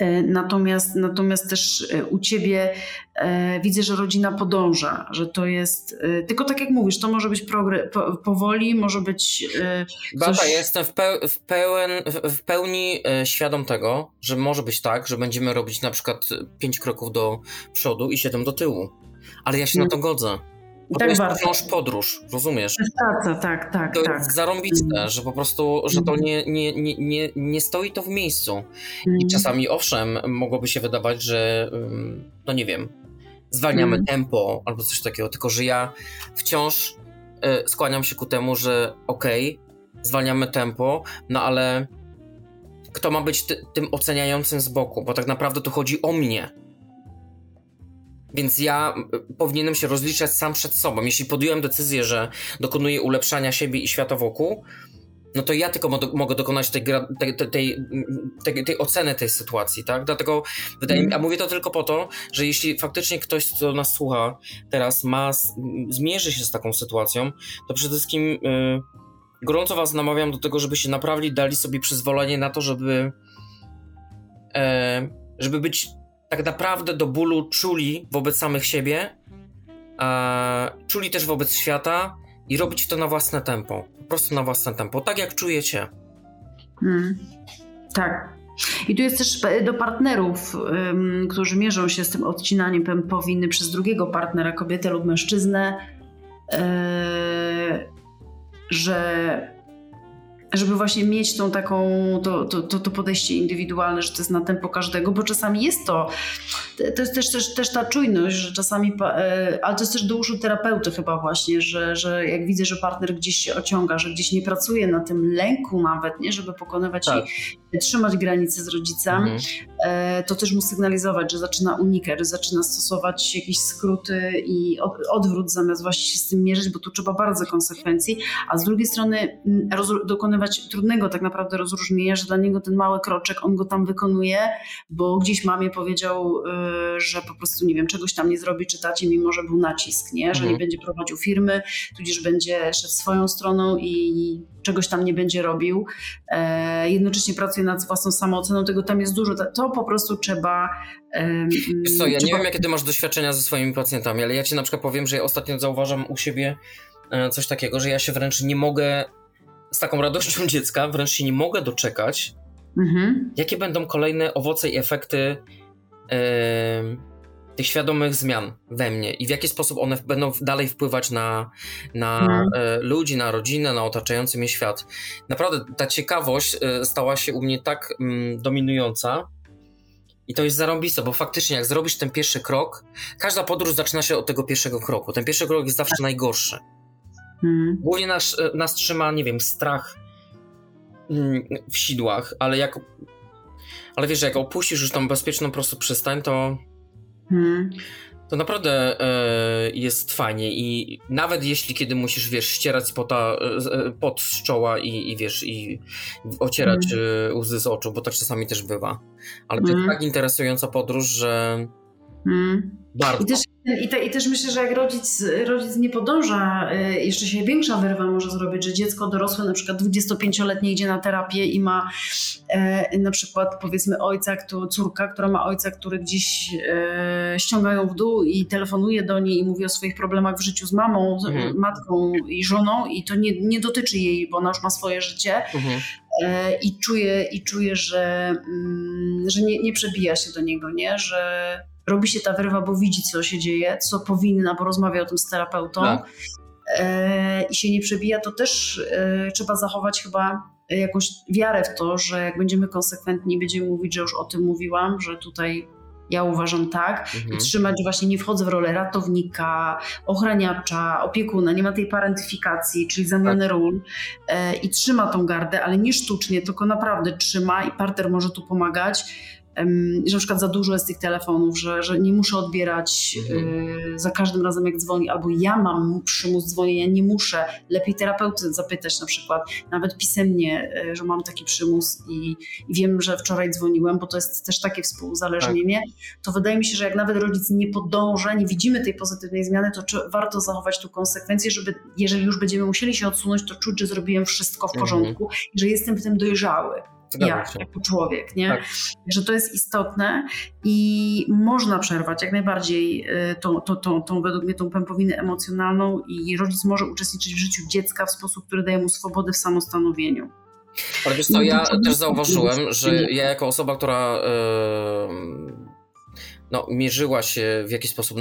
E, Natomiast, natomiast też e, u ciebie e, widzę, że rodzina podąża, że to jest. e, Tylko tak jak mówisz, to może być progre- po, powoli, może być. e, Bata, coś- ja jestem w, w, pełen, w, pełni świadom tego, że może być tak, że będziemy robić na przykład pięć kroków do przodu i siedem do tyłu. Ale ja się na to godzę. Bo Tak to jest bardzo. wciąż podróż, rozumiesz? To jest praca, tak, tak, To tak. jest zarąbiste, że po prostu, że to Mhm. nie, nie, nie, nie, nie stoi to w miejscu. I Mm. czasami owszem, mogłoby się wydawać, że no nie wiem, zwalniamy Mm. tempo albo coś takiego, tylko że ja wciąż y, skłaniam się ku temu, że okej, zwalniamy tempo, no ale kto ma być ty, tym oceniającym z boku, bo tak naprawdę tu chodzi o mnie. Więc ja powinienem się rozliczać sam przed sobą. Jeśli podjąłem decyzję, że dokonuję ulepszania siebie i świata wokół, no to ja tylko mo- mogę dokonać tej, tej, tej, tej, oceny tej sytuacji, tak? Dlatego wydaje mi, a mówię to tylko po to, że jeśli faktycznie ktoś, kto nas słucha teraz ma, zmierzy się z taką sytuacją, to przede wszystkim y, gorąco was namawiam do tego, żebyście naprawdę dali sobie przyzwolenie na to, żeby e, żeby być tak naprawdę do bólu czuli wobec samych siebie, a czuli też wobec świata i robić to na własne tempo. Po prostu na własne tempo, tak jak czujecie. Mm. Tak. I tu jest też do partnerów, ym, którzy mierzą się z tym odcinaniem pępowiny przez drugiego partnera, kobietę lub mężczyznę, yy, że żeby właśnie mieć tą taką, to, to, to, podejście indywidualne, że to jest na tempo każdego, bo czasami jest to, to jest też, też, też ta czujność, że czasami, e, ale to jest też do uszu terapeuty chyba właśnie, że, że jak widzę, że partner gdzieś się ociąga, że gdzieś nie pracuje na tym lęku nawet, nie, żeby pokonywać Tak. i trzymać granice z rodzicem, Mhm. E, to też mu sygnalizować, że zaczyna unikać, że zaczyna stosować jakieś skróty i od, odwrót zamiast właśnie się z tym mierzyć, bo tu trzeba bardzo konsekwencji, a z drugiej strony mm, dokonywać trudnego tak naprawdę rozróżnienia, że dla niego ten mały kroczek, on go tam wykonuje, bo gdzieś mamie powiedział, y, że po prostu nie wiem, czegoś tam nie zrobi, czy tacie, mimo że był nacisk, nie? że Mhm. nie będzie prowadził firmy, tudzież będzie szedł swoją stroną i czegoś tam nie będzie robił. E, jednocześnie pracuje nad własną samooceną, tego tam jest dużo. To- po prostu trzeba. Wiesz co, ja nie trzeba- wiem, jakie ty masz doświadczenia ze swoimi pacjentami, ale ja ci na przykład powiem, że ja ostatnio zauważam u siebie e, coś takiego, że ja się wręcz nie mogę, z taką radością dziecka, wręcz się nie mogę doczekać, Mhm. jakie będą kolejne owoce i efekty em, tych świadomych zmian we mnie i w jaki sposób one będą dalej wpływać na, na Mhm. e, ludzi, na rodzinę, na otaczający mnie świat. Naprawdę ta ciekawość e, stała się u mnie tak mm, dominująca i to jest zarąbiste, bo faktycznie jak zrobisz ten pierwszy krok, każda podróż zaczyna się od tego pierwszego kroku. Ten pierwszy krok jest zawsze najgorszy. Mhm. Głównie nas, e, nas trzyma, nie wiem, strach mm, w sidłach, ale jak ale wiesz, jak opuścisz już tą bezpieczną, prostą przystań, to Mhm. to naprawdę e, jest fajnie i nawet jeśli kiedy musisz, wiesz, ścierać pota, e, e, pot z czoła i, i wiesz, i ocierać e, łzy z oczu, bo tak czasami też bywa. Ale to Mhm. jest tak interesująca podróż, że Mm. Bardzo. I też, i, te, I też myślę, że jak rodzic, rodzic nie podąża, y, jeszcze się większa wyrwa może zrobić, że dziecko dorosłe, na przykład 25-letnie idzie na terapię i ma e, na przykład powiedzmy ojca, kto, córka, która ma ojca, który gdzieś e, ściągają w dół i telefonuje do niej i mówi o swoich problemach w życiu z mamą, Mhm. matką i żoną i to nie, nie dotyczy jej, bo ona już ma swoje życie Mhm. i czuje, i czuje że, mm, że nie, nie przebija się do niego, nie? że robi się ta wyrwa, bo widzi, co się dzieje, co powinna, bo rozmawia o tym z terapeutą Tak. e, i się nie przebija, to też e, trzeba zachować chyba jakąś wiarę w to, że jak będziemy konsekwentni, będziemy mówić, że już o tym mówiłam, że tutaj ja uważam tak, i Mhm. trzymać właśnie, nie wchodzę w rolę ratownika, ochraniacza, opiekuna, nie ma tej parentyfikacji, czyli zamiany ról e, i trzyma tą gardę, ale nie sztucznie, tylko naprawdę trzyma i partner może tu pomagać, że na przykład za dużo jest tych telefonów, że, że nie muszę odbierać e, za każdym razem jak dzwoni, albo ja mam przymus dzwonienia, nie muszę, lepiej terapeuty zapytać na przykład, nawet pisemnie, e, że mam taki przymus i, i wiem, że wczoraj dzwoniłem, bo to jest też takie współuzależnienie, to wydaje mi się, że jak nawet rodzic nie podąża, nie widzimy tej pozytywnej zmiany, to czy, warto zachować tu konsekwencje, żeby jeżeli już będziemy musieli się odsunąć, to czuć, że zrobiłem wszystko w Mhm. porządku i że jestem w tym dojrzały. Ja, jako człowiek, nie? Tak. Że to jest istotne i można przerwać jak najbardziej y, tą, tą, tą, tą według mnie tą pępowinę emocjonalną i rodzic może uczestniczyć w życiu dziecka w sposób, który daje mu swobodę w samostanowieniu. Ale wiesz co, ja też zauważyłem, że ja jako osoba, która em, no, mierzyła się w jakiś sposób,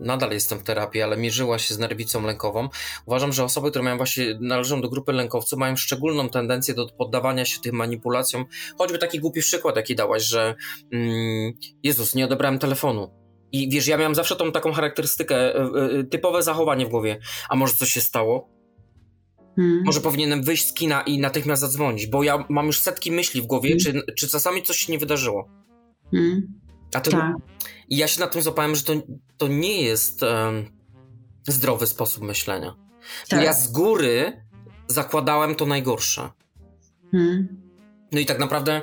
nadal jestem w terapii, ale mierzyła się z nerwicą lękową, uważam, że osoby, które mają właśnie, należą do grupy lękowców, mają szczególną tendencję do poddawania się tym manipulacjom. Choćby taki głupi przykład, jaki dałaś, że mm, Jezus, nie odebrałem telefonu. I wiesz, ja miałem zawsze tą taką charakterystykę, e, e, typowe zachowanie w głowie. A może coś się stało? Hmm. Może powinienem wyjść z kina i natychmiast zadzwonić, bo ja mam już setki myśli w głowie, Mm. czy, czy czasami coś się nie wydarzyło. Hmm. A to, Tak. I ja się na tym złapałem, że to, to nie jest em, zdrowy sposób myślenia. Bo Tak. Ja z góry zakładałem to najgorsze. Hmm. No i tak naprawdę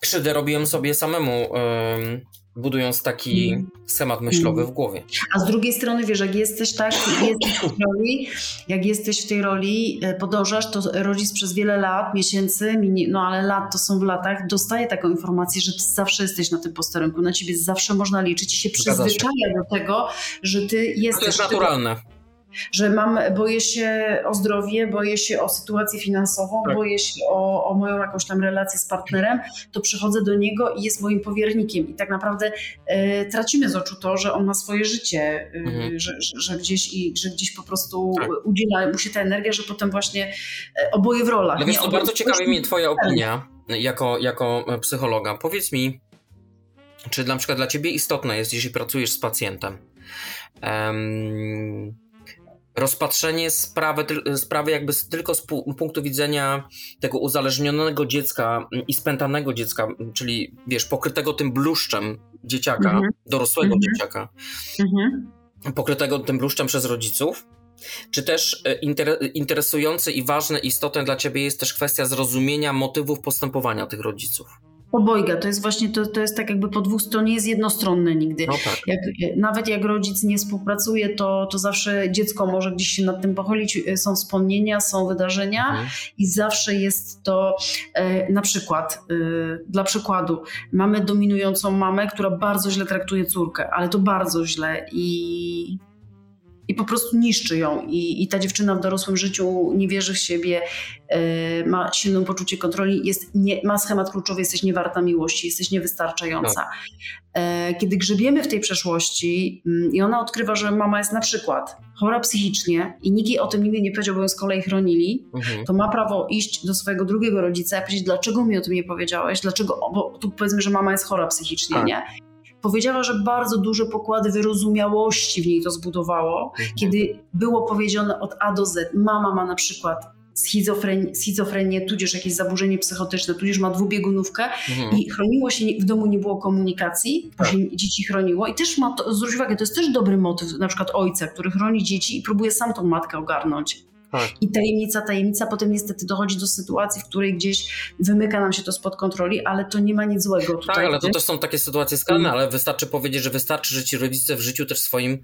krzywdę robiłem sobie samemu, em, budując taki Mm. schemat myślowy w głowie. A z drugiej strony, wiesz, jak jesteś tak, jesteś w tej roli, jak jesteś w tej roli, e, podążasz, to rodzic przez wiele lat, miesięcy, mini- no ale lat to są w latach, dostaje taką informację, że ty zawsze jesteś na tym posterunku, na ciebie zawsze można liczyć i się przyzwyczaja do tego, że ty jesteś. To jest ty- naturalne. Że mam, boję się o zdrowie, boję się o sytuację finansową, Tak. boję się o, o moją jakąś tam relację z partnerem, to przychodzę do niego i jest moim powiernikiem. I tak naprawdę e, tracimy z oczu to, że on ma swoje życie, e, Mhm. że, że, że, gdzieś i, że gdzieś po prostu Tak. udziela mu się ta energia, że potem właśnie e, oboje w rolach. Ale wiesz Oboje- bardzo ciekawi mnie twoja opinia jako, jako e, psychologa. Powiedz mi, czy na przykład dla ciebie istotne jest, jeśli pracujesz z pacjentem, em, rozpatrzenie sprawy, sprawy jakby tylko z pu- punktu widzenia tego uzależnionego dziecka i spętanego dziecka, czyli wiesz, pokrytego tym bluszczem dzieciaka, Mhm. dorosłego Mhm. dzieciaka, Mhm. pokrytego tym bluszczem przez rodziców, czy też e, inter, interesujące i ważne, istotne dla ciebie jest też kwestia zrozumienia motywów postępowania tych rodziców? Obojga, to jest właśnie, to, to jest tak jakby po dwóch stron, nie jest jednostronne nigdy. No tak. Jak, nawet jak rodzic nie współpracuje, to, to zawsze dziecko może gdzieś się nad tym pochylić. Są wspomnienia, są wydarzenia Mhm. i zawsze jest to e, na przykład, e, dla przykładu, mamy dominującą mamę, która bardzo źle traktuje córkę, ale to bardzo źle i, i po prostu niszczy ją. I, I ta dziewczyna w dorosłym życiu nie wierzy w siebie, e, ma silne poczucie kontroli, jest nie, ma schemat kluczowy, jesteś niewarta miłości, jesteś niewystarczająca. E, Kiedy grzebiemy w tej przeszłości mm, i ona odkrywa, że mama jest na przykład chora psychicznie i nikt jej o tym nigdy nie powiedział, bo ją z kolei chronili, Mhm. to ma prawo iść do swojego drugiego rodzica i powiedzieć, dlaczego mi o tym nie powiedziałeś, dlaczego, bo tu powiedzmy, że mama jest chora psychicznie, Tak. nie? Powiedziała, że bardzo duże pokłady wyrozumiałości w niej to zbudowało, Mhm. kiedy było powiedziane od A do Z, mama ma na przykład schizofrenię, schizofrenię tudzież jakieś zaburzenie psychotyczne, tudzież ma dwubiegunówkę Mhm. i chroniło się, w domu nie było komunikacji, bo Tak. dzieci chroniło i też ma to, zwróć uwagę, to jest też dobry motyw na przykład ojca, który chroni dzieci i próbuje sam tą matkę ogarnąć. Tak. I tajemnica, tajemnica, potem niestety dochodzi do sytuacji, w której gdzieś wymyka nam się to spod kontroli, ale to nie ma nic złego tutaj. Tak, ale to też są takie sytuacje skalne, ale wystarczy powiedzieć, że wystarczy, że ci rodzice w życiu też swoim,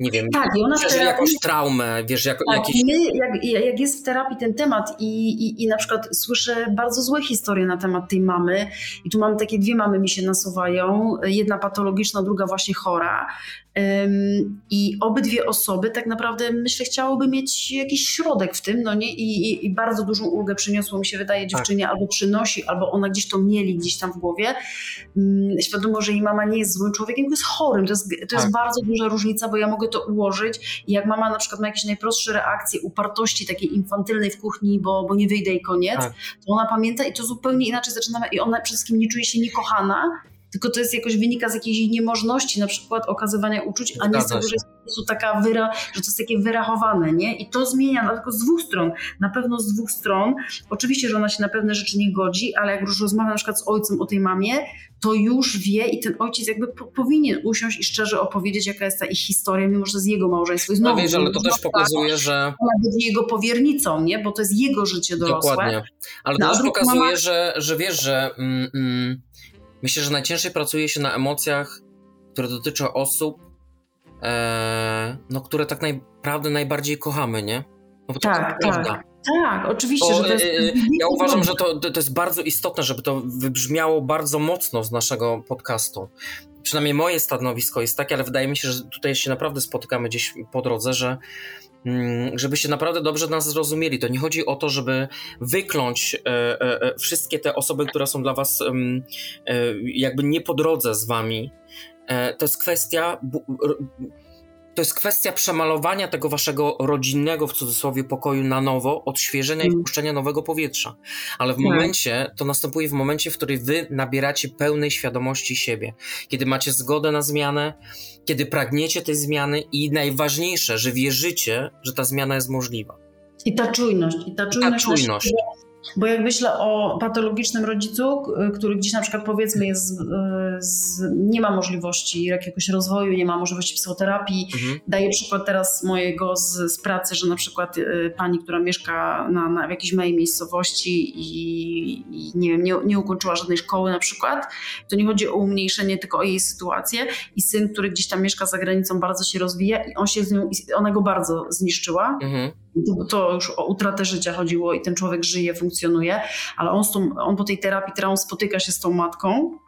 nie wiem, Tak, i ona przeżyli terapii- jakąś traumę, wiesz, jak, Tak, jakieś... i my, jak, jak jest w terapii ten temat i, i, i na przykład słyszę bardzo złe historie na temat tej mamy i tu mam takie dwie mamy mi się nasuwają, jedna patologiczna, druga właśnie chora i obydwie osoby tak naprawdę myślę chciałyby mieć jakiś środek w tym, no nie, I, i, i bardzo dużą ulgę przyniosło mi się wydaje dziewczynie, albo przynosi, albo ona gdzieś to mieli gdzieś tam w głowie, Ym, świadomo, że jej mama nie jest złym człowiekiem, tylko jest chorym, to jest, to jest Tak. bardzo duża różnica, bo ja mogę to ułożyć. I jak mama na przykład ma jakieś najprostsze reakcje upartości takiej infantylnej w kuchni, bo, bo nie wyjdę i koniec, Tak. to ona pamięta i to zupełnie inaczej zaczynamy i ona przede wszystkim nie czuje się niekochana, tylko to jest jakoś wynika z jakiejś niemożności na przykład okazywania uczuć, a nie z tego, że jest po prostu taka wyra, że to jest takie wyrachowane, nie? I to zmienia, no, tylko z dwóch stron. Na pewno z dwóch stron. Oczywiście, że ona się na pewne rzeczy nie godzi, ale jak już rozmawia na przykład z ojcem o tej mamie, to już wie i ten ojciec jakby po, powinien usiąść i szczerze opowiedzieć, jaka jest ta ich historia, mimo że to jest jego małżeństwo. I No wiesz, ale to też pokazuje, że... Ona będzie jego powiernicą, nie? Bo to jest jego życie dorosłe. Dokładnie. Ale No, to a też pokazuje, mama- że, że wiesz, że mm, mm, myślę, że najciężej pracuje się na emocjach, które dotyczą osób, e, no, które tak naprawdę najbardziej kochamy, nie? No Tak, prawda. tak. Tak, oczywiście, że to jest... e, e, ja uważam, że to, to jest bardzo istotne, żeby to wybrzmiało bardzo mocno z naszego podcastu. Przynajmniej moje stanowisko jest takie, ale wydaje mi się, że tutaj się naprawdę spotykamy gdzieś po drodze, że żebyście naprawdę dobrze nas zrozumieli. To nie chodzi o to, żeby wykląć e, e, e, wszystkie te osoby, które są dla was jakby nie po drodze z wami. To jest kwestia to jest kwestia przemalowania tego waszego rodzinnego, w cudzysłowie, pokoju na nowo, odświeżenia i Mm. wpuszczenia nowego powietrza. Ale w Tak. momencie, to następuje w momencie, w którym wy nabieracie pełnej świadomości siebie. Kiedy macie zgodę na zmianę, kiedy pragniecie tej zmiany i najważniejsze, że wierzycie, że ta zmiana jest możliwa. I ta czujność. I ta czujność. na czujność. Bo jak myślę o patologicznym rodzicu, k- który gdzieś na przykład powiedzmy jest, y, z, nie ma możliwości jakiegoś rozwoju, nie ma możliwości psychoterapii. Mhm. Daję przykład teraz mojego z, z pracy, że na przykład y, pani, która mieszka na, na, w jakiejś małej miejscowości i, i nie wiem, nie, nie ukończyła żadnej szkoły na przykład, to nie chodzi o umniejszenie, tylko o jej sytuację i syn, który gdzieś tam mieszka za granicą, bardzo się rozwija i on się z nią, ona go bardzo zniszczyła. Mhm. To, już o utratę życia chodziło i ten człowiek żyje, funkcjonuje, ale on, z tą, on po tej terapii traum spotyka się z tą matką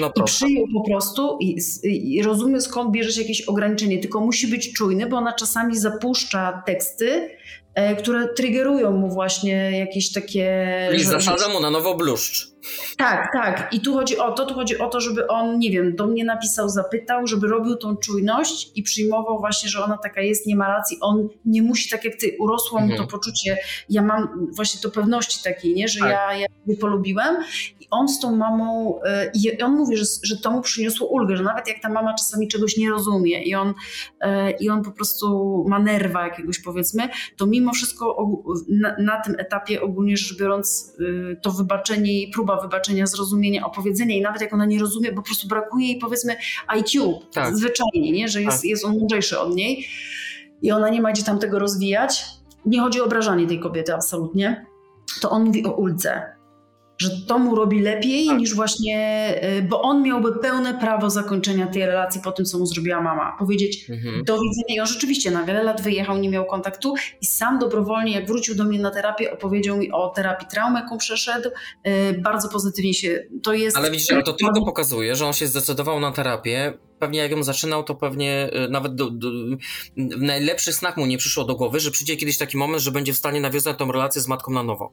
No i przyjął po prostu i, i rozumie skąd bierze się jakieś ograniczenie, tylko musi być czujny, bo ona czasami zapuszcza teksty, e, które triggerują mu właśnie jakieś takie... Że- zasadza mu na nowo bluszcz. tak, tak. I tu chodzi o to, tu chodzi o to, żeby on, nie wiem, do mnie napisał, zapytał, żeby robił tą czujność i przyjmował właśnie, że ona taka jest, nie ma racji. On nie musi, tak jak ty, urosło mu Mhm. to poczucie, ja mam właśnie to pewności takiej, nie, że Tak. ja, ja polubiłem. On z tą mamą, e, i on mówi, że, że to mu przyniosło ulgę, że nawet jak ta mama czasami czegoś nie rozumie i on, e, i on po prostu ma nerwa jakiegoś powiedzmy, to mimo wszystko na, na tym etapie ogólnie rzecz biorąc y, to wybaczenie i próba wybaczenia, zrozumienia, opowiedzenia i nawet jak ona nie rozumie, po prostu brakuje jej powiedzmy IQ Tak. zwyczajnie, nie? że jest, Tak. jest on mądrzejszy od niej i ona nie ma gdzie tam tego rozwijać. Nie chodzi o obrażanie tej kobiety absolutnie. To on mówi o uldze. Że to mu robi lepiej Tak. niż właśnie, y, bo on miałby pełne prawo zakończenia tej relacji po tym, co mu zrobiła mama. Powiedzieć, Mhm. do widzenia. I on rzeczywiście na wiele lat wyjechał, nie miał kontaktu i sam dobrowolnie, jak wrócił do mnie na terapię, opowiedział mi o terapii traumy, jaką przeszedł. Yy, bardzo pozytywnie się to jest. Ale ale to tylko pokazuje, że on się zdecydował na terapię. Pewnie jak ją zaczynał, to pewnie y, nawet do, do, w najlepszych snach mu nie przyszło do głowy, że przyjdzie kiedyś taki moment, że będzie w stanie nawiązać tą relację z matką na nowo.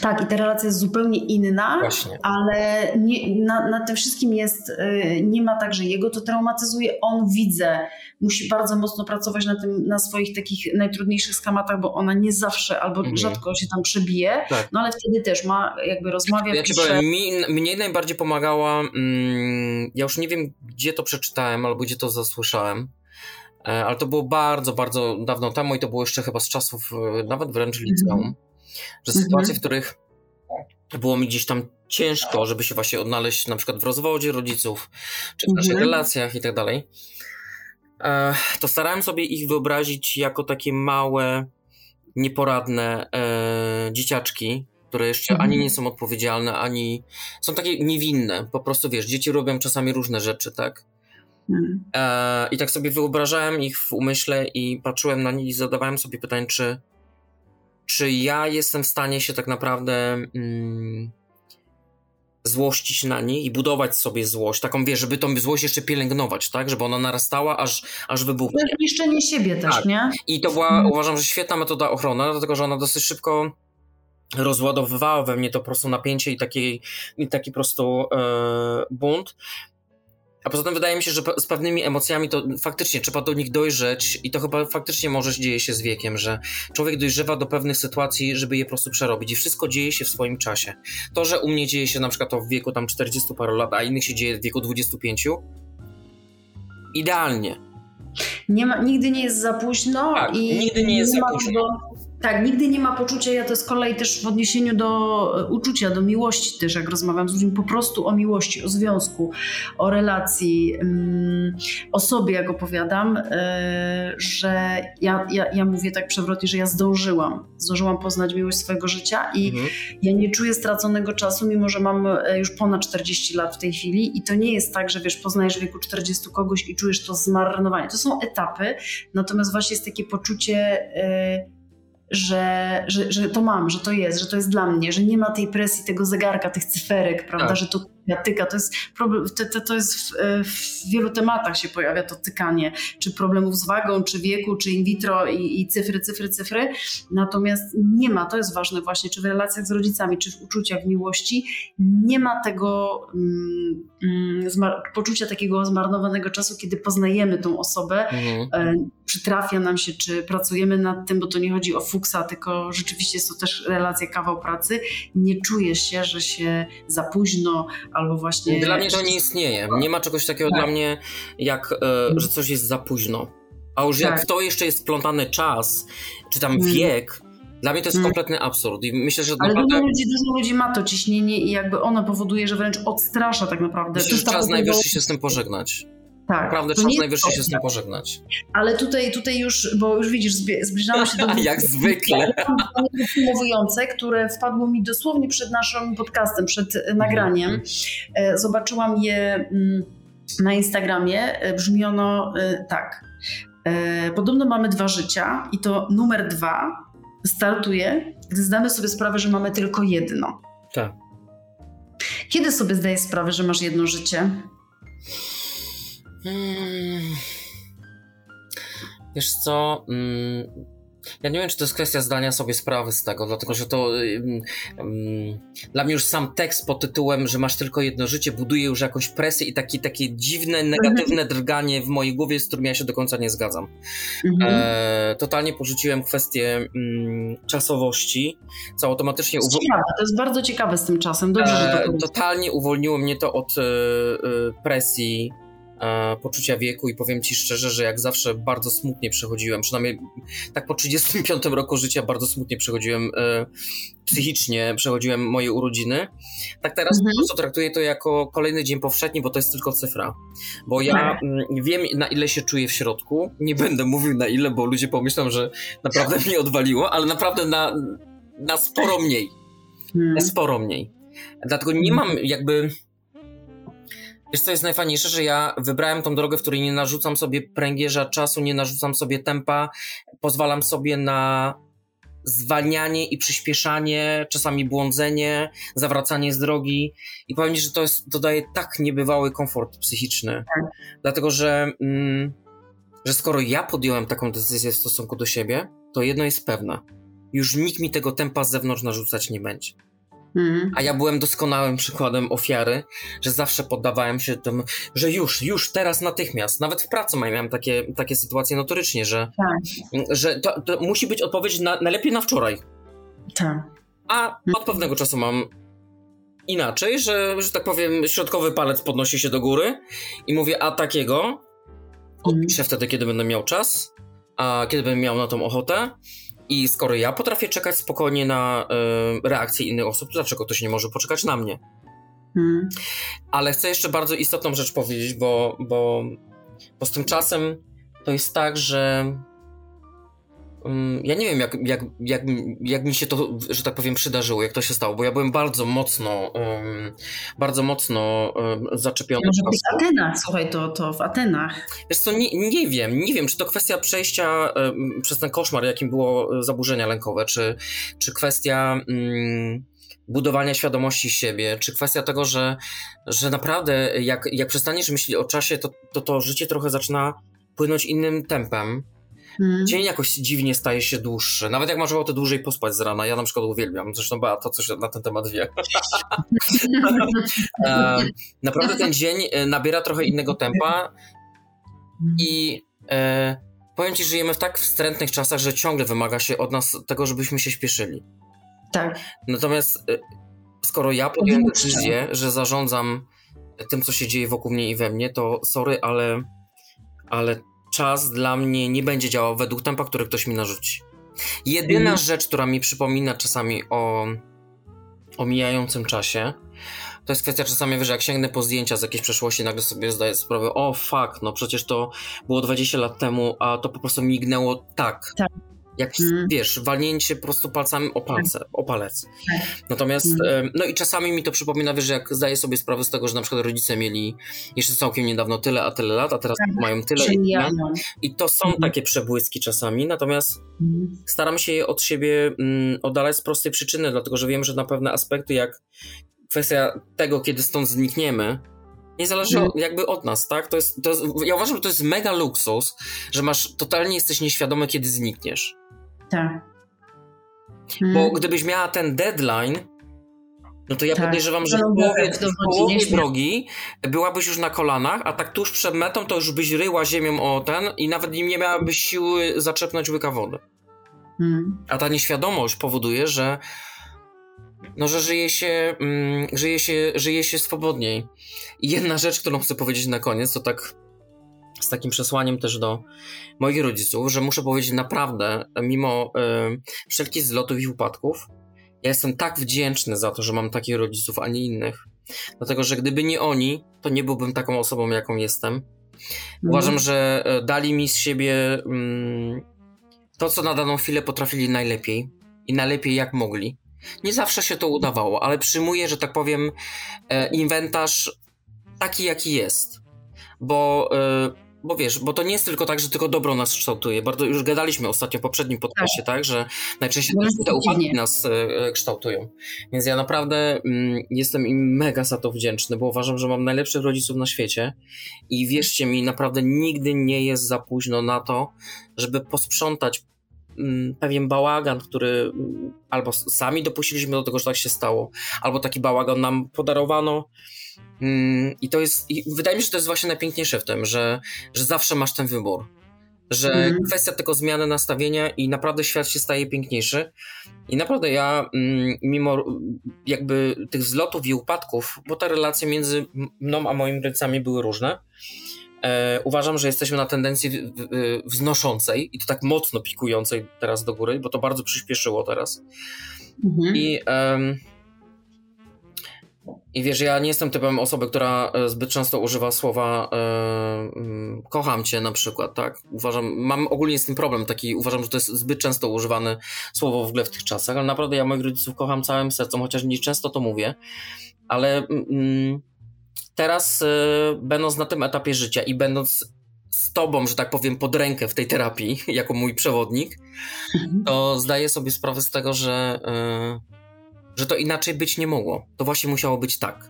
Tak, i ta relacja jest zupełnie inna. Właśnie. ale nie, na, na tym wszystkim jest, y, nie ma tak, że jego to traumatyzuje, on widzę, musi bardzo mocno pracować na tym, na swoich takich najtrudniejszych skamatach, bo ona nie zawsze albo Mhm. rzadko się tam przebije, Tak. no ale wtedy też ma, jakby rozmawia, Ja pisze. powiem, mi, mnie najbardziej pomagała, mm, ja już nie wiem, gdzie to przeczytałem albo gdzie to zasłyszałem, e, ale to było bardzo, bardzo dawno temu i to było jeszcze chyba z czasów e, nawet wręcz liceum, że Mhm. sytuacje, w których było mi gdzieś tam ciężko, żeby się właśnie odnaleźć na przykład w rozwodzie rodziców, czy w naszych Mhm. relacjach i tak dalej, e, to starałem sobie ich wyobrazić jako takie małe nieporadne e, dzieciaczki, które jeszcze Mhm. ani nie są odpowiedzialne, ani są takie niewinne. Po prostu wiesz, dzieci robią czasami różne rzeczy, tak? Mm. E, I tak sobie wyobrażałem ich w umyśle i patrzyłem na nich i zadawałem sobie pytanie, czy, czy ja jestem w stanie się tak naprawdę mm, złościć na nich i budować sobie złość, taką wiesz, żeby tą złość jeszcze pielęgnować, tak? Żeby ona narastała, aż, aż wybuchnie. To jest niszczenie siebie też, Tak. nie? I to była, Mhm. uważam, że świetna metoda ochrony, dlatego że ona dosyć szybko rozładowywała we mnie to po prostu napięcie i taki, i taki po prostu e, bunt. A poza tym wydaje mi się, że z pewnymi emocjami to faktycznie trzeba do nich dojrzeć i to chyba faktycznie może dzieje się z wiekiem, że człowiek dojrzewa do pewnych sytuacji, żeby je po prostu przerobić i wszystko dzieje się w swoim czasie. To, że u mnie dzieje się na przykład to w wieku tam 40 paru lat, a innych się dzieje w wieku 25, idealnie. Nie ma, nigdy nie jest za późno Tak, i nigdy nie jest za ma późno. Tak, nigdy nie ma poczucia, ja to z kolei też w odniesieniu do e, uczucia, do miłości też, jak rozmawiam z ludźmi, po prostu o miłości, o związku, o relacji, mm, o sobie, jak opowiadam, e, że ja, ja, ja mówię tak przewrotnie, że ja zdążyłam, zdążyłam poznać miłość swojego życia i Mhm. ja nie czuję straconego czasu, mimo że mam e, już ponad 40 lat w tej chwili i to nie jest tak, że wiesz, poznajesz w wieku 40 kogoś i czujesz to zmarnowanie. To są etapy, natomiast właśnie jest takie poczucie, że, że, że to mam, że to jest, że to jest dla mnie, że nie ma tej presji tego zegarka, tych cyferek, prawda, Tak. że to tyka, to jest problem, to, to, jest w, e, w wielu tematach się pojawia to tykanie, czy problemów z wagą, czy wieku, czy in vitro i, i cyfry, cyfry, cyfry, natomiast nie ma, to jest ważne właśnie, czy w relacjach z rodzicami, czy w uczuciach, w miłości, nie ma tego mm, mm, zmar- poczucia takiego zmarnowanego czasu, kiedy poznajemy tą osobę, Mhm. e, przytrafia nam się, czy pracujemy nad tym, bo to nie chodzi o fuksa, tylko rzeczywiście jest to też relacja, kawał pracy. Nie czujesz się, że się za późno albo właśnie... Dla mnie to nie istnieje. Nie ma czegoś takiego Tak. dla mnie, jak e, że coś jest za późno. A już Tak. jak to jeszcze jest splątany czas, czy tam Mm. wiek, dla mnie to jest Mm. kompletny absurd. I myślę, że Ale naprawdę dużo ludzi, dużo ludzi ma to ciśnienie i jakby ono powoduje, że wręcz odstrasza tak naprawdę. myślę, że czas najwyższy się z tym pożegnać. Tak, Naprawdę czas najwyższy się z tym pożegnać. Ale tutaj, tutaj już, bo już widzisz, zbliżamy się do... Jak zwykle. Podsumowujące, które wpadło mi dosłownie przed naszym podcastem, przed e, nagraniem. E, Zobaczyłam je mm, na Instagramie. E, Brzmi ono e, tak. Podobno mamy dwa życia i to numer dwa startuje, gdy zdamy sobie sprawę, że mamy tylko jedno. Tak. Kiedy sobie zdajesz sprawę, że masz jedno życie? Hmm. Wiesz co? mm, Ja nie wiem, czy to jest kwestia zdania sobie sprawy z tego, dlatego że to ym, dla mnie już sam tekst pod tytułem, że masz tylko jedno życie, buduje już jakąś presję i taki, takie dziwne, negatywne drganie w mojej głowie, z którym ja się do końca nie zgadzam. Mhm. E, totalnie porzuciłem kwestię mm, czasowości, co automatycznie To jest ciekawe, to jest bardzo ciekawe z tym czasem. Dobrze, że to E, totalnie uwolniło mnie to od e, e, presji, e, poczucia wieku i powiem ci szczerze, że jak zawsze bardzo smutnie przechodziłem, przynajmniej tak po 35 roku życia bardzo smutnie przechodziłem e, psychicznie, przechodziłem moje urodziny. Tak teraz Mhm. po prostu traktuję to jako kolejny dzień powszedni, bo to jest tylko cyfra. Bo ja Tak. mm, wiem na ile się czuję w środku, nie będę mówił na ile, bo ludzie pomyślą, że naprawdę mnie odwaliło, ale naprawdę na, na sporo mniej Hmm. sporo mniej. Dlatego nie mam jakby. Wiesz, co jest najfajniejsze, że ja wybrałem tą drogę, w której nie narzucam sobie pręgierza czasu, nie narzucam sobie tempa, pozwalam sobie na zwalnianie i przyspieszanie, czasami błądzenie, zawracanie z drogi. I powiem ci, że to, jest, to daje tak niebywały komfort psychiczny. Dlatego, że, mm, że skoro ja podjąłem taką decyzję w stosunku do siebie, to jedno jest pewne. Już nikt mi tego tempa z zewnątrz narzucać nie będzie. Hmm. A ja byłem doskonałym przykładem ofiary, że zawsze poddawałem się temu, że już, już, teraz, natychmiast. Nawet w pracy miałem takie, takie sytuacje notorycznie, że, że to, to musi być odpowiedź na, najlepiej na wczoraj. Tak. A od pewnego czasu mam inaczej, że, że tak powiem, środkowy palec podnosi się do góry i mówię, a takiego odpiszę wtedy, kiedy będę miał czas, a kiedy będę miał na tą ochotę. I skoro ja potrafię czekać spokojnie na y, reakcję innych osób, to dlaczego ktoś nie może poczekać na mnie? Hmm. Ale chcę jeszcze bardzo istotną rzecz powiedzieć, bo, bo, bo z tym czasem to jest tak, że ja nie wiem, jak, jak, jak, jak mi się to, że tak powiem, przydarzyło, jak to się stało, bo ja byłem bardzo mocno, um, bardzo mocno um, zaczepiony. Może być w Atenach, słuchaj, to, to w Atenach. Wiesz co, nie, nie wiem, nie wiem, czy to kwestia przejścia um, przez ten koszmar, jakim było zaburzenia lękowe, czy, czy kwestia um, budowania świadomości siebie, czy kwestia tego, że, że naprawdę jak, jak przestaniesz myśleć o czasie, to, to to życie trochę zaczyna płynąć innym tempem. Hmm. Dzień jakoś dziwnie staje się dłuższy. Nawet jak masz ochotę dłużej pospać z rana. Ja na przykład uwielbiam. Zresztą to coś na ten temat wie. naprawdę ten dzień e, nabiera trochę innego tempa i e, powiem ci, żyjemy w tak wstrętnych czasach, że ciągle wymaga się od nas tego, żebyśmy się śpieszyli. Tak. Natomiast e, skoro ja podjąłem decyzję, że zarządzam tym, co się dzieje wokół mnie i we mnie, to sorry, ale, ale czas dla mnie nie będzie działał według tempa, który ktoś mi narzuci. Jedyna mm. rzecz, która mi przypomina czasami o, o mijającym czasie, to jest kwestia czasami, że jak sięgnę po zdjęcia z jakiejś przeszłości, nagle sobie zdaję sprawę, o fuck, no przecież to było 20 lat temu, a to po prostu mignęło tak. tak. Jak mm. wiesz, walnięcie po prostu palcami o, palce, tak. o palec. Tak. Natomiast, mm. no i czasami mi to przypomina, wiesz, że jak zdaję sobie sprawę z tego, że na przykład rodzice mieli jeszcze całkiem niedawno tyle, a tyle lat, a teraz tak. mają tyle i, i to są mm. takie przebłyski czasami, natomiast mm. staram się je od siebie mm, oddalać z prostej przyczyny, dlatego że wiem, że na pewne aspekty, jak kwestia tego, kiedy stąd znikniemy, nie zależy no. jakby od nas, tak? To jest, to jest, ja uważam, że to jest mega luksus, że masz, totalnie jesteś nieświadomy, kiedy znikniesz. Tak. Hmm. Bo gdybyś miała ten deadline, no to ja tak. podejrzewam, że w połowie, w połowie drogi byłabyś już na kolanach, a tak tuż przed metą to już byś ryła ziemią o ten i nawet nie miałabyś siły zaczepnąć łyka wody. Hmm. A ta nieświadomość powoduje, że no, że żyje się, mm, żyje się, żyje się swobodniej. I jedna rzecz, którą chcę powiedzieć na koniec, to tak z takim przesłaniem też do moich rodziców, że muszę powiedzieć naprawdę, mimo y, wszelkich zlotów i upadków, ja jestem tak wdzięczny za to, że mam takich rodziców, a nie innych. Dlatego, że gdyby nie oni, to nie byłbym taką osobą, jaką jestem. Mhm. Uważam, że e, dali mi z siebie mm, to, co na daną chwilę potrafili najlepiej i najlepiej jak mogli. Nie zawsze się to udawało, ale przyjmuję, że tak powiem, e, inwentarz taki, jaki jest. Bo, e, bo wiesz, bo to nie jest tylko tak, że tylko dobro nas kształtuje. Bardzo już gadaliśmy ostatnio w poprzednim podcastie, tak, tak że najczęściej no, te upadki nas e, kształtują. Więc ja naprawdę mm, jestem im mega za to wdzięczny, bo uważam, że mam najlepszych rodziców na świecie i wierzcie mi, naprawdę nigdy nie jest za późno na to, żeby posprzątać Mm, pewien bałagan, który mm, albo sami dopuściliśmy do tego, że tak się stało, albo taki bałagan nam podarowano. Mm, I to jest, i wydaje mi się, że to jest właśnie najpiękniejsze w tym, że, że zawsze masz ten wybór. Że mm. kwestia tylko zmiany nastawienia i naprawdę świat się staje piękniejszy. I naprawdę ja, mimo jakby tych wzlotów i upadków, bo te relacje między mną a moimi rodzicami były różne, E, uważam, że jesteśmy na tendencji wznoszącej i to tak mocno pikującej teraz do góry, bo to bardzo przyspieszyło teraz. Mhm. I, um, I wiesz, ja nie jestem typem osoby, która e, zbyt często używa słowa e, kocham cię na przykład, tak? Uważam, mam ogólnie z tym problem taki, uważam, że to jest zbyt często używane słowo w ogóle w tych czasach, ale naprawdę ja moich rodziców kocham całym sercem, chociaż nie często to mówię, ale mm, teraz y, będąc na tym etapie życia i będąc z tobą, że tak powiem, pod rękę w tej terapii, jako mój przewodnik, mhm. to zdaję sobie sprawę z tego, że, że to inaczej być nie mogło. To właśnie musiało być tak.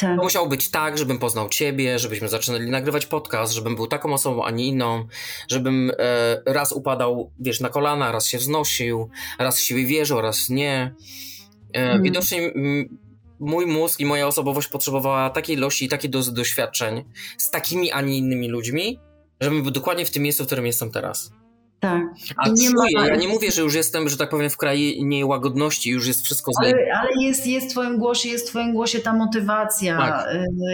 Tak. To musiało być tak, żebym poznał ciebie, żebyśmy zaczynali nagrywać podcast, żebym był taką osobą, a nie inną, żebym e, raz upadał, wiesz, na kolana, raz się wznosił, raz siły wierzył, raz nie. E, mm. Widocznie mój mózg i moja osobowość potrzebowała takiej ilości i takiej dozy doświadczeń z takimi, a nie innymi ludźmi, żebym był dokładnie w tym miejscu, w którym jestem teraz. Tak. A nie czuję, ma... ja nie mówię, że już jestem, że tak powiem, w krainie łagodności, już jest wszystko ale, ale jest, jest w twoim głosie, jest w twoim głosie ta motywacja. Tak.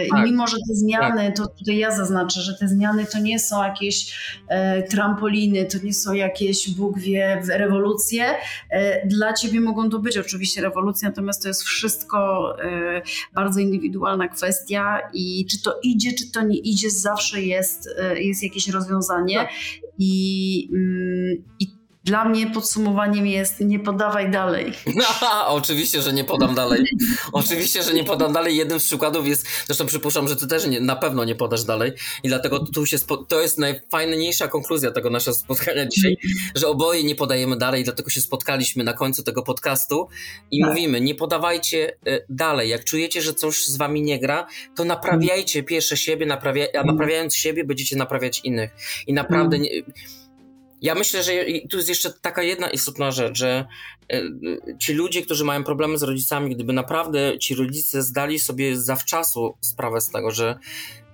I tak. mimo, że te zmiany, tak. to tutaj ja zaznaczę, że te zmiany to nie są jakieś e, trampoliny, to nie są jakieś, Bóg wie, rewolucje. E, dla ciebie mogą to być oczywiście rewolucje, natomiast to jest wszystko e, bardzo indywidualna kwestia i czy to idzie, czy to nie idzie, zawsze jest, e, jest jakieś rozwiązanie. Tak. I, mm, i Dla mnie podsumowaniem jest nie podawaj dalej. Aha, oczywiście, że nie podam dalej. Oczywiście, że nie podam dalej. Jednym z przykładów jest, zresztą przypuszczam, że ty też nie, na pewno nie podasz dalej i dlatego tu się, spo, to jest najfajniejsza konkluzja tego naszego spotkania dzisiaj, że oboje nie podajemy dalej, dlatego się spotkaliśmy na końcu tego podcastu i tak. mówimy, nie podawajcie e, dalej. Jak czujecie, że coś z wami nie gra, to naprawiajcie pierwsze siebie, naprawia, a naprawiając siebie będziecie naprawiać innych. I naprawdę nie, ja myślę, że tu jest jeszcze taka jedna istotna rzecz, że e, ci ludzie, którzy mają problemy z rodzicami, gdyby naprawdę ci rodzice zdali sobie zawczasu sprawę z tego, że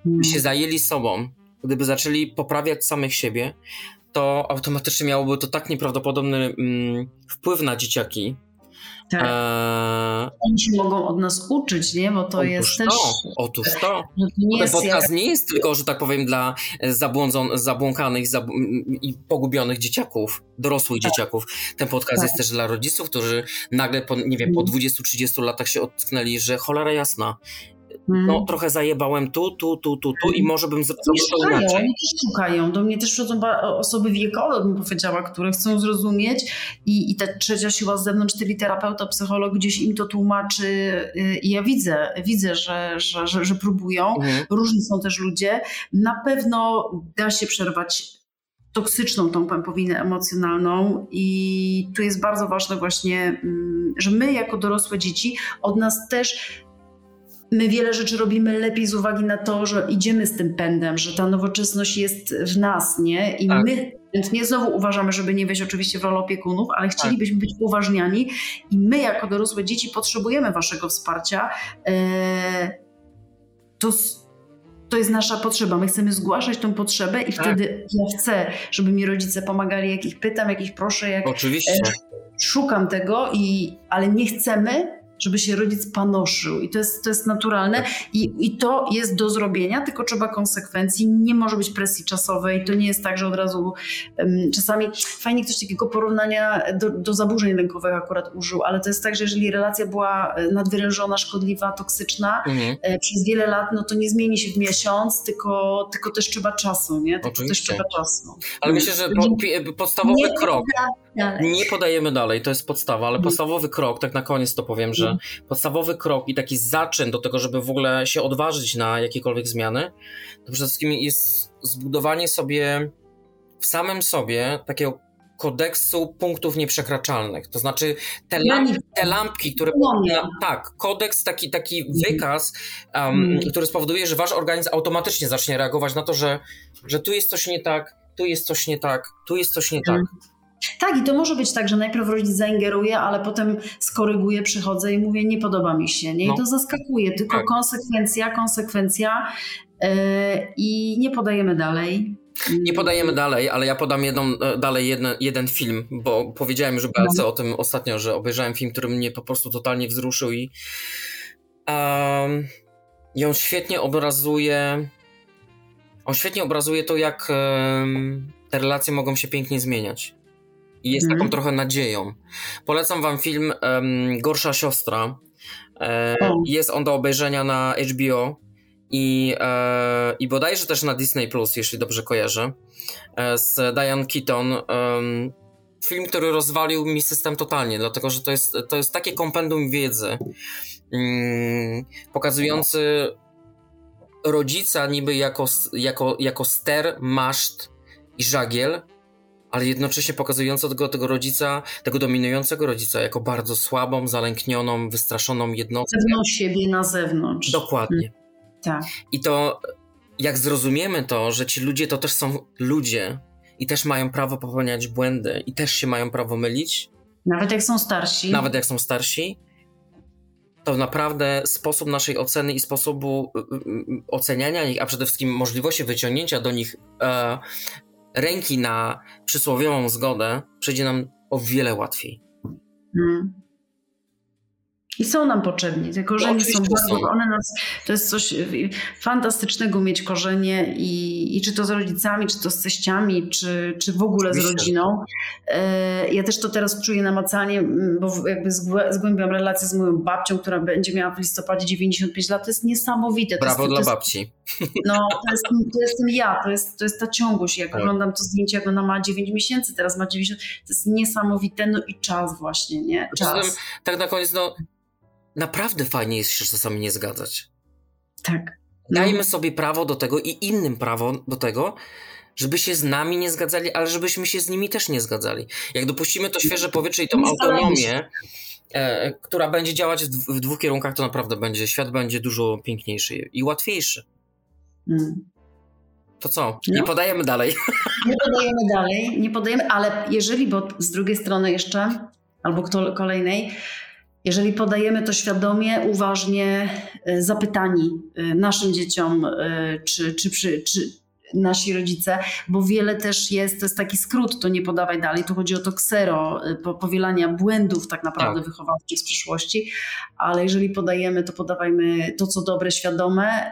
hmm. się zajęli sobą, gdyby zaczęli poprawiać samych siebie, to automatycznie miałoby to tak nieprawdopodobny mm, wpływ na dzieciaki, tak. Eee... Oni się mogą od nas uczyć, nie? Bo to otóż jest to, też. Otóż to. No to nie jest podcast jak... nie jest tylko, że tak powiem, dla zabłądzon, zabłąkanych zab... i pogubionych dzieciaków, dorosłych tak. dzieciaków. Ten podcast tak. jest też dla rodziców, którzy nagle, po, nie wiem, po 20-30 mhm. latach się ocknęli, że cholera jasna, no mhm. trochę zajebałem tu, tu, tu, tu, tu i może bym zrobił to inaczej. Oni też szukają. Do mnie też przychodzą osoby wiekowe, bym powiedziała, które chcą zrozumieć i, i ta trzecia siła z zewnątrz, czyli terapeuta, psycholog, gdzieś im to tłumaczy y, i ja widzę, widzę, że, że, że, że próbują. Mhm. Różni są też ludzie. Na pewno da się przerwać toksyczną tą pępowinę emocjonalną i tu jest bardzo ważne właśnie, mm, że my jako dorosłe dzieci od nas też My wiele rzeczy robimy lepiej z uwagi na to, że idziemy z tym pędem, że ta nowoczesność jest w nas, nie? I tak. my nie znowu uważamy, żeby nie wejść oczywiście w rolę opiekunów, ale tak. chcielibyśmy być uważniani i my jako dorosłe dzieci potrzebujemy waszego wsparcia. Eee, to, to jest nasza potrzeba. My chcemy zgłaszać tą potrzebę i tak. wtedy ja chcę, żeby mi rodzice pomagali, jak ich pytam, jak ich proszę, jak Oczywiście. E, szukam tego, i, ale nie chcemy żeby się rodzic panoszył i to jest, to jest naturalne tak. I, i to jest do zrobienia, tylko trzeba konsekwencji, nie może być presji czasowej, to nie jest tak, że od razu um, czasami fajnie ktoś takiego porównania do, do zaburzeń lękowych akurat użył, ale to jest tak, że jeżeli relacja była e, nadwyrężona, szkodliwa, toksyczna mhm. e, przez wiele lat, no to nie zmieni się w miesiąc, tylko, tylko też trzeba czasu, nie? Tylko Oczywiście. też trzeba czasu. Ale myślę, że po, podstawowy nie krok, nie podajemy dalej, to jest podstawa, ale mhm. podstawowy krok, tak na koniec to powiem, że podstawowy krok i taki zaczyn do tego, żeby w ogóle się odważyć na jakiekolwiek zmiany, to przede wszystkim jest zbudowanie sobie w samym sobie takiego kodeksu punktów nieprzekraczalnych. To znaczy te, lamp, te lampki, które. Na, tak, kodeks, taki, taki mhm. wykaz, um, który spowoduje, że wasz organizm automatycznie zacznie reagować na to, że, że tu jest coś nie tak, tu jest coś nie tak, tu jest coś nie tak. Tak, i to może być tak, że najpierw rodzic zaingeruje, ale potem skoryguje, przychodzę i mówię, nie podoba mi się. Nie? I no. to zaskakuje, tylko tak. konsekwencja, konsekwencja yy, i nie podajemy dalej. Nie podajemy dalej, ale ja podam jedną, e, dalej jeden, jeden film, bo powiedziałem już Belce no. o tym ostatnio, że obejrzałem film, który mnie po prostu totalnie wzruszył i um, i on świetnie obrazuje on świetnie obrazuje to, jak um, te relacje mogą się pięknie zmieniać i jest taką mhm. trochę nadzieją. Polecam wam film um, Gorsza Siostra. E, jest on do obejrzenia na HBO i, e, i bodajże też na Disney Plus, jeśli dobrze kojarzę, e, z Diane Keaton. film, który rozwalił mi system totalnie, dlatego że to jest, to jest takie kompendum wiedzy, mm, pokazujący rodzica niby jako, jako, jako ster, maszt i żagiel, ale jednocześnie pokazująco tego, tego rodzica, tego dominującego rodzica jako bardzo słabą, zalęknioną, wystraszoną jednostkę. Pewną siebie na zewnątrz. Dokładnie. Hmm. Tak. I to, jak zrozumiemy to, że ci ludzie to też są ludzie i też mają prawo popełniać błędy i też się mają prawo mylić. Nawet jak są starsi. Nawet jak są starsi. To naprawdę sposób naszej oceny i sposobu y, y, y, oceniania ich, a przede wszystkim możliwości wyciągnięcia do nich e, ręki na przysłowiową zgodę przejdzie nam o wiele łatwiej. Hmm. I są nam potrzebni. Te korzenie no, są bardzo, one nas, to jest coś fantastycznego mieć korzenie i, i czy to z rodzicami, czy to z teściami, czy, czy w ogóle Oczywiście. z rodziną. E, ja też to teraz czuję namacalnie, bo jakby zgłębiam relację z moją babcią, która będzie miała w listopadzie 95 lat. To jest niesamowite. Brawo to jest, dla babci. No, to, jest, to jestem ja, to jest, to jest ta ciągłość. Jak Tak. oglądam to zdjęcie, jak ona ma 9 miesięcy, teraz ma 90, to jest niesamowite, no i czas właśnie, nie? Czas. tak na koniec, no naprawdę fajnie jest się czasami nie zgadzać. Tak. No. Dajmy sobie prawo do tego i innym prawo do tego, żeby się z nami nie zgadzali, ale żebyśmy się z nimi też nie zgadzali. Jak dopuścimy to świeże powietrze i tą Nie autonomię, e, która będzie działać w, w dwóch kierunkach, to naprawdę będzie, świat będzie dużo piękniejszy i łatwiejszy. Mm. To co? Nie No. podajemy dalej. Nie podajemy dalej, nie podajemy, ale jeżeli, bo z drugiej strony jeszcze, albo kto, kolejnej, jeżeli podajemy to świadomie, uważnie, y, zapytani y, naszym dzieciom, y, czy, czy, przy, czy nasi rodzice, bo wiele też jest, to jest taki skrót, to nie podawaj dalej, tu chodzi o to ksero, po, powielania błędów tak naprawdę Tak. wychowawczych z przeszłości, ale jeżeli podajemy, to podawajmy to, co dobre, świadome.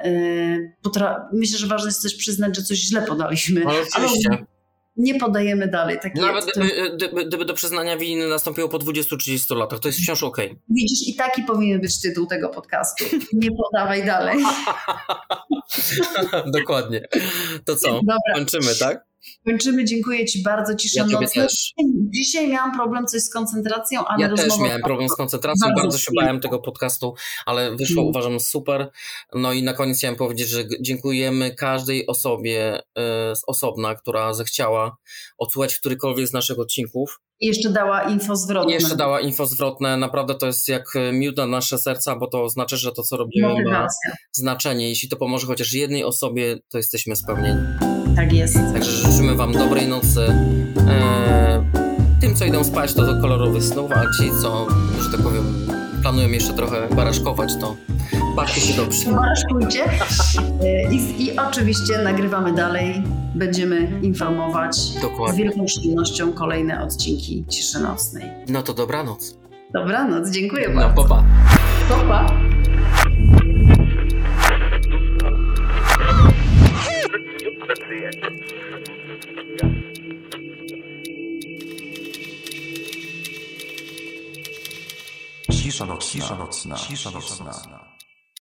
Potra- Myślę, że ważne jest też przyznać, że coś źle podaliśmy, Ale oczywiście. ale nie podajemy dalej. Tak Nawet gdyby, gdyby, do przyznania winy nastąpiło po 20-30 latach, to jest wciąż okej. Widzisz, i taki powinien być tytuł tego podcastu. Nie podawaj dalej. Dokładnie. To co? Dobra, Kończymy, tak? Kończymy. Dziękuję Ci bardzo. Cisza Ja nocna. też. Dzisiaj miałam problem coś z koncentracją, ale Ja też miałem problem z koncentracją, Bardzo bardzo się bałem tego podcastu, ale wyszło Mm. uważam super. No i na koniec chciałem powiedzieć, że dziękujemy każdej osobie e, z osobna, która zechciała odsłuchać którykolwiek z naszych odcinków. I jeszcze dała info zwrotne. I jeszcze dała info zwrotne. Naprawdę to jest jak e, miód na nasze serca, bo to znaczy, że to co robimy ma znaczenie. Jeśli to pomoże chociaż jednej osobie, to jesteśmy spełnieni. Tak jest. Także życzymy Wam dobrej nocy. E, tym, co idą spać, to do kolorowych snów, a ci, co, że tak powiem, planują jeszcze trochę baraszkować, to bawcie się dobrze. Maraszkujcie. Y, I, I oczywiście nagrywamy dalej. Będziemy informować z Dokładnie. wielką przyjemnością kolejne odcinki Ciszy Nocnej. No to dobranoc. Dobranoc, dziękuję No, bardzo. popa. Pa, pa. Cisza nocna. Cisza nocna. Cisza nocna.